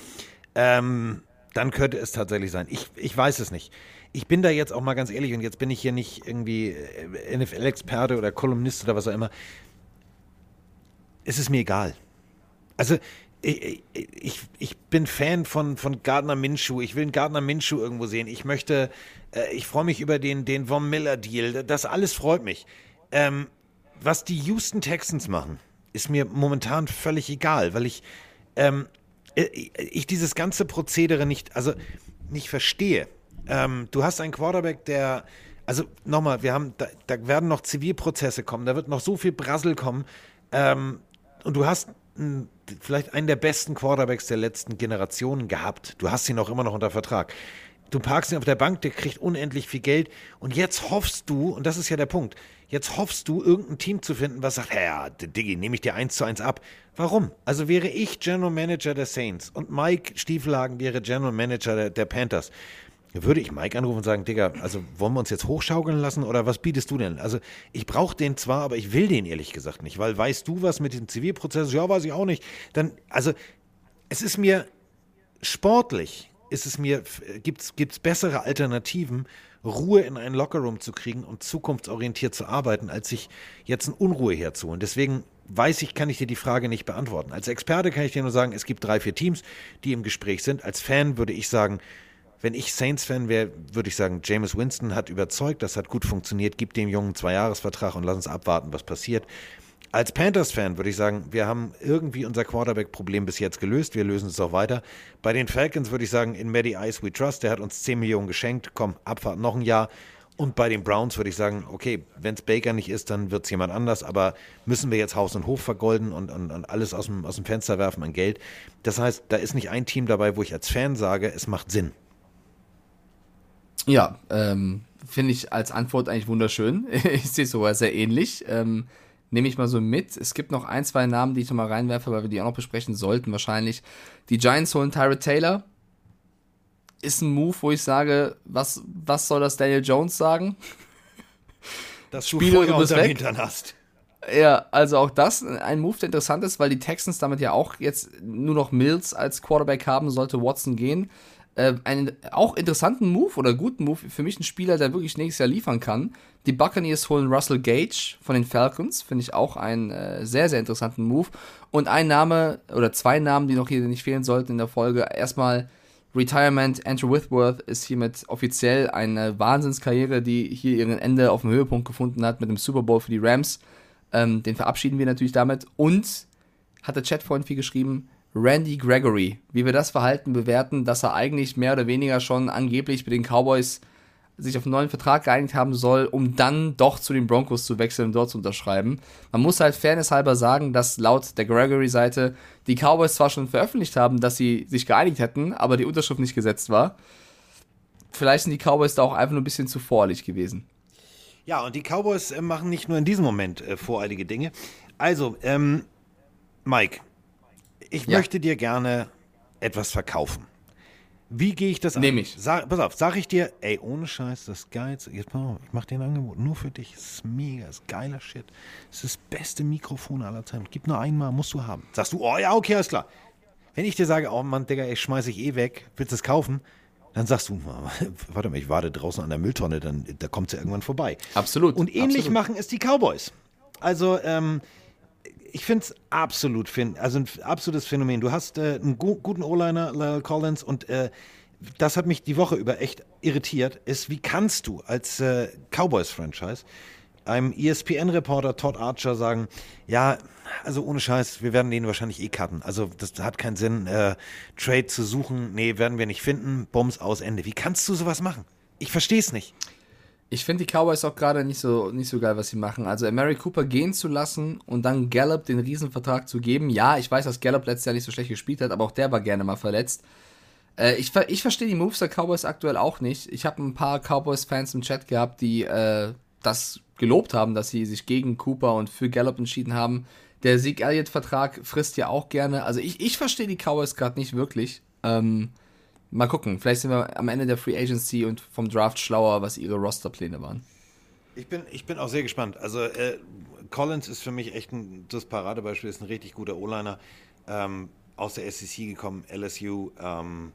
Ähm, dann könnte es tatsächlich sein. Ich, ich weiß es nicht. Ich bin da jetzt auch mal ganz ehrlich und jetzt bin ich hier nicht irgendwie äh, NFL-Experte oder Kolumnist oder was auch immer. Es ist mir egal. Also, ich, ich, ich bin Fan von, von Gardner Minshew. Ich will einen Gardner Minshew irgendwo sehen. Ich möchte, äh, ich freue mich über den, den Von Miller Deal. Das alles freut mich. Ähm, was die Houston Texans machen, ist mir momentan völlig egal, weil ich, ähm, äh, ich dieses ganze Prozedere nicht, also nicht verstehe. Ähm, du hast einen Quarterback, der, also nochmal, wir haben, da, da werden noch Zivilprozesse kommen, da wird noch so viel Brassel kommen. Ähm, und du hast einen, vielleicht einen der besten Quarterbacks der letzten Generationen gehabt. Du hast ihn auch immer noch unter Vertrag. Du parkst ihn auf der Bank, der kriegt unendlich viel Geld. Und jetzt hoffst du, und das ist ja der Punkt, jetzt hoffst du, irgendein Team zu finden, was sagt, ja, Diggi, nehme ich dir eins zu eins ab. Warum? Also wäre ich General Manager der Saints und Mike Stiefelhagen wäre General Manager der, der Panthers. Würde ich Mike anrufen und sagen, Digga, also wollen wir uns jetzt hochschaukeln lassen oder was bietest du denn? Also ich brauche den zwar, aber ich will den ehrlich gesagt nicht, weil weißt du was mit dem Zivilprozess? Ja, weiß ich auch nicht. Dann, also es ist mir sportlich, ist es mir, gibt es bessere Alternativen, Ruhe in einen Lockerroom zu kriegen und zukunftsorientiert zu arbeiten, als sich jetzt eine Unruhe herzuholen. Deswegen weiß ich, kann ich dir die Frage nicht beantworten. Als Experte kann ich dir nur sagen, es gibt drei, vier Teams, die im Gespräch sind. Als Fan würde ich sagen, wenn ich Saints-Fan wäre, würde ich sagen, James Winston hat überzeugt, das hat gut funktioniert, gib dem Jungen einen Zweijahresvertrag und lass uns abwarten, was passiert. Als Panthers-Fan würde ich sagen, wir haben irgendwie unser Quarterback-Problem bis jetzt gelöst, wir lösen es auch weiter. Bei den Falcons würde ich sagen, in Maddie Ice we trust, der hat uns 10 Millionen geschenkt, komm, Abfahrt noch ein Jahr. Und bei den Browns würde ich sagen, okay, wenn es Baker nicht ist, dann wird es jemand anders, aber müssen wir jetzt Haus und Hof vergolden und, und, und alles aus dem, aus dem Fenster werfen an Geld. Das heißt, da ist nicht ein Team dabei, wo ich als Fan sage, es macht Sinn. Ja, ähm, finde ich als Antwort eigentlich wunderschön. ich sehe sogar sehr ähnlich. Ähm, Nehme ich mal so mit. Es gibt noch ein, zwei Namen, die ich noch mal reinwerfe, weil wir die auch noch besprechen sollten wahrscheinlich. Die Giants holen Tyrod Taylor. Ist ein Move, wo ich sage, was, was soll das Daniel Jones sagen? Dass du Spiele Feuer unter Hintern hast. Ja, also auch das ein Move, der interessant ist, weil die Texans damit ja auch jetzt nur noch Mills als Quarterback haben, sollte Watson gehen äh, einen auch interessanten Move oder guten Move für mich ein Spieler, der wirklich nächstes Jahr liefern kann. Die Buccaneers holen Russell Gage von den Falcons, finde ich auch einen äh, sehr, sehr interessanten Move. Und ein Name oder zwei Namen, die noch hier nicht fehlen sollten in der Folge. Erstmal Retirement. Andrew Whitworth ist hiermit offiziell eine Wahnsinnskarriere, die hier ihren Ende auf dem Höhepunkt gefunden hat mit dem Super Bowl für die Rams. Ähm, den verabschieden wir natürlich damit. Und hat der Chat vorhin viel geschrieben, Randy Gregory, wie wir das Verhalten bewerten, dass er eigentlich mehr oder weniger schon angeblich mit den Cowboys sich auf einen neuen Vertrag geeinigt haben soll, um dann doch zu den Broncos zu wechseln und dort zu unterschreiben. Man muss halt fairnesshalber sagen, dass laut der Gregory-Seite die Cowboys zwar schon veröffentlicht haben, dass sie sich geeinigt hätten, aber die Unterschrift nicht gesetzt war. Vielleicht sind die Cowboys da auch einfach nur ein bisschen zu voreilig gewesen. Ja, und die Cowboys äh, machen nicht nur in diesem Moment äh, voreilige Dinge. Also, ähm, Mike, ich ja. möchte dir gerne etwas verkaufen. Wie gehe ich das an? Nehme ich. Sag, pass auf, sag ich dir, ey, ohne Scheiß, das Geilste, jetzt pass auf, ich mach dir ein Angebot, nur für dich, es ist mega, es ist geiler Shit, es ist das beste Mikrofon aller Zeiten, gib nur einmal, musst du haben. Sagst du, oh ja, okay, alles klar. Wenn ich dir sage, oh Mann, Digga, ich schmeiß ich eh weg, willst du es kaufen? Dann sagst du, warte mal, ich warte draußen an der Mülltonne, dann da kommt sie ja irgendwann vorbei. Absolut. Und ähnlich absolut. machen es die Cowboys. Also, ähm, ich finde es absolut, also ein absolutes Phänomen. Du hast äh, einen gu guten O-Liner, Lyle Collins, und äh, das hat mich die Woche über echt irritiert, ist, wie kannst du als äh, Cowboys-Franchise einem ESPN-Reporter Todd Archer sagen, ja, also ohne Scheiß, wir werden den wahrscheinlich eh cutten. Also das hat keinen Sinn, äh, Trade zu suchen. Nee, werden wir nicht finden. Bums aus Ende. Wie kannst du sowas machen? Ich verstehe es nicht. Ich finde die Cowboys auch gerade nicht so, nicht so geil, was sie machen. Also Mary Cooper gehen zu lassen und dann Gallup den Riesenvertrag zu geben. Ja, ich weiß, dass Gallup letztes Jahr nicht so schlecht gespielt hat, aber auch der war gerne mal verletzt. Äh, ich, ich verstehe die Moves der Cowboys aktuell auch nicht. Ich habe ein paar Cowboys-Fans im Chat gehabt, die äh, das gelobt haben, dass sie sich gegen Cooper und für Gallup entschieden haben. Der Sieg Elliott-Vertrag frisst ja auch gerne. Also ich, ich verstehe die Cowboys gerade nicht wirklich. Ähm, Mal gucken, vielleicht sind wir am Ende der Free Agency und vom Draft schlauer, was ihre Rosterpläne waren. Ich bin, ich bin auch sehr gespannt. Also äh, Collins ist für mich echt ein, das Paradebeispiel, ist ein richtig guter O-Liner. Ähm, aus der SEC gekommen, LSU, ähm,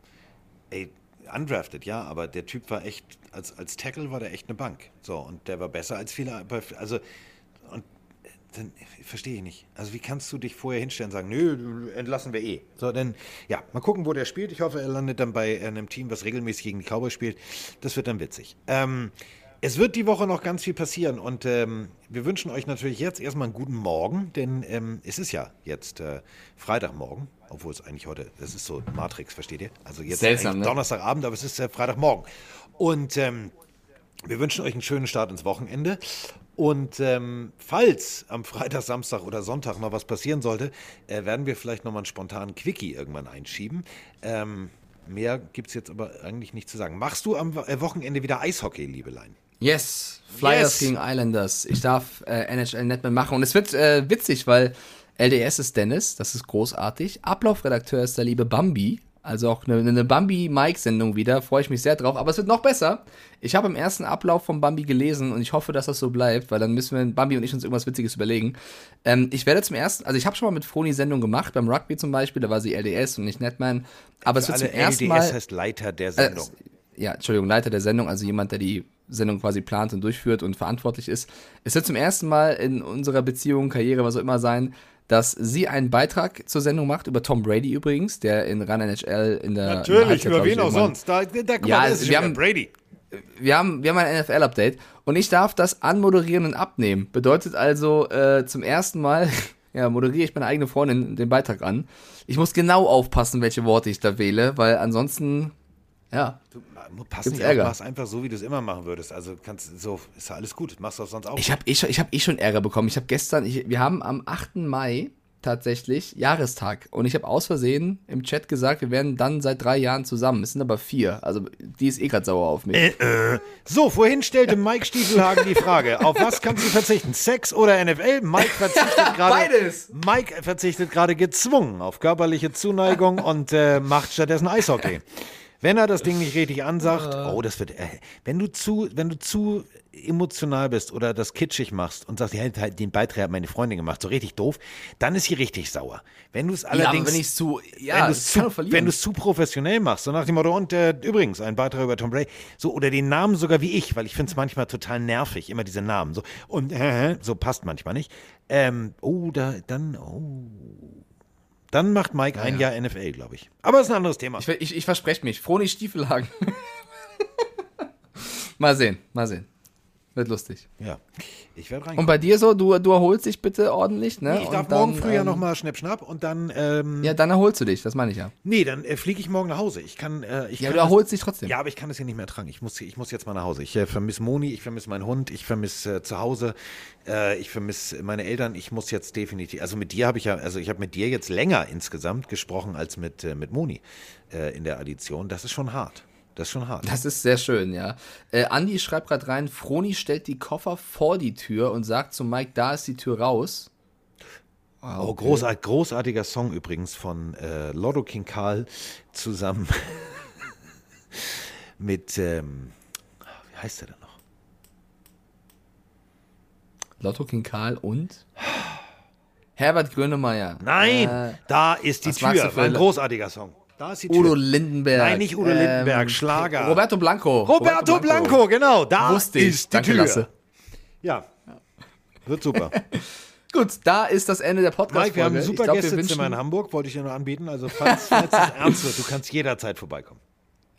ey, undrafted, ja, aber der Typ war echt, als, als Tackle war der echt eine Bank. So, und der war besser als viele, also dann verstehe ich nicht. Also wie kannst du dich vorher hinstellen und sagen, nö, entlassen wir eh. So, dann, ja, mal gucken, wo der spielt. Ich hoffe, er landet dann bei einem Team, was regelmäßig gegen die Cowboys spielt. Das wird dann witzig. Ähm, es wird die Woche noch ganz viel passieren und ähm, wir wünschen euch natürlich jetzt erstmal einen guten Morgen, denn ähm, es ist ja jetzt äh, Freitagmorgen, obwohl es eigentlich heute, das ist so Matrix, versteht ihr? Also jetzt Seltsam, ne? Donnerstagabend, aber es ist äh, Freitagmorgen. Und ähm, wir wünschen euch einen schönen Start ins Wochenende und ähm, falls am Freitag, Samstag oder Sonntag noch was passieren sollte, äh, werden wir vielleicht nochmal einen spontanen Quickie irgendwann einschieben. Ähm, mehr gibt es jetzt aber eigentlich nicht zu sagen. Machst du am äh, Wochenende wieder Eishockey, Liebelein? Yes, Flyers Yes. gegen Islanders. Ich darf äh, NHL Netman machen und es wird äh, witzig, weil LDS ist Dennis, das ist großartig. Ablaufredakteur ist der liebe Bambi, also auch eine, eine Bambi-Mike-Sendung wieder, freue ich mich sehr drauf. Aber es wird noch besser. Ich habe im ersten Ablauf von Bambi gelesen und ich hoffe, dass das so bleibt, weil dann müssen wir, Bambi und ich, uns irgendwas Witziges überlegen. Ähm, ich werde zum ersten, also ich habe schon mal mit Froni Sendung gemacht, beim Rugby zum Beispiel, da war sie LDS und nicht Netman. Aber es wird zum ersten LDS Mal. heißt Leiter der Äh, Sendung. ja, Entschuldigung, Leiter der Sendung, also jemand, der die Sendung quasi plant und durchführt und verantwortlich ist. Es wird zum ersten Mal in unserer Beziehung, Karriere, was auch immer sein, dass sie einen Beitrag zur Sendung macht, über Tom Brady übrigens, der in Run NHL in der in der Halbzeit, glaub ich, irgendwann- Da, da, guck Ja, mal, das ist wir haben- Brady. wir haben, wir haben ein NFL-Update und ich darf das anmoderieren und abnehmen. Bedeutet also äh, zum ersten Mal, ja, moderiere ich meine eigene Freundin den Beitrag an. Ich muss genau aufpassen, welche Worte ich da wähle, weil ansonsten, ja, Pass Gibt's nicht Ärger? auf, mach's einfach so, wie du es immer machen würdest. Also kannst so, ist ja alles gut. Machst du auch sonst auch. Ich habe eh, schon- ich hab eh schon Ärger bekommen. Ich habe gestern, ich, wir haben am 8. Mai tatsächlich Jahrestag und ich habe aus Versehen im Chat gesagt, wir wären dann seit drei Jahren zusammen. Es sind aber vier. Also die ist eh gerade sauer auf mich. So, vorhin stellte Mike Stiefelhagen die Frage, auf was kannst du verzichten? Sex oder NFL? Mike verzichtet gerade. Beides. Mike verzichtet gerade gezwungen auf körperliche Zuneigung und äh, macht stattdessen Eishockey. Wenn er das Ding nicht richtig ansagt, oh, das wird, äh, wenn du zu, wenn du zu emotional bist oder das kitschig machst und sagst, ja, den Beitrag hat meine Freundin gemacht, so richtig doof, dann ist sie richtig sauer. Wenn du es ja, allerdings, aber wenn ich zu, wenn ja, du das es kann zu, wenn du es zu professionell machst, so nach dem Motto, und äh, übrigens, ein Beitrag über Tom Brady, so, oder den Namen sogar wie ich, weil ich finde es manchmal total nervig, immer diese Namen, so, und, äh, so passt manchmal nicht. Ähm, oh, da, dann, oh. Dann macht Mike ein Jahr NFL, glaube ich. Aber ist ein anderes Thema. ich, ich, ich verspreche mich. Froni Stiefelhagen. mal sehen, mal sehen. Wird lustig. ja, ich werde rein. Und bei dir so, du, du erholst dich bitte ordentlich, ne? ich darf dann, morgen früh ja ähm, nochmal Schnipp, Schnapp und dann, ähm, Ja, dann erholst du dich, das meine ich ja. nee, dann äh, fliege ich morgen nach Hause. Ich kann, äh, ich Ja, kann du erholst dich trotzdem. Ja, aber ich kann das hier nicht mehr ertragen. Ich muss, ich muss jetzt mal nach Hause. Ich äh, vermisse Moni, ich vermisse meinen Hund, ich vermisse äh, zu Hause, äh, ich vermisse meine Eltern. Ich muss jetzt definitiv, also mit dir habe ich ja, also ich habe mit dir jetzt länger insgesamt gesprochen als mit, äh, mit Moni äh, in der Addition. Das ist schon hart. Das ist schon hart. Das ist sehr schön, ja. Äh, Andi schreibt gerade rein, Froni stellt die Koffer vor die Tür und sagt zu Mike, da ist die Tür raus. Oh, großart, großartiger Song übrigens von äh, Lotto King Karl zusammen mit, ähm, wie heißt der denn noch? Lotto King Karl und Herbert Grönemeyer. Nein, Äh, da ist die Tür. War ein großartiger Song. Da ist die Tür. Udo Lindenberg. Nein, nicht Udo Lindenberg, Schlager. Roberto Blanco. Roberto Blanco, genau. Da Wusste ich. ist die Danke, Tür. Lasse. Ja. Wird super. Gut, da ist das Ende der podcast Mike, wir haben ein Ich super glaub, wir Gästezimmer in Hamburg, wollte ich dir nur anbieten. Also falls, falls es ernst wird, du kannst jederzeit vorbeikommen.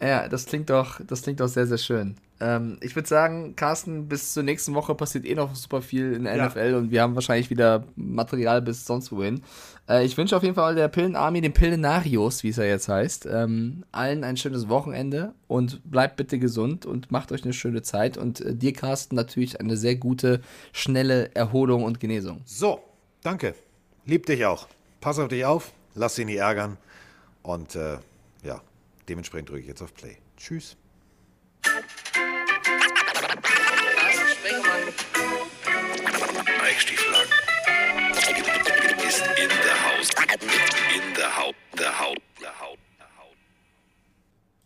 Ja, das klingt doch, das klingt doch sehr, sehr schön. Ähm, ich würde sagen, Carsten, bis zur nächsten Woche passiert eh noch super viel in der Ja. NFL und wir haben wahrscheinlich wieder Material bis sonst wohin. Äh, ich wünsche auf jeden Fall der Pillenarmee, den Pillenarios, wie es ja jetzt heißt, ähm, allen ein schönes Wochenende und bleibt bitte gesund und macht euch eine schöne Zeit und äh, dir, Carsten, natürlich eine sehr gute, schnelle Erholung und Genesung. So, danke. Lieb dich auch. Pass auf dich auf, lass dich nicht ärgern. Und äh, Dementsprechend drücke ich jetzt auf Play. Tschüss. Eichstiefel ist in der Haus. In der Haut. Der Haut.